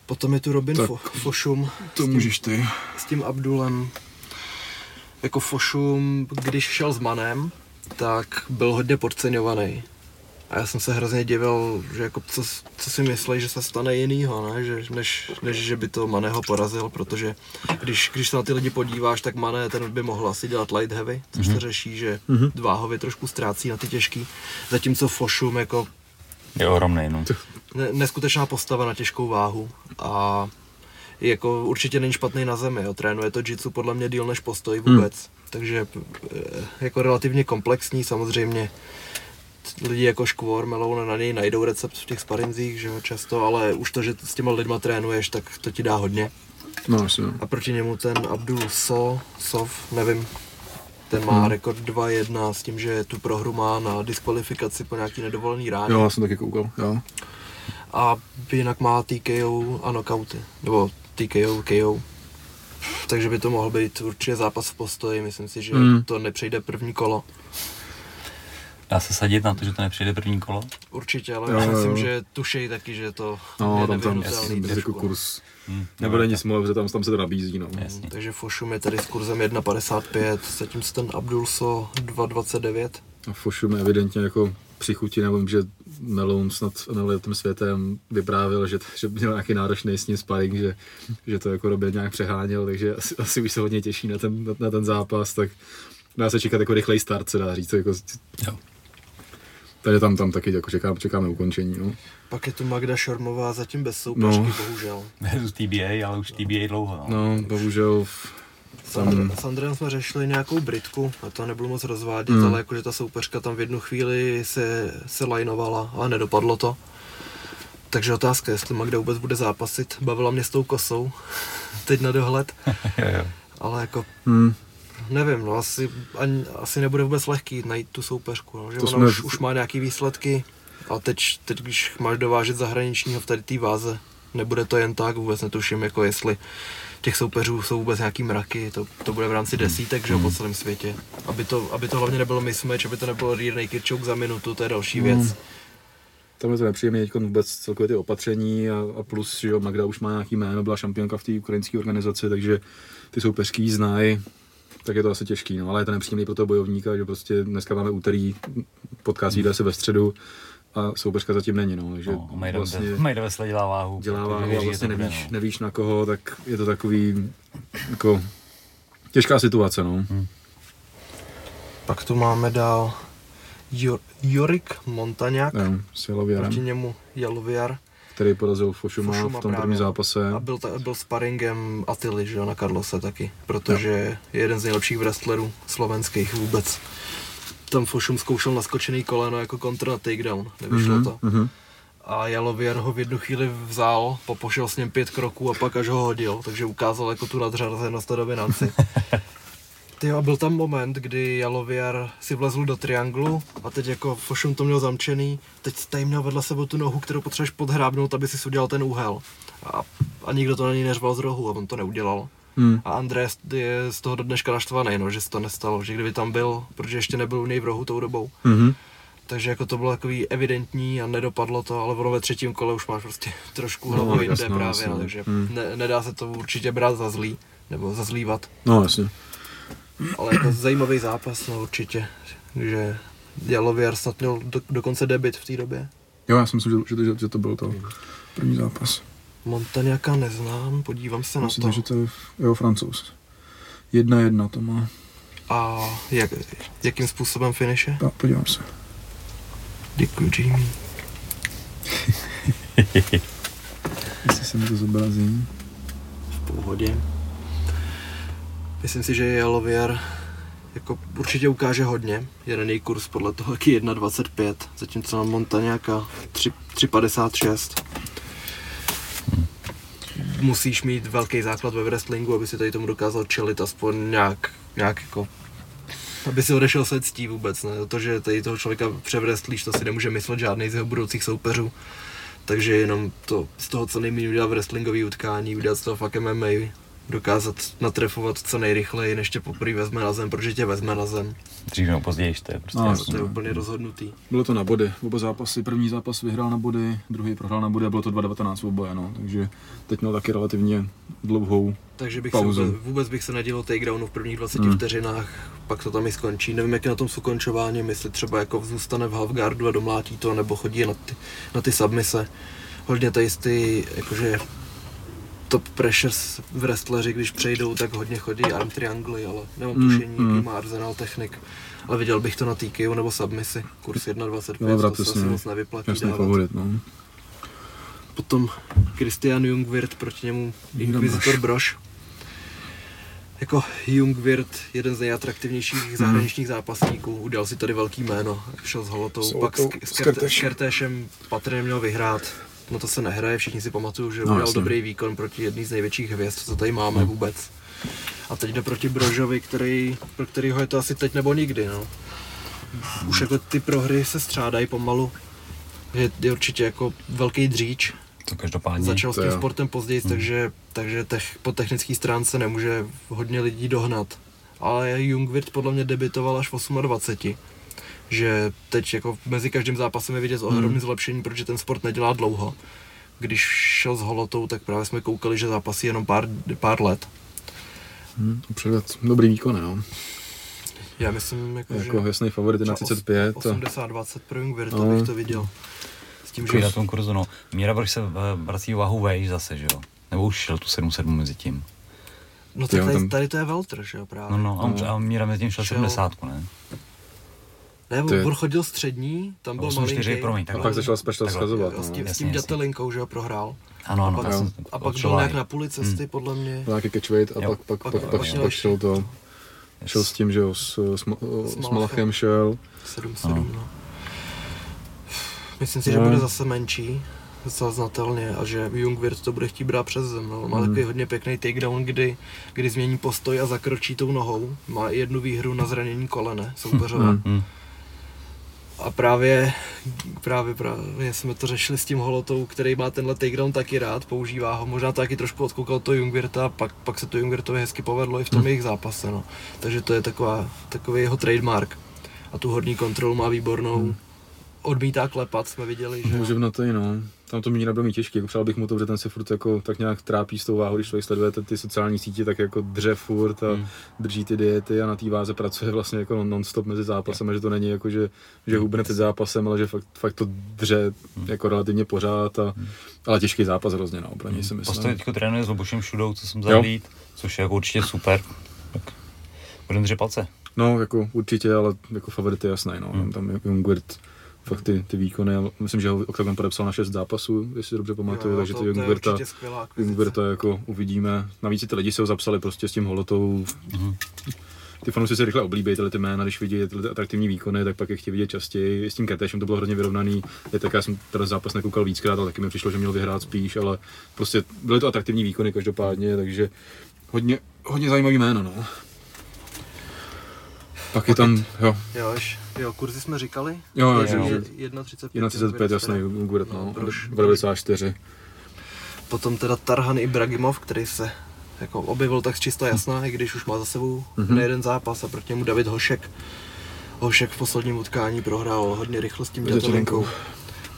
Potom je tu Robin Tak. Fo- Fošum To tím, můžeš ty. s tím Abdulem. Jako Fošum, když šel s Manem, tak byl hodně podceňovaný. A já jsem se hrozně divil, že jako co, co si myslí, že se stane jinýho, ne? Že, než, než, že by to Maného porazil, protože když, když se na ty lidi podíváš, tak Mané ten by mohl asi dělat light heavy, což se řeší, že váhově trošku ztrácí na ty těžký, zatímco Fošum jako Je ohromný, no. ne, neskutečná postava na těžkou váhu a jako určitě není špatný na zemi, jo. trénuje to jitsu podle mě díl než postoj vůbec, hmm. takže eh, jako relativně komplexní samozřejmě. Lidi jako Škvor, Meloun na něj najdou recept v těch sparinzích, že jo, často, ale už to, že s těma lidma trénuješ, tak to ti dá hodně. No, asi, no. A proti němu ten Abdul So, Sov, nevím, ten má Hmm. rekord 2-1 s tím, že tu prohru má na diskvalifikaci po nějaký nedovolený ráně. Jo, já jsem taky koukal, jo. A jinak má TKO a knockouty. Nebo TKO, KO. Takže by to mohl být určitě zápas v postoji. Myslím si, že Mm. to nepřejde první kolo. Dá se sadit na to, že to nepřijde první kolo? Určitě, ale Jo, jo. myslím, že tušej taky, že to No, je tam, tam, tam jako kurz, Hm, nebude no, nic moc, protože tam, tam se to nabízí, no. Jasně. Takže Fošum je tady s kurzem 1,55, zatímco ten Abdulso 2,29. A Fošum je evidentně jako při chuti, nebo že Melon snad tím světem vyprávěl, že, že měl nějaký náročný s ním sparring, že, že to jako Robin nějak přeháněl, takže asi, asi už se hodně těší na ten, na, na ten zápas, tak dá se čekat jako rychlej start, se dá říct. Jako, Jo. Takže tam, tam taky jako čeká, čekáme ukončení. No. Pak je tu Magda Šormová zatím bez soupeřky, No. bohužel. Z TBA, ale už TBA dlouho. No. no, bohužel v- S, tam, s Andrejem jsme řešili nějakou Britku, a to nebudu moc rozvádět, Hmm. ale jakože ta soupeřka tam v jednu chvíli se, se lajnovala, ale nedopadlo to. Takže otázka, jestli Magda vůbec bude zápasit. Bavila mě s tou kosou, teď na dohled, Jo, jo. ale jako hm, nevím, no asi, ani, asi nebude vůbec lehký najít tu soupeřku, no, že To ona jsme už, už má nějaký výsledky a teď, teď když máš dovážet zahraničního v tady té váze, nebude to jen tak, vůbec netuším, jako jestli těch soupeřů jsou vůbec nějaký mraky, to, to bude v rámci desítek, že jo, po celém světě. Aby to, aby to hlavně nebylo mismatch, aby to nebylo rear naked choke za minutu, to je další věc. Hmm. tam je to nepříjemné teď vůbec celkově ty opatření a, a plus, že jo, Magda už má nějaký jméno, byla šampionka v té ukrajinské organizaci, takže ty soupeřky ji znají, tak je to asi těžký, no, ale je to nepříjemný pro toho bojovníka, že prostě dneska máme úterý, podcast jde se ve středu a soupeřka zatím není, no, takže No, Majda vlastně. Majda Vesle dělá váhu. dělá váhu a že vlastně to bude, nevíš, no. nevíš na koho, tak je to takový, jako, těžká situace, no. Pak tu máme dál jo, Jorik Montaňák, Jo, s Jalověrem, proti němu Jaloviar který porazil Fošuma Fošuma v tom právě. prvním zápase. a byl, ta, byl sparingem Atily, že jo, na Karlose taky, protože je jeden z nejlepších wrestlerů slovenských vůbec. Tam Fošum zkoušel naskočený koleno jako kontra na takedown, nevyšlo to. Mhm. A Jalovier ho v jednu chvíli vzal, popošel s ním pět kroků a pak až ho hodil, takže ukázal jako tu nadřazenost a dominanci. Ty a byl tam moment, kdy Jalovier si vlezl do trianglu a teď jako Fošum to měl zamčený, teď tady měl vedle sebe tu nohu, kterou potřebuješ podhrábnout, aby si udělal ten úhel. A, a nikdo to na něj neřval z rohu a on to neudělal. Hmm. A Andrés je z toho do dneška naštvaný, no, že se to nestalo, že kdyby tam byl, protože ještě nebyl u něj v rohu tou dobou. Mhm. Takže jako to bylo takový evidentní a nedopadlo to, ale ono ve třetím kole už máš prostě trošku No, hlavu jinde jasno, právě, jasno. no, takže Hmm. ne, nedá se to určitě brát za zlý, nebo za zlívat, No jasně. Ale jako zajímavý zápas, no určitě, že Jalovier snad měl do, dokonce debit v té době. Jo, já si myslím, že, že, že to byl to první zápas. Montaniaka neznám, podívám se na Myslím, to. že to je jeho francouz. Jedna jedna to má. A jak, jakým způsobem finiše? Pa, podívám se. Děkuji, Jamie. Jestli se mi to zobrazí. v pohodě. Myslím si, že Jalovier jako určitě ukáže hodně. Jeden její kurz podle toho taky 1,25, zatímco na Montaňáka 3 3,56. Musíš mít velký základ ve wrestlingu, aby si tady tomu dokázal čelit aspoň nějak, nějak jako aby si odešel se ctí vůbec, ne? To, že tady toho člověka převrestlíš, to si nemůže myslet žádný z jeho budoucích soupeřů. Takže jenom to z toho, co nejméně udělat v wrestlingový utkání, udělat z toho fakt MMA, dokázat natrefovat co nejrychleji, než tě poprvé vezme na zem, protože tě vezme na zem. Dřív nebo později, to je prostě No, jasný, To je no. úplně rozhodnutý. Bylo to na body, oba zápasy. První zápas vyhrál na body, druhý prohrál na body a bylo to 2-19 oboje, no. Takže teď měl taky relativně dlouhou. Takže bych Pauzu. se vůbec, vůbec bych se nedělal takedownu v prvních 20 Hmm. vteřinách, pak to tam i skončí. Nevím, jak je na tom s ukončováním, jestli třeba jako zůstane v halfguardu a domlátí to, nebo chodí na ty, na ty submise. Hodně tady ty, jakože top pressures v wrestleri, když přejdou, tak hodně chodí arm triangly, ale nemám Hmm, tušení, hmm. jaký má arzenál technik. Ale viděl bych to na TKO nebo submisi, kurz 1.25, Jo, to se asi moc nevyplatí Jasný dávat. favorit, no. Potom Christian Jungwirth proti němu Inquisitor Broš. Jako Jungwirth, jeden z nejatraktivnějších zahraničních zápasníků, udělal si tady velký jméno, šel s Holotou, S pak s, s, s Kerte- s Kertéšem patrně měl vyhrát. No to se nehraje, všichni si pamatují, že No, udělal jasně. dobrý výkon proti jedné z největších hvězd, co tady máme vůbec. A teď jde proti Brožovi, který, pro kterýho je to asi teď nebo nikdy, no. Už jako ty prohry se střádají pomalu. Je, je určitě jako velký dříč, To každopádně. Začal s tím sportem později, takže, takže tech, po technické stránce nemůže hodně lidí dohnat. Ale Jungwirth podle mě debitoval až v 28. Že teď jako mezi každým zápasem je vidět ohromný Hmm. zlepšení, protože ten sport nedělá dlouho. Když šel s holotou, tak právě jsme koukali, že zápasí jenom pár, pár let. Hm, to předved dobrý výkon, jo. Já myslím, jako, Jako že jasný favorit je na třeba 35. A... 80-20 pro Jungwirth, No. bych to viděl. S tím, že na tom kurzu, no. Míra Brož se eh, vrací váhu vejš zase, že jo? Nebo už šel tu 7-7 mezi tím. No tak tady, tady to je Welter, že jo, právě. No, no, a, on- a Míra mezi tím šel Šel. 70, ne? Ne, je- on chodil střední, tam byl 8-4, malinký. promiň, A pak začal Takhle. schazovat. Jo, s tím, No. s tím jasně. dětelinkou, že jo, prohrál. Ano, ano, a pak, jsem a pak byl nějak na půli cesty, Hmm. podle mě. Nějaký catchweight a Jo. pak, pak, Pak- pak, pak pak, šel to, šel s tím, že jo, s, s, s Malachem šel. 7-7, no. Myslím si, že No. bude zase menší, docela znatelně, a že Jungwirth to bude chtít brát přes zem. No. Má Mhm. takový hodně pěkný takedown, kdy, kdy změní postoj a zakročí tou nohou. Má i jednu výhru na zranění kolene soupeřové. Mhm. A právě, právě, právě jsme to řešili s tím holotou, který má tenhle takedown taky rád, používá ho, možná to taky trošku odkoukal to Jungwirta, pak, pak se to Jungwirtovi hezky povedlo i v tom Hmm. jejich zápase, no. Takže to je taková, takový jeho trademark. A tu horní kontrolu má výbornou. Hmm. Odmítá klepat, jsme viděli, že Může na to i no. Tam to míra bude mít těžký, jako přál bych mu to, že ten se furt jako tak nějak trápí s tou váhou, když člověk sleduje ty, ty sociální sítě, tak jako dře furt a Hmm. drží ty diety a na té váze pracuje vlastně jako non-stop mezi zápasem, a že to není jako, že, že hubne před zápasem, ale že fakt, fakt to dře jako relativně pořád, a, ale těžký zápas hrozně, no, pro něj si myslím. Postoj teďko trénuje s Lubošem Šudou, co jsem Jo. zahlíd, což je jako určitě super. Tak budeme držet palce. No, jako určitě, ale jako favorit je jasný, no. Hmm. Tam je Jungwirth fakt ty, ty výkony, ale myslím, že ho Octagon podepsal na 6 zápasů, jestli si dobře pamatuju, Jo, takže to, ty to akvizice. Jungwirtha jako uvidíme. Navíc si ty lidi se ho zapsali prostě s tím holotou. Mhm. Ty fanoušci si rychle oblíbejí tyhle ty jména, když vidí tyhle ty atraktivní výkony, tak pak je chtějí vidět častěji. S tím Ketešem to bylo hodně vyrovnaný. Je tak, já jsem teda zápas nekoukal víckrát, ale taky mi přišlo, že měl vyhrát spíš, ale prostě byly to atraktivní výkony každopádně, takže hodně, hodně zajímavý jméno, no. Pak je tam, jo, Jo, jo, kurzy jsme říkali? Jo, jo, že- 1,35. 1,35 jasný, Jungwirth, No, no, proč? 94. Potom teda Tarhan Ibragimov, který se jako objevil tak z čista jasná, i když už má za sebou Mhm. nejeden zápas a proti němu David Hošek. Hošek v posledním utkání prohrál hodně rychle s tím Dětelinkou. dětelinkou.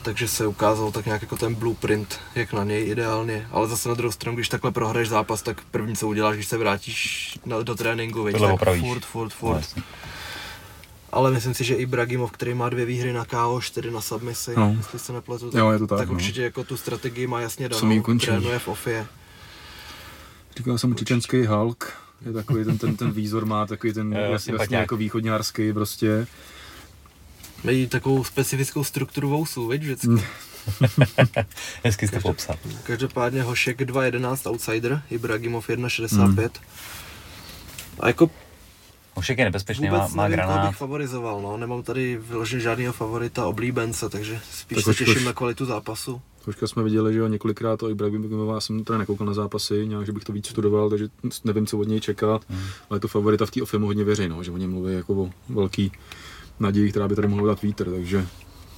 Takže se ukázal tak nějak jako ten blueprint, jak na něj ideálně. Ale zase na druhou stranu, když takhle prohraješ zápas, tak první co uděláš, když se vrátíš na, do tréninku, tak opravíš. furt, furt, No, furt. jasně. Ale myslím si, že Ibragimov, který má dvě výhry na KO, čtyři na submisi, No. jestli se nepletu, Jo, je to tak, tak no. určitě jako tu strategii má jasně danou, trénuje v ofie. Říkal jsem čečenský Hulk, je takový ten, ten, ten výzor má takový ten Jo, jasně, jasně jako východňárský prostě. Mají takovou specifickou strukturu vousů, viď, vždycky. Mm. Hezky jste popsal. Každopádně Hošek 2.11 outsider, Ibragimov 1.65. A jako Ošek je nebezpečný, má, vůbec má nevím, koho granát. bych favorizoval, no. Nemám tady vyloženě žádného favorita, oblíbence, takže spíš Tak se těším na kvalitu zápasu. Tožka jsme viděli, že jo, několikrát o Ibrahimovi, já jsem teda nekoukal na zápasy, nějak, že bych to víc studoval, takže nevím, co od něj čekat, Hmm. ale je to favorita v té ofě mu hodně věří, no, že o něm mluví jako o velký naději, která by tady mohla dát vítr, takže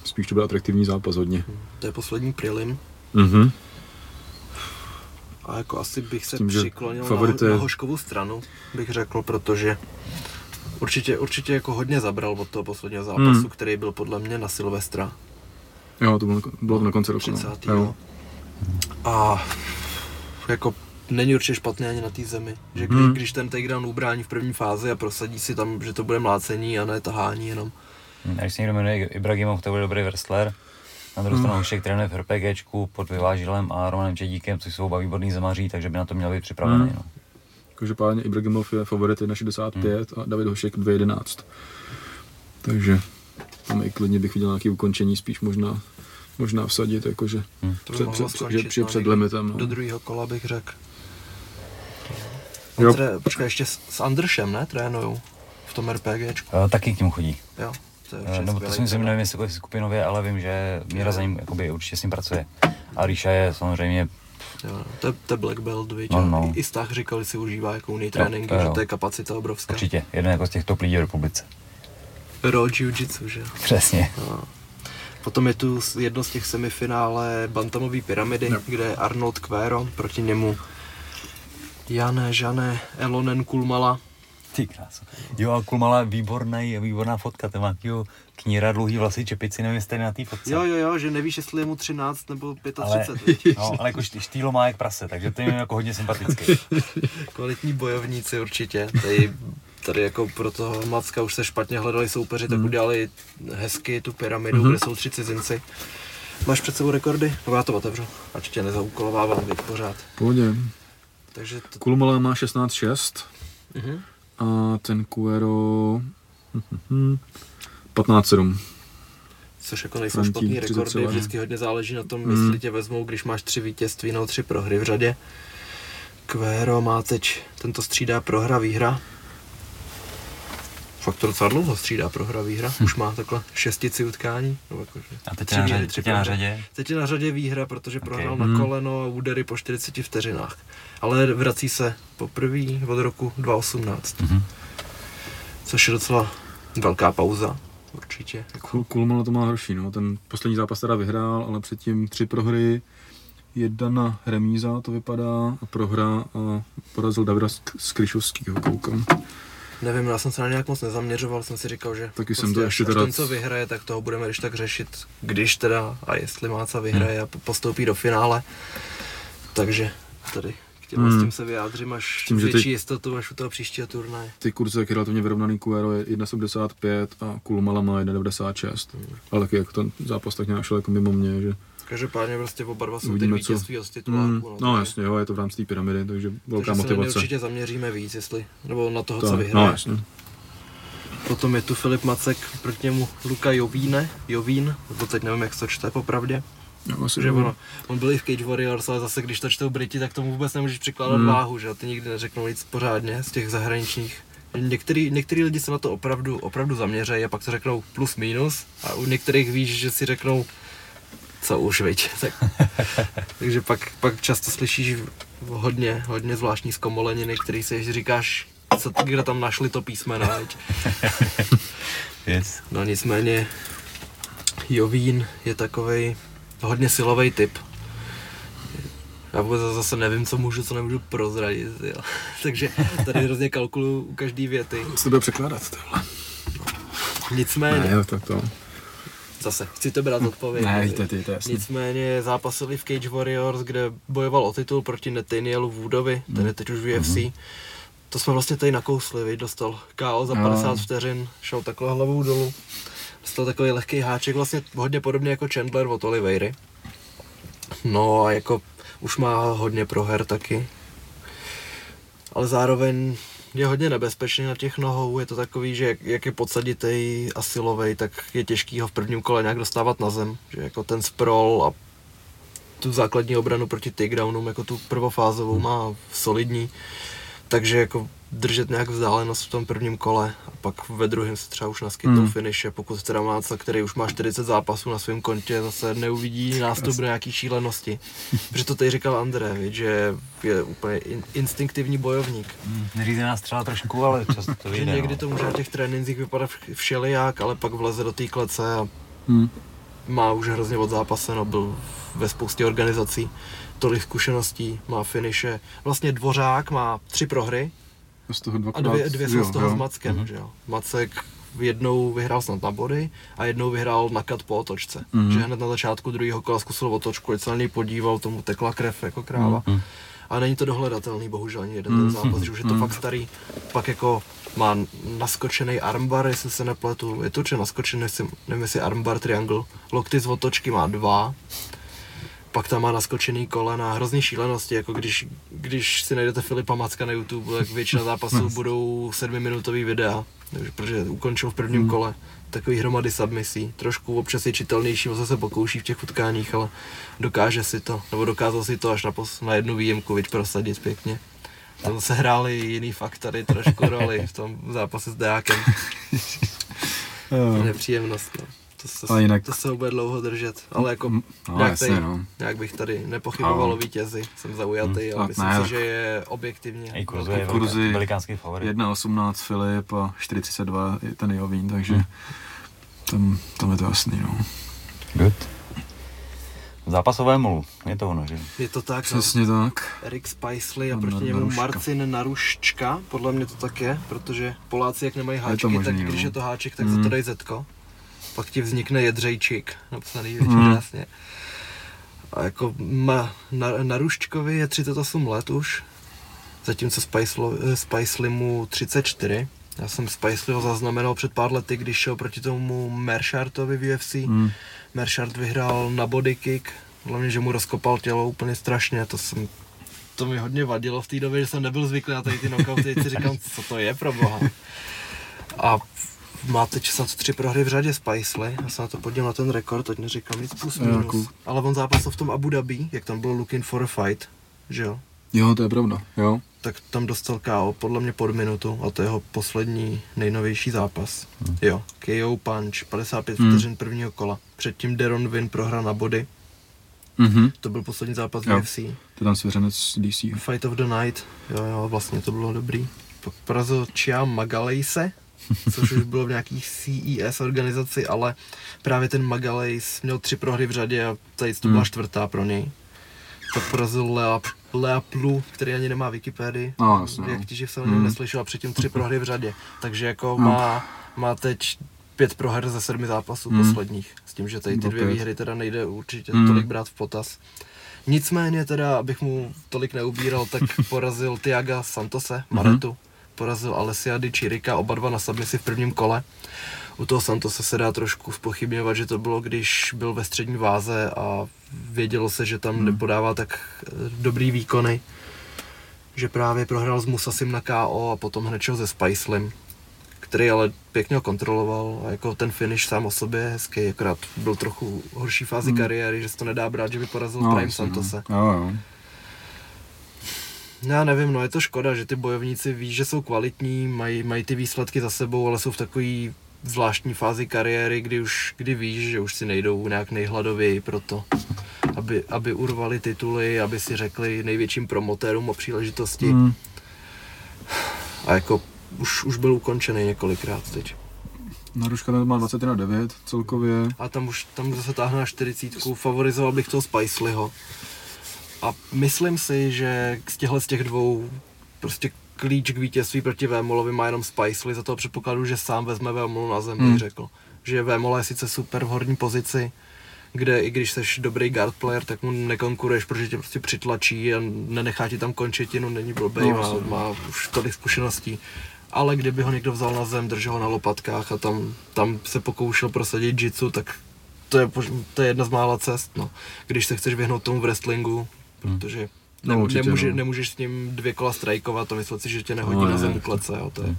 spíš to byl atraktivní zápas hodně. To je poslední prelim. Mhm. A jako asi bych se tím, přiklonil na, na Hoškovu stranu, bych řekl, protože určitě, určitě jako hodně zabral od toho posledního zápasu, Hmm. který byl podle mě na Silvestra. Jo, to bylo, bylo to na konci roku. 30. No. Jo. A jako není určitě špatný ani na té zemi. Že kdy, Hmm. když ten takedown ubrání v první fázi a prosadí si tam, že to bude mlácení a ne tahání jenom. Hm, A když se někdo jmenuje Ibrahimov, to bude dobrý wrestler. Na druhou stranu Hošek trénuje v RPGčku pod Vyvážilem a Romanem Čedíkem, což jsou oba výborný zemaří, takže by na to měl být připravený. Hmm. No. Každopádně Ibrahimov je favorit 1,65 a David Hošek 2,11. Takže tam i klidně bych viděl nějaké ukončení, spíš možná, možná vsadit, jakože Hmm. Před, před, skončit, že no, před někdy limitem. No. Do druhého kola bych řekl. Jo. Tre, počkej, ještě s, s Andršem, ne? Trénujou v tom RPGčku. E, taky k němu chodí. Jo. To je E, určitě nebo to si myslím, nevím, jestli skupinově, ale vím, že Míra za ním jakoby, určitě s ním pracuje. A Ríša je samozřejmě Jo, to, je, to je Black Belt, viď? No, no. I, I Stach říkal, že si užívá jako Jo, tréninky, že to je kapacita obrovská. určitě jeden jako z těch top lidí v republice. Raw Jiu-Jitsu, že. Přesně. No. Potom je tu jedno z těch semifinále Bantamové pyramidy, Jo. kde je Arnold Quero, proti němu Jane, Žane, Elonen Kulmala. Ty krásu. Jo, a Kulmala výborný, výborná fotka, ten má takovýho kníra, dlouhý vlasy, čepici, nevím, jestli na té fotce. Jo, jo, jo, že nevíš, jestli je mu 13 nebo 35. ale, no, ale jako št- štýlo má jak prase, takže to je mi jako hodně sympatický. Kvalitní bojovníci určitě. Tady, tady jako pro toho Macka už se špatně hledali soupeři, tak Mhm. udělali hezky tu pyramidu, kde jsou tři cizinci. Máš před sebou rekordy? No já to otevřu, ať tě nezaukolovávám, pořád. Pohodě. Takže to, Kulmala má 16-6 uh-huh. A ten Cuero hm, 15-7. Což jako nejsou špatný 33 rekordy, vždycky hodně záleží na tom, Mm. jestli tě vezmou, když máš tři vítězství nebo tři prohry v řadě. Quero má teď, tento střídá prohra, výhra. Fakt to docela dlouho střídá prohra, výhra. Už má takhle šestici utkání. Jako, že A teď tři je na řadě. tři Teď je na řadě. Teď je na řadě výhra, protože Ok. prohrál Hmm. na koleno a údery po 40 vteřinách. Ale vrací se poprvé od roku 2018, Mhm. což je docela velká pauza. Určitě. Kul- Kulmala to má horší, no. Ten poslední zápas teda vyhrál, ale předtím tři prohry, jedna remíza to vypadá a prohra a porazil Davida Sk- Skryšovskýho, koukám. Nevím, já jsem se na nějak moc nezaměřoval, jsem si říkal, že Taky jsem prostě to až, ještě až teda- ten, co vyhraje, tak toho budeme když tak řešit, když teda a jestli Máca vyhraje a po- postoupí do finále. Takže tady k těm Hmm. s tím se vyjádřím až S tím, že větší ty- jistotu až u toho příštího turnaje. Ty kurze jak relativně vyrovnaný Cuero je 1,75 a Kulmala má 1,96. Ale taky jako ten zápas tak nějak šel jako mimo mě, že Každopádně prostě oba dva jsou teď Uvidíme, co. vítězství z tituláku. mm, no takže- jasně, jo, je to v rámci té pyramidy, takže velká takže se motivace. určitě zaměříme víc, jestli, nebo na toho, To- co no vyhraje. jasně. Potom je tu Filip Macek, proti němu Luka Jovíne, Jovín, nebo teď nevím, jak se to čte popravdě. Jo, asi Že ono, on byl i v Cage Warriors, ale zase když to čtou Briti, tak tomu vůbec nemůžeš přikládat Hmm. váhu, že ty nikdy neřeknou nic pořádně z těch zahraničních. Některý, některý lidi se na to opravdu, opravdu zaměřejí a pak to řeknou plus minus a u některých víš, že si řeknou co už, viď. Tak, takže pak, pak často slyšíš hodně, hodně zvláštní zkomoleniny, který si říkáš, co, kde tam našli to písmeno, viď. Yes. No nicméně Jovín je takovej hodně silový typ. Já vůbec zase nevím, co můžu, co nemůžu prozradit. Jo. Takže tady hrozně kalkuluju u každý věty. Co to bude překládat, tohle? Nicméně, Ne, jo, tak to. Zase, chci to brát odpověď. Ne, to, to, to je jasný. Nicméně zápasili v Cage Warriors, kde bojoval o titul proti Nathanielu Woodovi, ten je teď už v UFC. To jsme vlastně tady nakousli, viď? dostal KO za Jo. 50 vteřin, šel takhle hlavou dolů. Dostal takový lehký háček, vlastně hodně podobně jako Chandler od Oliveiry. No a jako už má hodně proher taky. Ale zároveň je hodně nebezpečný na těch nohou, je to takový, že jak, jak je podsaditej a silovej, tak je těžký ho v prvním kole nějak dostávat na zem. Že jako ten sprawl a tu základní obranu proti takedownům, jako tu prvofázovou má solidní. Takže jako držet nějak vzdálenost v tom prvním kole a pak ve druhém se třeba už naskytnou Hmm. mm. finiše, pokud teda Máca, který už má 40 zápasů na svém kontě, zase neuvidí nástup do nějaký šílenosti. Protože to tady říkal André, viď, že je úplně in, instinktivní bojovník. Hmm, Neřízená střela trošku, ale často to vyjde. někdy no. to může na těch trénincích vypadat vš- všelijak, ale pak vleze do té klece a Hm. má už hrozně od zápaseno, byl ve spoustě organizací, tolik zkušeností, má finiše. Vlastně Dvořák má tři prohry, Z toho A dvakrát. dvě, dvě jsou jo, z toho jo. s Mackem, Mhm. že jo. Macek jednou vyhrál snad na body a jednou vyhrál na kat po otočce. Mhm. Že hned na začátku druhého kola zkusil otočku, ať se na něj podíval, tomu tekla krev jako kráva. Mhm. A není to dohledatelný, bohužel ani jeden Mhm. ten zápas, že už je to Mhm. fakt starý. Pak jako má naskočený armbar, jestli se nepletu. Je to určitě naskočený, jestli, nevím jestli armbar, triangle. Lokty z otočky má dva. Pak tam má naskočený kolena, hrozný šílenosti, jako když, když si najdete Filipa Macka na YouTube, tak většina zápasů budou sedmiminutový videa, protože ukončil v prvním kole takový hromady submisí, trošku občas je čitelnější, on se pokouší v těch utkáních, ale dokáže si to, nebo dokázal si to až na, pos, na jednu výjimku, viď, prosadit pěkně. Tam se hráli jiný faktory trošku roli v tom zápase s Deákem. Jo. Nepříjemnost, no. To se, Ale jinak- to se bude dlouho držet, ale jako No, nějak, jasně, tady, no. nějak bych tady nepochyboval No. o vítězi, jsem zaujatý, Hmm, ale a myslím ne, si, tak- že je objektivně I kurzu velký je Kurzy- velikánský favorit. 1,18 Filip a 4,32 je ten Jovín, takže tam, tam je to jasný, no. Good. Zápasovému, je to ono, že? Je to tak, no. Přesně tak. Erik Spicely a No, proti němu. Marcin Naruščka, podle mě to tak je, protože Poláci jak nemají háčky, možný, tak no. když je to háček, tak Mm. za to dají zetko. Pak ti vznikne Jedřejčík, napsaný většině Mm. jasně. A jako ma, na, Naruščkovi je 38 let už, zatímco Spicely, mu 34. Já jsem Spicelyho zaznamenal před pár lety, když šel proti tomu Mershartovi v UFC. Hmm. Mershart vyhrál na body kick, hlavně, že mu rozkopal tělo úplně strašně, to jsem, to mi hodně vadilo v té době, že jsem nebyl zvyklý na tady ty knockouty, teď si říkám, co to je pro boha. A má teď snad tři prohry v řadě Spicely, já jsem na to podíval na ten rekord, teď neříkám nic plus minus. cool. Ale on zápasil v tom Abu Dhabi, jak tam bylo looking for a fight, že jo? Jo, to je pravda, jo. tak tam dostal KO podle mě pod minutu a to je jeho poslední nejnovější zápas. Hmm. Jo, KO punch, 55 Hmm. vteřin prvního kola. Předtím Deron Win prohra na body, Mhm. to byl poslední zápas v Jo. UFC. To tam svěřenec DC. Fight of the Night, jo, jo, vlastně to bylo dobrý. Pak porazil Chia Magalejse, což už bylo v nějakých CES organizaci, ale právě ten Magalejs měl tři prohry v řadě a tady to byla Hmm. čtvrtá pro něj. Pak porazil Lea, Lea Plu, který ani nemá Wikipedii. No, jasně, no. Jak ti, že jsem o něm Hmm. neslyšel a předtím tři prohry v řadě. Takže jako No. má, má teď pět proher ze sedmi zápasů Hmm. posledních. S tím, že tady ty dvě výhry teda nejde určitě Hmm. tolik brát v potaz. Nicméně teda, abych mu tolik neubíral, tak porazil Tiaga Santose, Maretu. Porazil Alessia Di Chirika, oba dva na submisi v prvním kole. U toho Santose se dá trošku spochybňovat, že to bylo, když byl ve střední váze a vědělo se, že tam nepodává tak eh, dobrý výkony. Že právě prohrál s Musasim na KO a potom hned šel ze Spicelim, který ale pěkně ho kontroloval a jako ten finish sám o sobě je hezký, akorát byl trochu horší fázi Hmm. kariéry, že se to nedá brát, že by porazil No, Prime no. Santose. Jo, jo. Já nevím, no je to škoda, že ty bojovníci ví, že jsou kvalitní, mají, mají ty výsledky za sebou, ale jsou v takové zvláštní fázi kariéry, kdy už kdy víš, že už si nejdou nějak nejhladověji pro to, aby, aby urvali tituly, aby si řekli největším promotérům o příležitosti. Hmm. A jako už, už byl ukončený několikrát teď. Naruška ten má 20 na 9 celkově. A tam už tam zase táhne na 40. Favorizoval bych toho Spicelyho. A myslím si, že z těchhle z těch dvou prostě klíč k vítězství proti Vémolovi má jenom Spicely za toho předpokladu, že sám vezme Vémolu na zem, Hmm. řekl. Že Vémola je sice super v horní pozici, kde i když jsi dobrý guard player, tak mu nekonkuruješ, protože tě prostě přitlačí a nenechá ti tam končetinu, není blbej, No, má, má už tolik zkušeností. Ale kdyby ho někdo vzal na zem, držel ho na lopatkách a tam, tam se pokoušel prosadit jitsu, tak to je, to je jedna z mála cest, no. Když se chceš vyhnout tomu v wrestlingu, Hmm. protože No, ne, určitě, nemůže, no. nemůžeš s ním dvě kola strajkovat a myslet si, že tě nehodí No, na zem klece, jo, to je,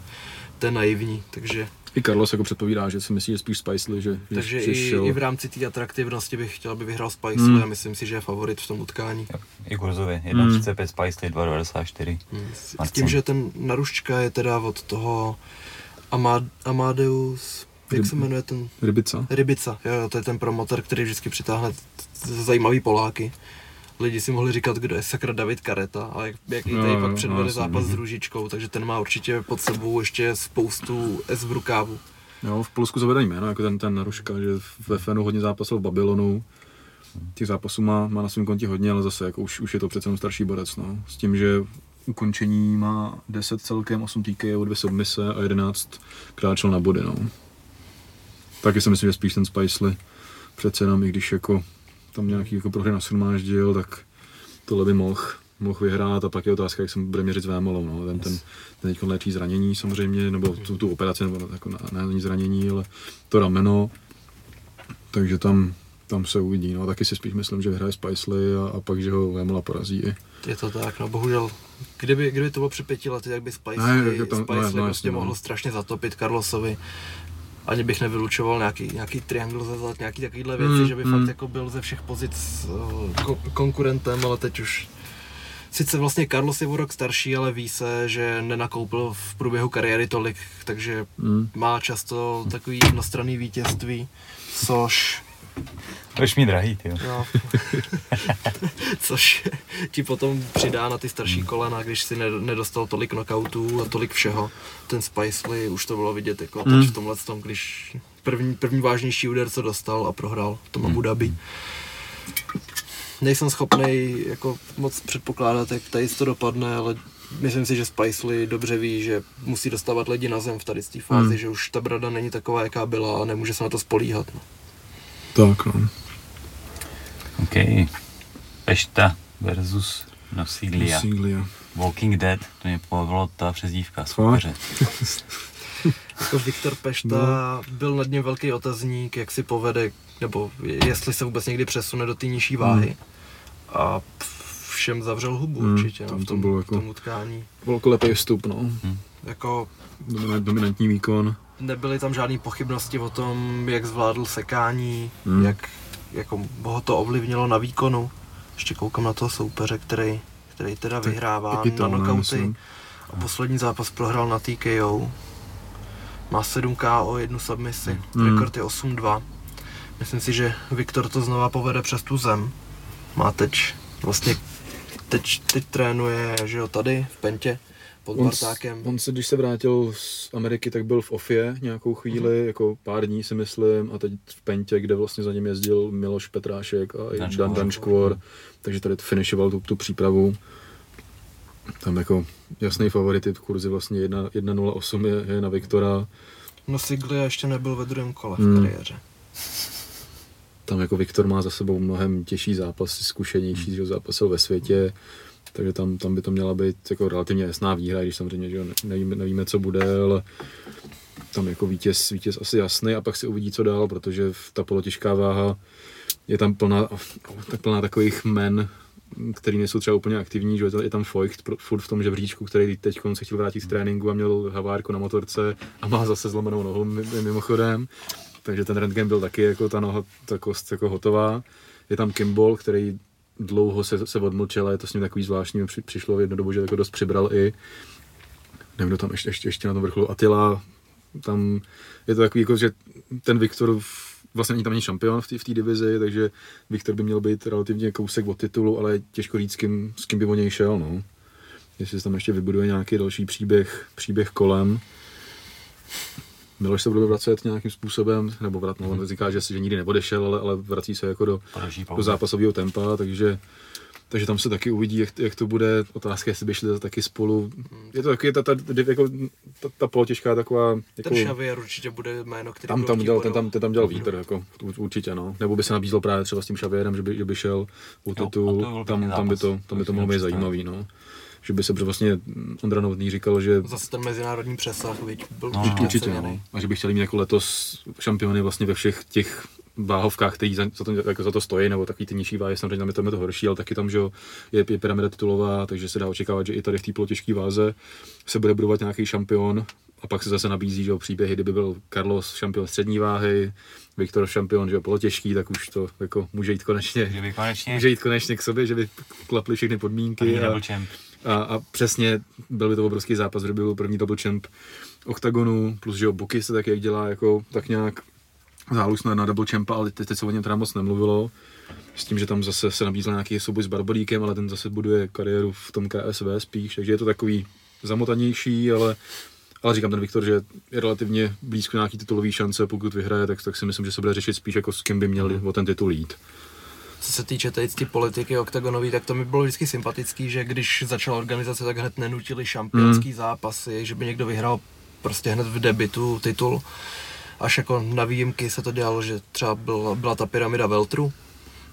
to je naivní, takže, I Carlos jako předpovídá, že si myslí, že spíš Spicely, že, takže že i, šel- i v rámci té atraktivnosti bych chtěl, aby vyhrál Spicely Hmm. a myslím si, že je favorit v tom utkání. Jo, I kurzově, 1,35 Spicely, 2,94. Hmm. S, s tím, že ten naruščka je teda od toho Amad, Amadeus, jak se jmenuje ten Rybica. Rybica, jo, jo, to je ten promotor, který vždycky přitáhne zajímavý Poláky. Lidi si mohli říkat, kdo je sakra David Kareta a jak, jak i Jo, tady pak no, předvede jasně, zápas s. Růžičkou, takže ten má určitě pod sebou ještě spoustu S v rukávu. Jo, v Polsku zavedají jméno, jako ten, ten Naruška, že ve Fenu hodně zápasil v Babylonu. Těch zápasů má, má na svém konti hodně, ale zase jako už, už je to přece jenom starší borec, no. S tím, že ukončení má 10 celkem, 8 TKO, 2 submise a 11 kráčel na body, no. Taky si myslím, že spíš ten Spicely přece jenom, i když jako tam nějaký jako prohry nashromáždil, tak tohle by mohl mohl vyhrát a pak je otázka, jak se bude měřit s Vémolou. No. Ten, ten, ten teď léčí zranění samozřejmě, nebo tu, tu operaci, nebo jako ne, ne, není zranění, ale to rameno. Takže tam, tam se uvidí. No. Taky si spíš myslím, že vyhraje Spicely a, a pak, že ho Vémola porazí. I. Je to tak, no bohužel. Kdyby, kdyby to bylo před pěti lety, tak by Spicely, Ne, ne, tak to- no, Spicely no, prostě no. mohl strašně zatopit Carlosovi. Ani bych nevylučoval nějaký, nějaký triangle ze zad, nějaký takovýhle věci, Mm, že by mm. fakt jako byl ze všech pozic uh, ko- konkurentem, ale teď už Sice vlastně Carlos je o rok starší, ale ví se, že nenakoupil v průběhu kariéry tolik, takže Mm. má často takový jednostranný vítězství, což Budeš mít drahý, ty jo. No. Což ti potom přidá na ty starší kolena, když si ne- nedostal tolik knockoutů a tolik všeho. Ten Spicely už to bylo vidět jako Mm. teď v tomhle tom, když první, první vážnější úder, co dostal a prohrál v tom Abu Dhabi. Nejsem schopný jako moc předpokládat, jak tady to dopadne, ale myslím si, že Spicely dobře ví, že musí dostávat lidi na zem v tady té fázi, Mm. že už ta brada není taková, jaká byla a nemůže se na to spolíhat. No. Tak, no. OK. Pešta versus Nosilia. Siglia. Walking Dead, to mě pobavilo ta přezdívka, Fakt? soupeře. Jako Viktor Pešta no. byl nad ním velký otazník, jak si povede, nebo jestli se vůbec někdy přesune do té nižší váhy. A všem zavřel hubu Hmm, určitě, no, tam v to tom, bylo v jako- tom utkání. Velkolepý vstup, no. Jako Dominant, dominantní výkon. Nebyly tam žádné pochybnosti o tom, jak zvládl sekání, Hmm. jak jako ho to ovlivnilo na výkonu. Ještě koukám na toho soupeře, který, který teda vyhrává taky to, na knockouty. A poslední zápas prohrál na TKO. Má 7 KO, jednu submisi. Hmm. Rekord je 8-2. Myslím si, že Viktor to znova povede přes tu zem. Má teď vlastně teď, teď trénuje, že jo, tady v Pentě pod On, on se, když se vrátil z Ameriky, tak byl v Ofie nějakou chvíli, Mhm. jako pár dní si myslím, a teď v Pentě, kde vlastně za ním jezdil Miloš Petrášek a i Dan Dan, Škvor. Dan Škvor, takže tady finishoval tu, tu přípravu. Tam jako jasný favorit, ty kurzy vlastně 1 1.08 je, je na Viktora. No Siglia ještě nebyl ve druhém kole v Hmm. kariéře. Tam jako Viktor má za sebou mnohem těžší zápasy, zkušenější, že zápasil ve světě, takže tam, tam by to měla být jako relativně jasná výhra, když samozřejmě že nevíme, nevíme, co bude, ale tam jako vítěz, vítěz asi jasný a pak se uvidí, co dál, protože ta polotěžká váha je tam plná, tak plná takových men, který nejsou třeba úplně aktivní, že je tam Feucht furt v tom žebříčku, který teď se chtěl vrátit z tréninku a měl havárku na motorce a má zase zlomenou nohu mi- mimochodem. Takže ten rentgen byl taky jako ta noha, ta kost jako hotová. Je tam Kimball, který dlouho se, se odmlčel, je to s ním takový zvláštní, při, přišlo v jednu dobu, že jako dost přibral i, nevím, kdo tam ještě, ještě, ještě na tom vrcholu, Attila, tam je to takový, jako, že ten Viktor vlastně není tam ani šampion v té v divizi, takže Viktor by měl být relativně kousek od titulu, ale těžko říct, s kým, s kým by o něj šel, no. Jestli se tam ještě vybuduje nějaký další příběh, příběh kolem. Miloš se bude vracet nějakým způsobem, nebo vrat, no, on říká, že, si, že nikdy neodešel, ale, ale vrací se jako do, do zápasového tempa, takže, takže tam se taky uvidí, jak, jak to bude. Otázka, jestli by šli taky spolu. Je to taky ta, ta, jako, ta, ta polotěžká taková... Jako, Ten Xavier určitě bude jméno, který tam, tam, dělal, ten, tam, ten tam dělal vítr, jako, ur- určitě, no. Nebo by se nabízelo právě třeba s tím Xavierem, že by, že by šel to titul, tam, tam, by to, tam by to mohlo být zajímavý, no. Že by se vlastně Ondra Novotný říkal, že Zase ten mezinárodní přesah, viď, byl No, určitě, no. A že bych chtěl mít jako letos šampiony vlastně ve všech těch váhovkách, který za, za, to, jako za to stojí, nebo takový ty nižší váhy, samozřejmě tam je, tam je to horší, ale taky tam, že jo, je, je pyramida titulová, takže se dá očekávat, že i tady v té polotěžké váze se bude budovat nějaký šampion a pak se zase nabízí, že jo, příběhy, kdyby byl Carlos šampion střední váhy, Viktor šampion, že jo, polotěžký, tak už to jako může jít konečně, Že by konečně může jít konečně k sobě, že by klaply všechny podmínky. a- champ. A, a přesně byl by to obrovský zápas, že by byl první double champ oktagonu, plus že jo, Buky se tak jak dělá jako tak nějak zálus na, na double champa, ale teď, teď se o něm teda moc nemluvilo. S tím, že tam zase se nabízel nějaký souboj s Barbaríkem, ale ten zase buduje kariéru v tom KSV spíš, takže je to takový zamotanější, ale ale říkám ten Viktor, že je relativně blízko nějaký titulový šance, pokud vyhraje, tak, tak si myslím, že se bude řešit spíš jako s kým by měli o ten titul jít. Co se týče té ty politiky oktagonový, tak to mi bylo vždycky sympatický, že když začala organizace, tak hned nenutili šampionský Hmm. zápasy, že by někdo vyhrál prostě hned v debitu titul. Až jako na výjimky se to dělalo, že třeba byla, byla ta pyramida Veltru,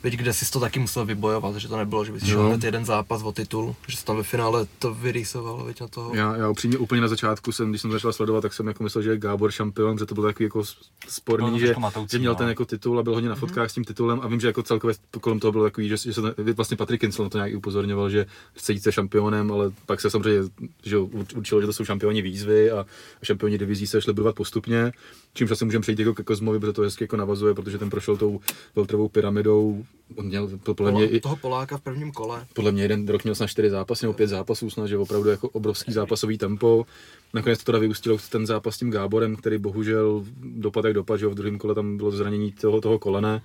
Víš, kde jsi to taky musel vybojovat, že to nebylo, že bys šel hned jeden zápas o titul, že jsi tam ve finále to vyrýsoval, víš, na toho. Já, já upřímně úplně na začátku jsem, když jsem začal sledovat, tak jsem jako myslel, že je Gábor šampion, že to bylo takový jako sporný, že, matoucí, že měl no. ten jako titul a byl hodně na fotkách s tím titulem a vím, že jako celkově kolem toho bylo takový, že, že se ten- vlastně Patrik Kincel na to nějak upozorňoval, že chce jít se šampionem, ale pak se samozřejmě že určilo, že to jsou šampioni výzvy a šampioni divizí se šli budovat postupně, čímž asi můžeme přejít jako ke Kozmovi, protože to hezky jako navazuje, protože ten prošel tou veltrovou pyramidou, on měl to podle mě i, toho Poláka v prvním kole. podle mě jeden rok měl snad čtyři zápasy nebo pět zápasů, snad, že opravdu jako obrovský zápasový tempo. Nakonec to teda vyústilo ten zápas s tím Gáborem, který bohužel dopad jak dopad, že v druhém kole tam bylo zranění toho, toho kolene.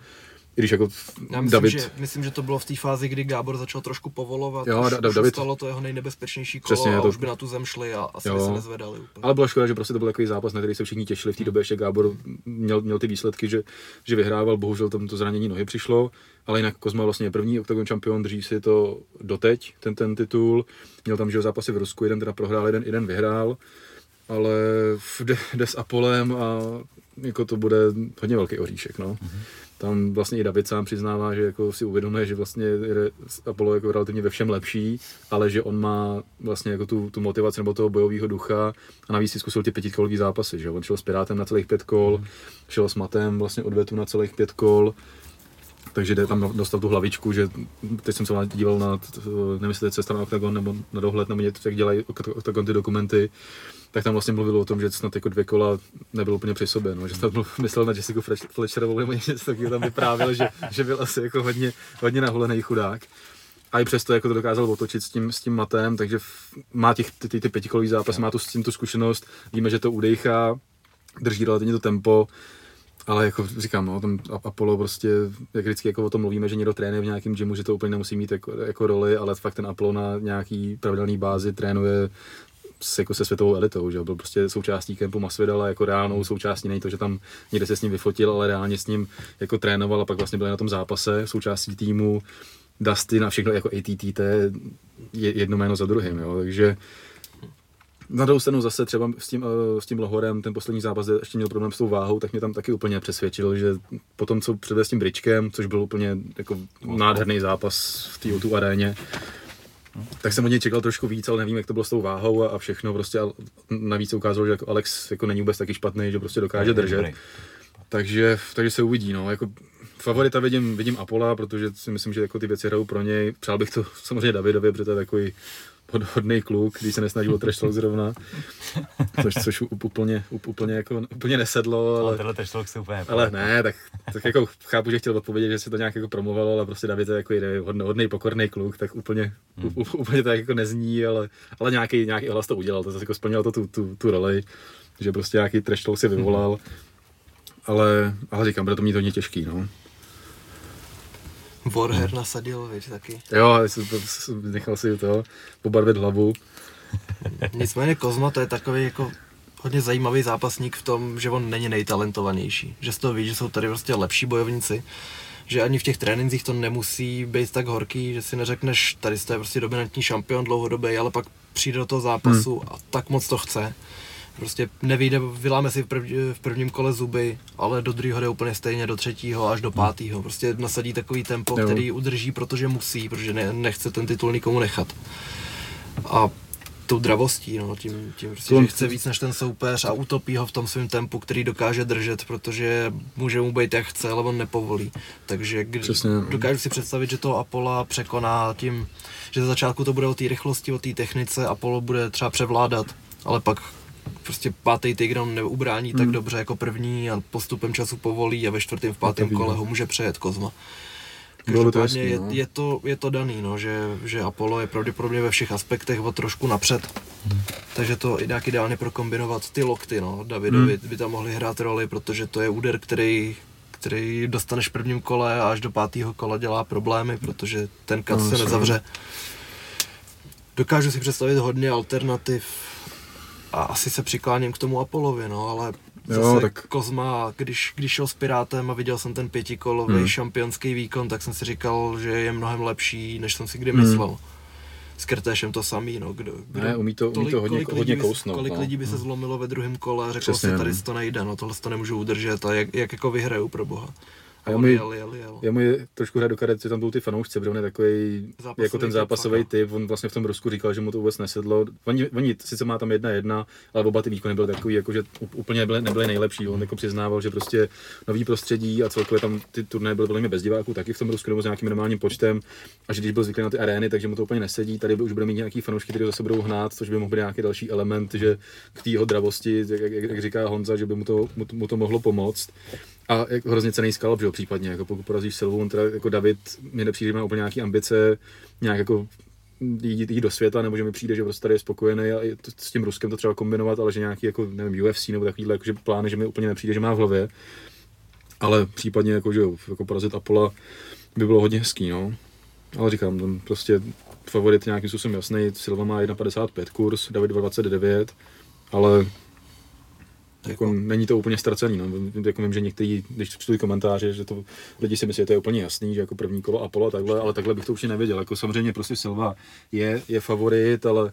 I když jako Já myslím, David, že, myslím, že to bylo v té fázi, kdy Gábor začal trošku povolovat. Jo, už, Da- už David- stalo to jeho nejnebezpečnější kolo Přesně, a to- už by na tu zem šli a asi Jo. by se nezvedali úplně. ale byla škoda, že prostě to byl takový zápas, na který se všichni těšili. V té době ještě Gábor měl, měl ty výsledky, že, že vyhrával, bohužel tam to zranění nohy přišlo, ale jinak Kozma vlastně je první oktagon šampion, drží si to doteď, ten, ten titul. Měl tam že zápasy v Rusku, jeden teda prohrál, jeden, jeden vyhrál, ale v- jde, jde s Apolem a jako to bude hodně velký oříšek, no. Tam vlastně i David sám přiznává, že jako si uvědomuje, že vlastně je Apollo jako relativně ve všem lepší, ale že on má vlastně jako tu, tu motivaci nebo toho bojového ducha a navíc si zkusil ty pětikolový zápasy, že on šel s Pirátem na celých pět kol, šel s Matem vlastně odvetu na celých pět kol, takže jde tam dostal tu hlavičku, že teď jsem se díval na, nevím, jestli to je cesta na Octagon nebo na dohled, nebo něco, jak dělají Octagon ty dokumenty, tak tam vlastně mluvilo o tom, že snad jako dvě kola nebyl úplně při sobě, no, že snad myslel na Jessica Fletch- Fletcherovou nebo něco takového tam vyprávěl, že, že byl asi jako hodně, hodně nahulený chudák. A i přesto jako to dokázal otočit s tím, s tím matem, takže má těch ty, ty, ty pětikolový zápas, má tu s tím tu zkušenost, víme, že to udejchá, drží relativně to tempo, ale jako říkám, no, tam Apollo prostě, jak vždycky jako o tom mluvíme, že někdo trénuje v nějakém gymu, že to úplně nemusí mít jako, jako roli, ale fakt ten Apollo na nějaký pravidelný bázi trénuje s, jako se světovou elitou, že byl prostě součástí kempu Masvidala jako reálnou součástí, není to, že tam někde se s ním vyfotil, ale reálně s ním jako trénoval a pak vlastně byl na tom zápase, součástí týmu, Dustin a všechno jako ATT, to je jedno jméno za druhým, jo, takže na druhou stranu zase třeba s tím, uh, s tím Lohorem, ten poslední zápas, kde ještě měl problém s tou váhou, tak mě tam taky úplně přesvědčil, že po tom, co předvedl s tím Bričkem, což byl úplně jako nádherný zápas v té O2 aréně, tak jsem od něj čekal trošku víc, ale nevím, jak to bylo s tou váhou a, a všechno. Prostě a navíc se ukázalo, že jako Alex jako není vůbec taky špatný, že prostě dokáže držet. Takže, takže se uvidí. No. Jako favorita vidím, vidím Apola, protože si myslím, že jako ty věci hrajou pro něj. Přál bych to samozřejmě Davidovi, protože to je takový hodný kluk, když se nesnaží o trash talk zrovna, což, což úplně, úplně, jako, úplně nesedlo. Ale, ale tenhle trash talk se úplně Ale ne, tak, tak jako chápu, že chtěl odpovědět, že se to nějak jako promovalo, ale prostě David je jako hodný, hodný pokorný kluk, tak úplně, hmm. úplně to jako nezní, ale, ale nějaký, nějaký hlas to udělal, to zase jako splnil to tu, tu, tu roli, že prostě nějaký trash talk si vyvolal. Hmm. Ale, ale říkám, bude to mít hodně těžký, no. Warher hmm. nasadil, víš, taky. Jo, nechal si to pobarvit hlavu. Nicméně Kozma to je takový jako hodně zajímavý zápasník v tom, že on není nejtalentovanější. Že z toho ví, že jsou tady prostě lepší bojovníci. Že ani v těch trénincích to nemusí být tak horký, že si neřekneš, tady jste prostě dominantní šampion dlouhodobý, ale pak přijde do toho zápasu hmm. a tak moc to chce prostě nevyjde, vyláme si v, prv, v prvním kole zuby, ale do druhého jde úplně stejně, do třetího až do pátého. Prostě nasadí takový tempo, jo. který udrží, protože musí, protože ne, nechce ten titul nikomu nechat. A tou dravostí, no, tím, tím prostě, že chce víc než ten soupeř a utopí ho v tom svém tempu, který dokáže držet, protože může mu být jak chce, ale on nepovolí. Takže kdy, no. dokážu si představit, že to Apollo překoná tím, že za začátku to bude o té rychlosti, o té technice, Apollo bude třeba převládat, ale pak prostě pátý Tigran neubrání hmm. tak dobře jako první a postupem času povolí a ve čtvrtém, v pátém kole ho může přejet Kozma. Každopádně je, no. je, to, je to daný, no, že, že Apollo je pravděpodobně ve všech aspektech o trošku napřed. Hmm. Takže to nějak ideálně prokombinovat ty lokty, no. Davidovi hmm. by tam mohli hrát roli, protože to je úder, který který dostaneš v prvním kole a až do pátého kola dělá problémy, protože ten kat no, se nezavře. Dokážu si představit hodně alternativ a asi se přikláním k tomu Apolovi, no, ale zase jo, tak... Kozma, když, když šel s Pirátem a viděl jsem ten pětikolový hmm. šampionský výkon, tak jsem si říkal, že je mnohem lepší, než jsem si kdy hmm. myslel. S Kertéšem to samý, no. Kdo, kdo, ne, umí to, umí to hodně, kolik hodně kousnout. Kolik no. lidí by se hmm. zlomilo ve druhém kole a řeklo Přesně, si, tady to nejde, no tohle to nemůžu udržet a jak, jak jako vyhraju pro boha. A já mu, jel, jel, jel. já mu trošku hrát do karet, že tam byl ty fanoušci, protože on je takový jako ten zápasový typ, on vlastně v tom Rusku říkal, že mu to vůbec nesedlo. Oni, oni sice má tam jedna jedna, ale oba ty výkony byly takový, jako, že úplně nebyly, nebyly nejlepší. On jako přiznával, že prostě nový prostředí a celkově tam ty turné byly velmi bez diváků, taky v tom Rusku nebo s nějakým normálním počtem. A že když byl zvyklý na ty arény, takže mu to úplně nesedí. Tady už bude mít nějaký fanoušky, kteří zase budou hnát, což by mohl být nějaký další element, že k té jeho dravosti, jak, jak, jak, říká Honza, že by mu to, mu, mu to mohlo pomoct. A jako hrozně cený skalp, že jo, případně, jako pokud porazíš Silvu, on teda jako David mi nepřijde, má úplně nějaký ambice, nějak jako jít, jít do světa, nebo že mi přijde, že prostě tady je spokojený a to, s tím Ruskem to třeba kombinovat, ale že nějaký jako, nevím, UFC nebo takovýhle jako, že plány, že mi úplně nepřijde, že má v hlavě. Ale případně jako, že jo, jako porazit Apola by bylo hodně hezký, no. Ale říkám, tam prostě favorit nějakým způsobem jasný, Silva má 1,55 kurz, David 2,29, ale jako, není to úplně ztracený. No. Jako vím, že někteří, když čtu komentáře, že to lidi si myslí, že to je úplně jasný, že jako první kolo Apollo a takhle, ale takhle bych to určitě nevěděl. Jako samozřejmě prostě Silva je, je favorit, ale,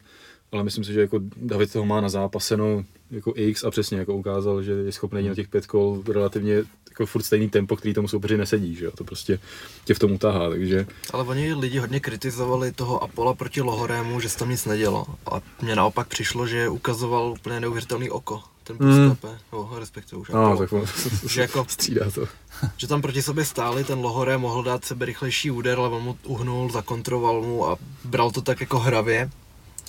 ale myslím si, že jako David toho má na zápaseno jako X a přesně jako ukázal, že je schopný na těch pět kol relativně jako furt stejný tempo, který tomu soupeři nesedí, že jo? to prostě tě v tom utahá, takže... Ale oni lidi hodně kritizovali toho Apola proti Lohorému, že se tam nic nedělo, ale mně naopak přišlo, že ukazoval úplně neuvěřitelný oko ten Mm. Buskape, no, respektive už No, Apollo. tak on Že jako- střídá to. že tam proti sobě stáli, ten Lohore mohl dát sebe rychlejší úder, ale on mu uhnul, zakontroval mu a bral to tak jako hravě.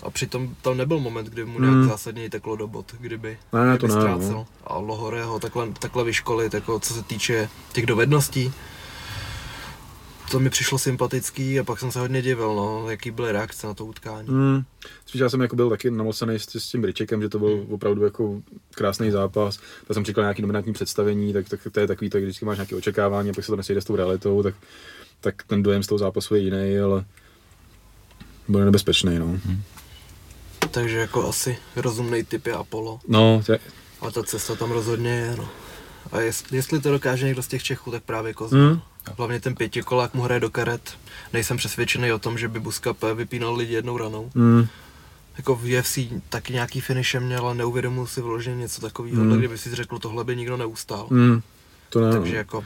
A přitom tam nebyl moment, kdy mu nějak Mm. zásadně teklo do bod, kdyby, Ne, ne, to kdyby ne, ztrácel. no. A Lohore ho takhle, takhle vyškolit, jako co se týče těch dovedností. To mi přišlo sympatický a pak jsem se hodně divil, no, jaký byly reakce na to utkání. Hmm. Spíš já jsem jako byl taky namocený s, s tím Bričekem, že to byl opravdu jako krásný zápas. Tak jsem čekal nějaký dominantní představení, tak, tak to je takový, tak vždycky máš nějaké očekávání a pak se to nesejde s tou realitou, tak, tak ten dojem z toho zápasu je jiný, ale byl nebezpečný, no. Takže jako asi rozumný typ je Apollo. No, tě, A ta cesta tam rozhodně je, no. A jestli, jestli to dokáže někdo z těch Čechů, tak právě Kozma. Hmm. Hlavně ten pětikolák mu hraje do karet. Nejsem přesvědčený o tom, že by Buskape vypínal lidi jednou ranou. Hmm. Jako v UFC taky nějaký finiše měl, ale neuvědomuji si vloženě něco takového. Hmm. Kdyby si řekl, tohle by nikdo neustál. Hmm. To ne, Takže no. jako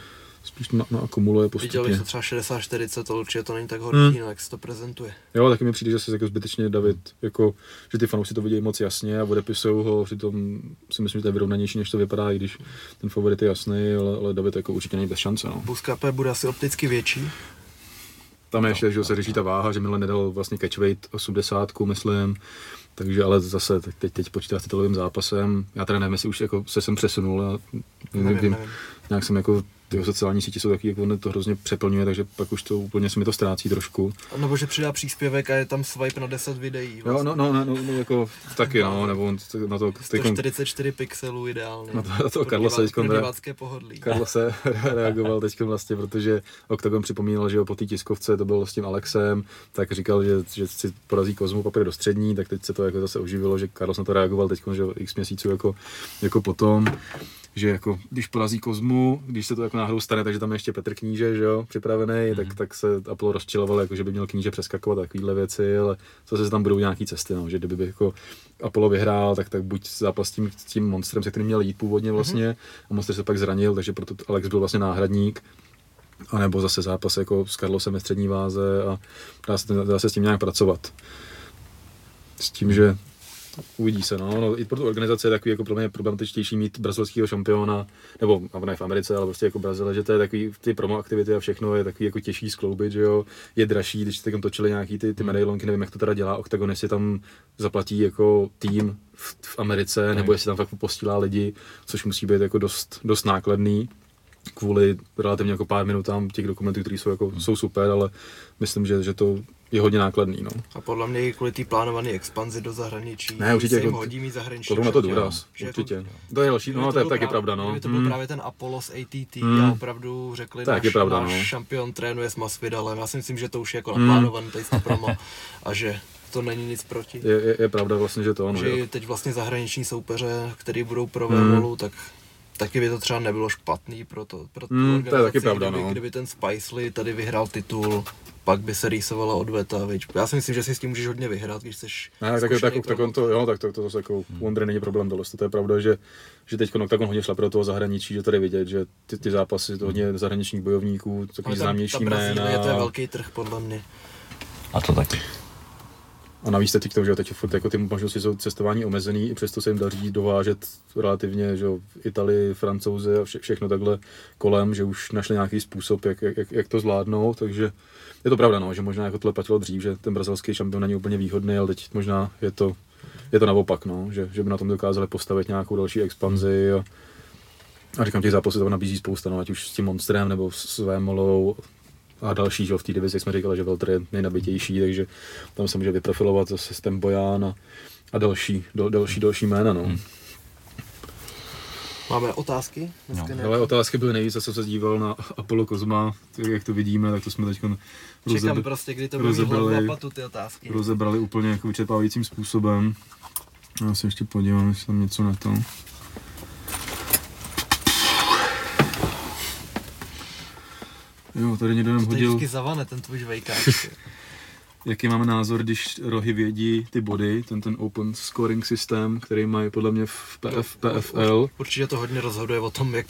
spíš na, na akumuluje viděl, postupně. že to třeba 60-40, to určitě to není tak horší, no, jak se to prezentuje. Jo, taky mi přijde, že se jako zbytečně David, jako, že ty fanoušci to vidějí moc jasně a odepisují ho, přitom si myslím, že to je vyrovnanější, než to vypadá, i když ten favorit je jasný, ale, ale David jako určitě není bez šance. No. Buskape bude asi opticky větší, Tam je ještě, že se řeší ta váha, že minule nedal vlastně catchweight 80, myslím, takže ale zase teď, teď počítá s titulovým zápasem. Já teda nevím, jestli už jako se sem přesunul, já nevím, nevím, nevím. nějak jsem jako ty sociální sítě jsou taky, jako on to hrozně přeplňuje, takže pak už to úplně se mi to ztrácí trošku. Nebo že přidá příspěvek a je tam swipe na 10 videí. Jo, no, no, no, no, no jako taky, no, nebo on na to, teďkom- 144 pixelů ideálně. Na to- na to Pro Karla se teďkon divácké pohodlí. Karlo se reagoval teď vlastně, protože Octagon připomínal, že jo, po té tiskovce to bylo s tím Alexem, tak říkal, že, že si porazí Kozmu, půjde do střední, tak teď se to jako zase oživilo, že Carlos na to reagoval teď, že x měsíců jako, jako potom že jako, když porazí Kozmu, když se to jako náhodou stane, takže tam je ještě Petr Kníže, že jo, připravený, tak, tak se Apollo rozčiloval, jako, že by měl Kníže přeskakovat takovéhle věci, ale zase tam budou nějaký cesty, no, že kdyby jako Apollo vyhrál, tak, tak buď zápas s tím, s tím monstrem, se kterým měl jít původně vlastně, a monster se pak zranil, takže proto Alex byl vlastně náhradník, a nebo zase zápas jako s Carlosem ve střední váze a dá se, dá se s tím nějak pracovat. S tím, že uvidí se, no, no i pro tu organizaci je takový jako pro mě problematičtější mít brazilského šampiona, nebo ne v Americe, ale prostě jako Brazile, že to je takový, ty promo aktivity a všechno je takový jako těžší skloubit, že jo, je dražší, když teď točili nějaký ty, ty medailonky, nevím, jak to teda dělá Octagon, jestli tam zaplatí jako tým v, v Americe, nebo jestli tam fakt posílá lidi, což musí být jako dost, dost nákladný kvůli relativně jako pár minutám těch dokumentů, které jsou, jako, jsou super, ale myslím, že, že to je hodně nákladný. No. A podle mě i kvůli té plánované expanzi do zahraničí Ne, určitě jako- hodí mít zahraniční Kladou na to důraz, Že jako- určitě. To je další, no to je taky pravda, no. Kdyby to byl Mm. právě ten Apollo z ATT Mm. a opravdu řekli, Tak náš, je pravda, náš no. šampion trénuje s Masvidalem. Já si myslím, že to už je jako Mm. naplánovaný tady na promo a že to není nic proti. Je, je, je pravda vlastně, že to ano. že jo. teď vlastně zahraniční soupeře, který budou pro Mm. Tak taky by to třeba nebylo špatný pro, to, pro tu Mm, to je taky pravda, kdyby, no. kdyby ten Spicely tady vyhrál titul, pak by se rýsovala odveta, viď. Já si myslím, že si s tím můžeš hodně vyhrát, když jsi Ne, tak, tak, tak, on to, jo, tak to, to, zase jako Hmm. Wonder není problém tohle, to je pravda, že, že teď tak on hodně šla pro toho zahraničí, že tady vidět, že ty, ty zápasy, to hodně zahraničních bojovníků, takový ta, známější ta Brazílie, to je jména. velký trh podle mě. A to taky. A navíc teď to, že teď furt jako ty možnosti jsou cestování omezený, i přesto se jim daří dovážet relativně, že Italii, Francouzi a vše, všechno takhle kolem, že už našli nějaký způsob, jak, jak, jak to zvládnout, takže je to pravda, no, že možná jako tohle platilo dřív, že ten brazilský šampion není úplně výhodný, ale teď možná je to, je to naopak, no, že, že by na tom dokázali postavit nějakou další expanzi a, a říkám, těch zápasů to nabízí spousta, no, ať už s tím Monstrem nebo s Vémolou a další, že jo, v té divizi, jak jsme říkali, že Veltr je nejnabitější, takže tam se může vyprofilovat zase systém Bojan a, a další, do, další, další jména, no. Hmm. Máme otázky? Dneska No. Ale otázky byly nejvíc, co jsem se díval na Apollo Kozma, tak jak to vidíme, tak to jsme teď rozebr- prostě, kdy to rozebrali- patu ty otázky. rozebrali úplně jako vyčerpávajícím způsobem. Já se ještě podívám, jestli tam něco na to. Jo, tady někdo nám To je hodil, vždycky zavane ten tvůj žvejkáč. jaký máme názor, když rohy vědí ty body, ten ten open scoring systém, který mají podle mě v PF, PFL. Určitě to hodně rozhoduje o tom, jak,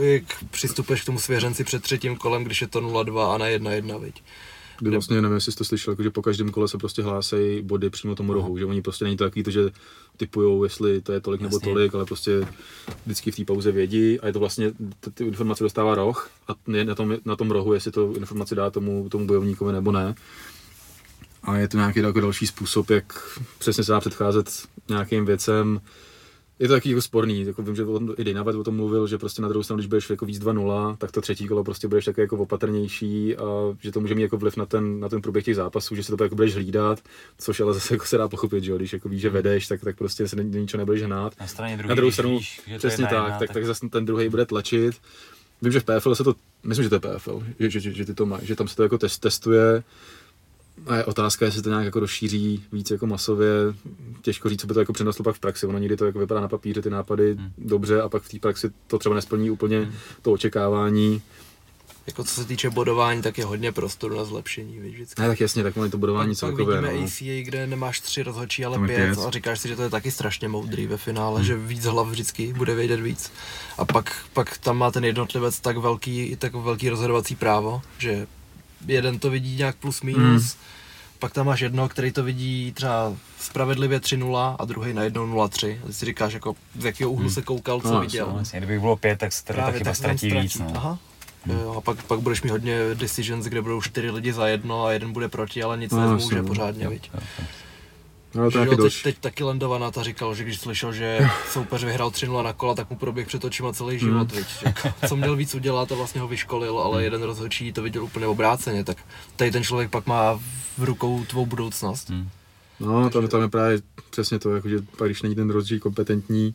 jak přistupuješ k tomu svěřenci před třetím kolem, když je to 0-2 a ne 1-1, viď. Kdy vlastně, nevím, jestli jste slyšel, jako, že po každém kole se prostě hlásejí body přímo tomu rohu, že oni prostě není to takový to, že typujou, jestli to je tolik nebo Jasně. tolik, ale prostě vždycky v té pauze vědí a je to vlastně, ty informace dostává roh a je na tom, na tom rohu, jestli to informaci dá tomu, tomu bojovníkovi nebo ne. A je to nějaký jako další způsob, jak přesně se dá předcházet nějakým věcem. Je to taky jako sporný, jako vím, že o tom, i Dejnavet o tom mluvil, že prostě na druhou stranu, když budeš jako víc 2-0, tak to třetí kolo prostě budeš taky jako opatrnější a že to může mít jako vliv na ten, na ten průběh těch zápasů, že se to jako budeš hlídat, což ale zase jako se dá pochopit, že jo, když jako víš, že vedeš, tak, tak prostě se ničeho nebudeš hnát. Na straně druhé, Na druhou stranu, víš, přesně jedna tak, jedna, tak, tak zase ten druhý bude tlačit. Vím, že v PFL se to, myslím, že to je PFL, že, že, že, že ty to mají, že tam se to jako test, testuje. A je otázka, jestli to nějak jako rozšíří víc jako masově. Těžko říct, co by to jako přineslo pak v praxi. Ono někdy to jako vypadá na papíře ty nápady Hmm. dobře a pak v té praxi to třeba nesplní úplně to očekávání. Jako co se týče bodování, tak je hodně prostoru na zlepšení, víš, vždycky. Ne, tak jasně, tak ono to budování pak, pak celkově. vidíme No. ACA, kde nemáš tři rozhodčí, ale Tam pět, pět. a říkáš si, že to je taky strašně moudrý ve finále, že víc hlav vždycky bude vědět víc. A pak, pak tam má ten jednotlivec tak velký, tak velký rozhodovací právo, že jeden to vidí nějak plus minus, pak tam máš jedno, který to vidí třeba spravedlivě 3-0 a druhý najednou 0-3. A ty si říkáš, jako, z jakého úhlu se koukal, co No, viděl. Vlastně, kdyby bylo pět, tak se tady taky tak ztratí tam víc. No. Aha. Jo, a pak, pak budeš mít hodně decisions, kde budou čtyři lidi za jedno a jeden bude proti, ale nic No, nezmůže no. pořádně, Jo, viď. jo, jo. No, to Jo, je teď, teď taky Landovaná ta říkal, že když slyšel, že soupeř vyhrál 3 na kola, tak mu proběh před očima celý život, Hmm. viď. Jako, co měl víc udělat a vlastně ho vyškolil, ale jeden rozhodčí to viděl úplně obráceně, tak tady ten člověk pak má v rukou tvou budoucnost. Hm. No, tam, tam je právě přesně to, jako, že pak když není ten rozhodčí kompetentní,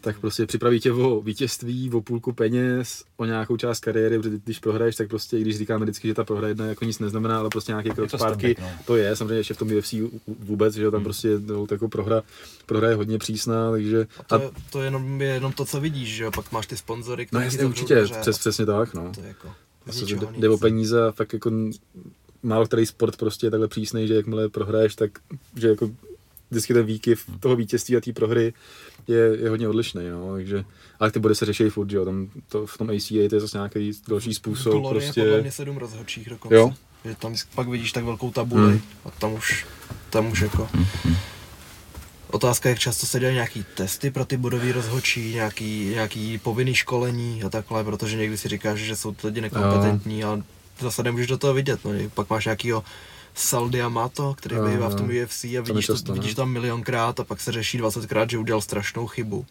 tak prostě připraví tě o vítězství, o půlku peněz, o nějakou část kariéry, protože když prohraješ, tak prostě, i když říkáme vždycky, že ta prohra jedna jako nic neznamená, ale prostě nějaký krok to zpátky, stopek, no. to je, samozřejmě ještě v tom UFC vůbec, že tam Hmm. prostě no, jako prohra, prohra je hodně přísná, takže... A to, je, to je, jenom, je jenom to, co vidíš, že jo, pak máš ty sponzory, no jasně, určitě, přes, a přesně tak, no. To je jako jde, o peníze a fakt jako málo který sport prostě je takhle přísný, že jakmile prohraješ, tak že jako vždycky ten výkyv toho vítězství a té prohry je, je hodně odlišný, no, takže, ale ty body se řeší furt, že jo, tam to, v tom ACA to je zase nějaký další způsob, Glory prostě, je podle mě sedm rozhodčích dokonce. Jo. Že tam pak vidíš tak velkou tabuli Hmm. a tam už, tam už jako... Otázka, jak často se dělají nějaký testy pro ty bodový rozhodčí, nějaký, nějaký povinný školení a takhle, protože někdy si říkáš, že jsou ty lidi nekompetentní a zase nemůžeš do toho vidět. No. Pak máš nějakýho Saldi Amato, který Jo, bývá v tom UFC a vidíš, to, no. vidíš tam milionkrát a pak se řeší 20krát, že udělal strašnou chybu.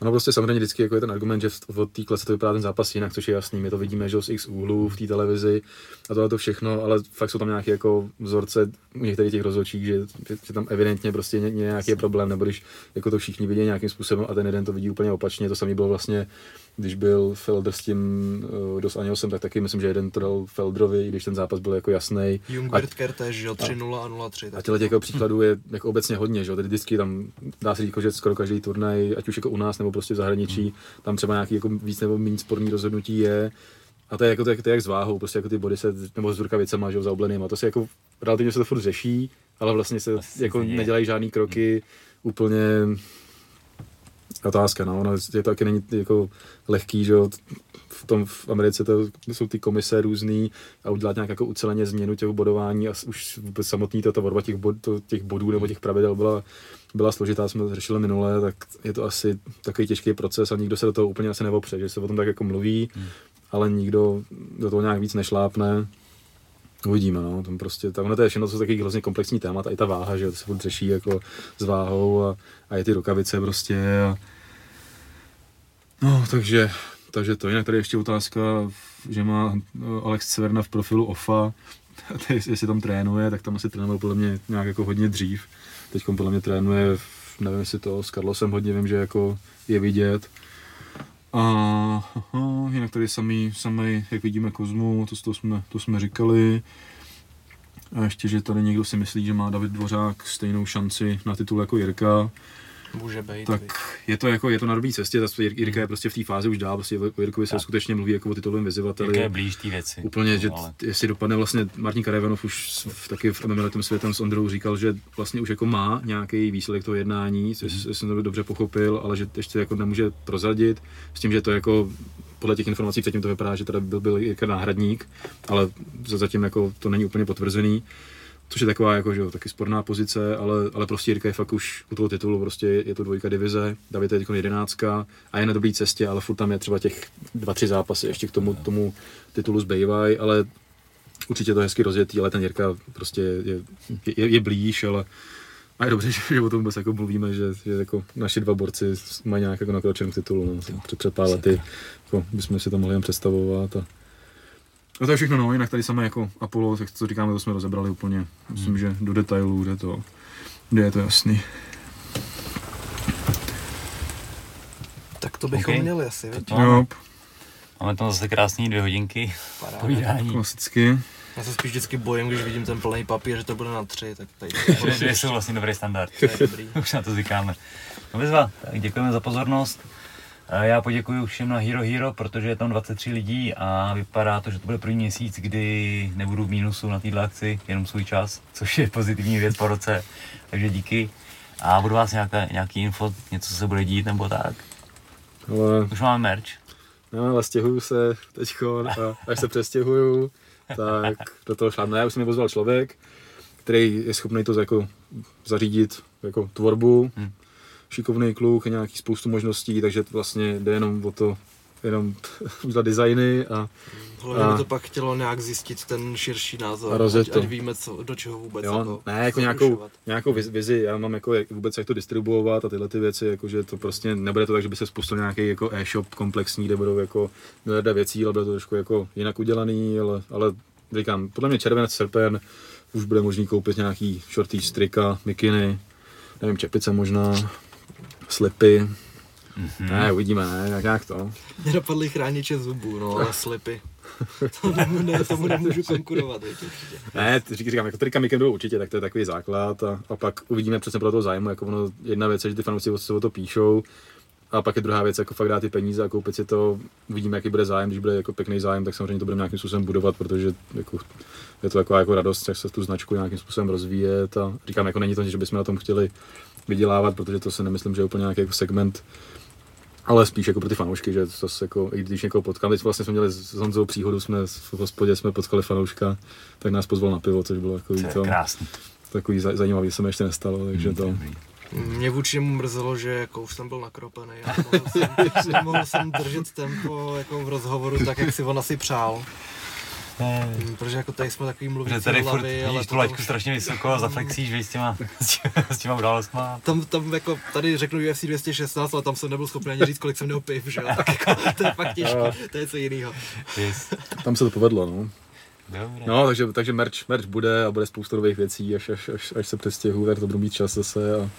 Ono prostě samozřejmě vždycky jako je ten argument, že v- od té klase to vypadá ten zápas jinak, což je jasný. My to vidíme, že z x úhlů v té televizi a tohle to všechno, ale fakt jsou tam nějaké jako vzorce u některých těch rozhodčích, že, že tam evidentně prostě ně, nějaký je problém, nebo když jako to všichni vidí nějakým způsobem a ten jeden to vidí úplně opačně. To samé bylo vlastně, když byl Felder s tím uh, Dos Anjosem, tak taky myslím, že jeden to dal Feldrovi, i když ten zápas byl jako jasný. Jung A- Kertéž, že jo, 3-0 a 0-3. a tak těchto těch jako příkladů je jako obecně hodně, že jo? Tedy vždycky tam dá se říct, jako, že skoro každý turnaj, ať už jako u nás nebo prostě v zahraničí, tam třeba nějaký jako víc nebo méně sporný rozhodnutí je. A to je jako to, je, to je jak s váhou, prostě jako ty body se, nebo s rukavicama, že jo, zaobleným. A to se jako, relativně se to furt řeší, ale vlastně se Vlastně jako nedělají žádný kroky, úplně otázka, no, ono je to taky není jako lehký, že jo, v tom v Americe to jsou ty komise různý a udělat nějak jako uceleně změnu těch bodování a už samotný to, ta tvorba těch, bod, to, těch bodů nebo těch pravidel byla, byla složitá, jsme to řešili minule, tak je to asi takový těžký proces a nikdo se do toho úplně asi neopře, že se o tom tak jako mluví, Hmm. ale nikdo do toho nějak víc nešlápne. Uvidíme, no, tam prostě, tam to je všechno, to jsou takový hrozně komplexní témata, i ta váha, že jo, to se furt řeší jako s váhou a, a je ty rukavice prostě a, no, takže, takže to, jinak tady ještě otázka, že má eh, Alex Severna v profilu OFA, jestli jestli tam trénuje, tak tam asi trénoval podle mě nějak jako hodně dřív, teď podle mě trénuje, nevím jestli to s Carlosem hodně vím, že jako je vidět, a aha, jinak tady samý, samý, jak vidíme Kozmu, to, to, jsme, to jsme říkali. A ještě, že tady někdo si myslí, že má David Dvořák stejnou šanci na titul jako Jirka, Může být. tak je to jako, je to na dobrý cestě, Jir- Jirka je prostě v té fázi už dál, prostě o Jirkovi se Tak. skutečně mluví jako o titulovém vyzývateli. Jaké je blíž té věci. Úplně, že No, ale- t- jestli dopadne vlastně Martin Karevanov už v, taky v MMA letem světem s Ondrou říkal, že vlastně už jako má nějaký výsledek toho jednání, jestli jestli jsem to dobře pochopil, ale že ještě jako nemůže prozradit, s tím, že to jako podle těch informací předtím to vypadá, že teda byl, byl Jirka náhradník, ale zatím jako to není úplně potvrzený. Což je taková jako, že jo, taky sporná pozice, ale, ale prostě Jirka je fakt už u toho titulu, prostě je to dvojka divize, David je teď jedenáctka a je na dobré cestě, ale furt tam je třeba těch dva, tři zápasy ještě k tomu, tomu titulu zbývají, ale určitě to hezky rozjetý, ale ten Jirka prostě je, je, je blíž, ale a je dobře, že, o tom vůbec jako mluvíme, že, že jako naši dva borci mají nějak jako nakročen k titulu. No. Před, před pár lety jako bychom si to mohli jen představovat. A... No to je všechno, no, jinak tady samé jako Apollo, tak co říkáme, to jsme rozebrali úplně, myslím, hmm. že do detailů, že to, kde je to jasný. Tak to bychom Ok. měli asi? No. Jo, Máme tam zase krásný dvě hodinky Paráda. povídání. klasicky. Já se spíš vždycky bojím, když vidím ten plný papír, že to bude na tři, tak tady dvě jsou vlastně dobrý standard. to je dobrý. Už na to zvykáme. No vyzva, tak děkujeme za pozornost. Já poděkuji všem na Hero Hero, protože je tam 23 lidí a vypadá to, že to bude první měsíc, kdy nebudu v mínusu na této akci, jenom svůj čas, což je pozitivní věc po roce. Takže díky. A budu vás nějaké, nějaký info, něco se bude dít nebo tak. Ale Už máme merch. No, ale stěhuju se teď až se přestěhuju, tak do toho šlápnu. Já už jsem mi pozval člověk, který je schopný to jako zařídit jako tvorbu, Hmm. Šikovný kluk, nějaký spoustu možností, takže vlastně jde jenom o to, jenom udělat designy a Hlavně A- by to pak chtělo nějak zjistit ten širší názor, A rozjet ať, to. ať víme, co, do čeho vůbec jo, jako ne, jako nějakou, nějakou viz- vizi, já mám jako jak, vůbec jak to distribuovat a tyhle ty věci, jako že to prostě nebude to tak, že by se spustil nějaký jako e-shop komplexní, kde budou jako miliarda věcí, ale bude to trošku jako jinak udělaný, ale, ale říkám, podle mě červenec, srpen už bude možný koupit nějaký shorty, strika, mikiny, nevím, čepice možná, slipy, Mhm. ne, uvidíme, ne, jak, jak to. Mě napadly chrániče zubů, no, ale slipy. To nemu, ne, tomu nemůžu konkurovat, určitě. Ne, říkám, jako trika mikem určitě, tak to je takový základ a, a pak uvidíme přesně pro toho zájmu, jako ono, jedna věc je, že ty fanoušci se o to píšou, a pak je druhá věc, jako fakt dát ty peníze a koupit si to, uvidíme, jaký bude zájem, když bude jako pěkný zájem, tak samozřejmě to budeme nějakým způsobem budovat, protože jako, je to taková jako radost, jak se tu značku nějakým způsobem rozvíjet a říkám, jako není to, že bychom na tom chtěli vydělávat, protože to si nemyslím, že je úplně nějaký jako segment, ale spíš jako pro ty fanoušky, že to se jako, i když někoho potkám, teď vlastně jsme měli s Honzou příhodu, jsme v hospodě jsme potkali fanouška, tak nás pozval na pivo, což bylo takový, To to, krásný. takový zaj- zajímavý, se mi ještě nestalo, takže to, Dobrý. Mě vůči němu mrzelo, že jako už jsem byl nakropený a nemohl jsem, nemohl jsem držet tempo jako v rozhovoru tak, jak si on asi přál. Mm, Protože jako tady jsme takový Že mluvící tady furt hlavy, ale vidíš tu laťku strašně vysoko a zaflexíš, víš, s těma, s těma, událostma. tam, tam jako, tady řeknu UFC 216, ale tam jsem nebyl schopný ani říct, kolik jsem měl piv, že jo, tak jako, to je fakt těžké, to je co jiného. Yes. tam se to povedlo, no. Dobré. No, takže, takže merch, merch bude a bude spousta nových věcí, až, až, až, až se přestěhu, tak to budu mít čas zase a,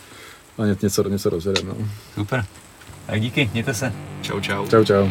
a ně- něco, něco rozjedem, no. Super. Tak díky, mějte se. Čau, čau. Čau, čau.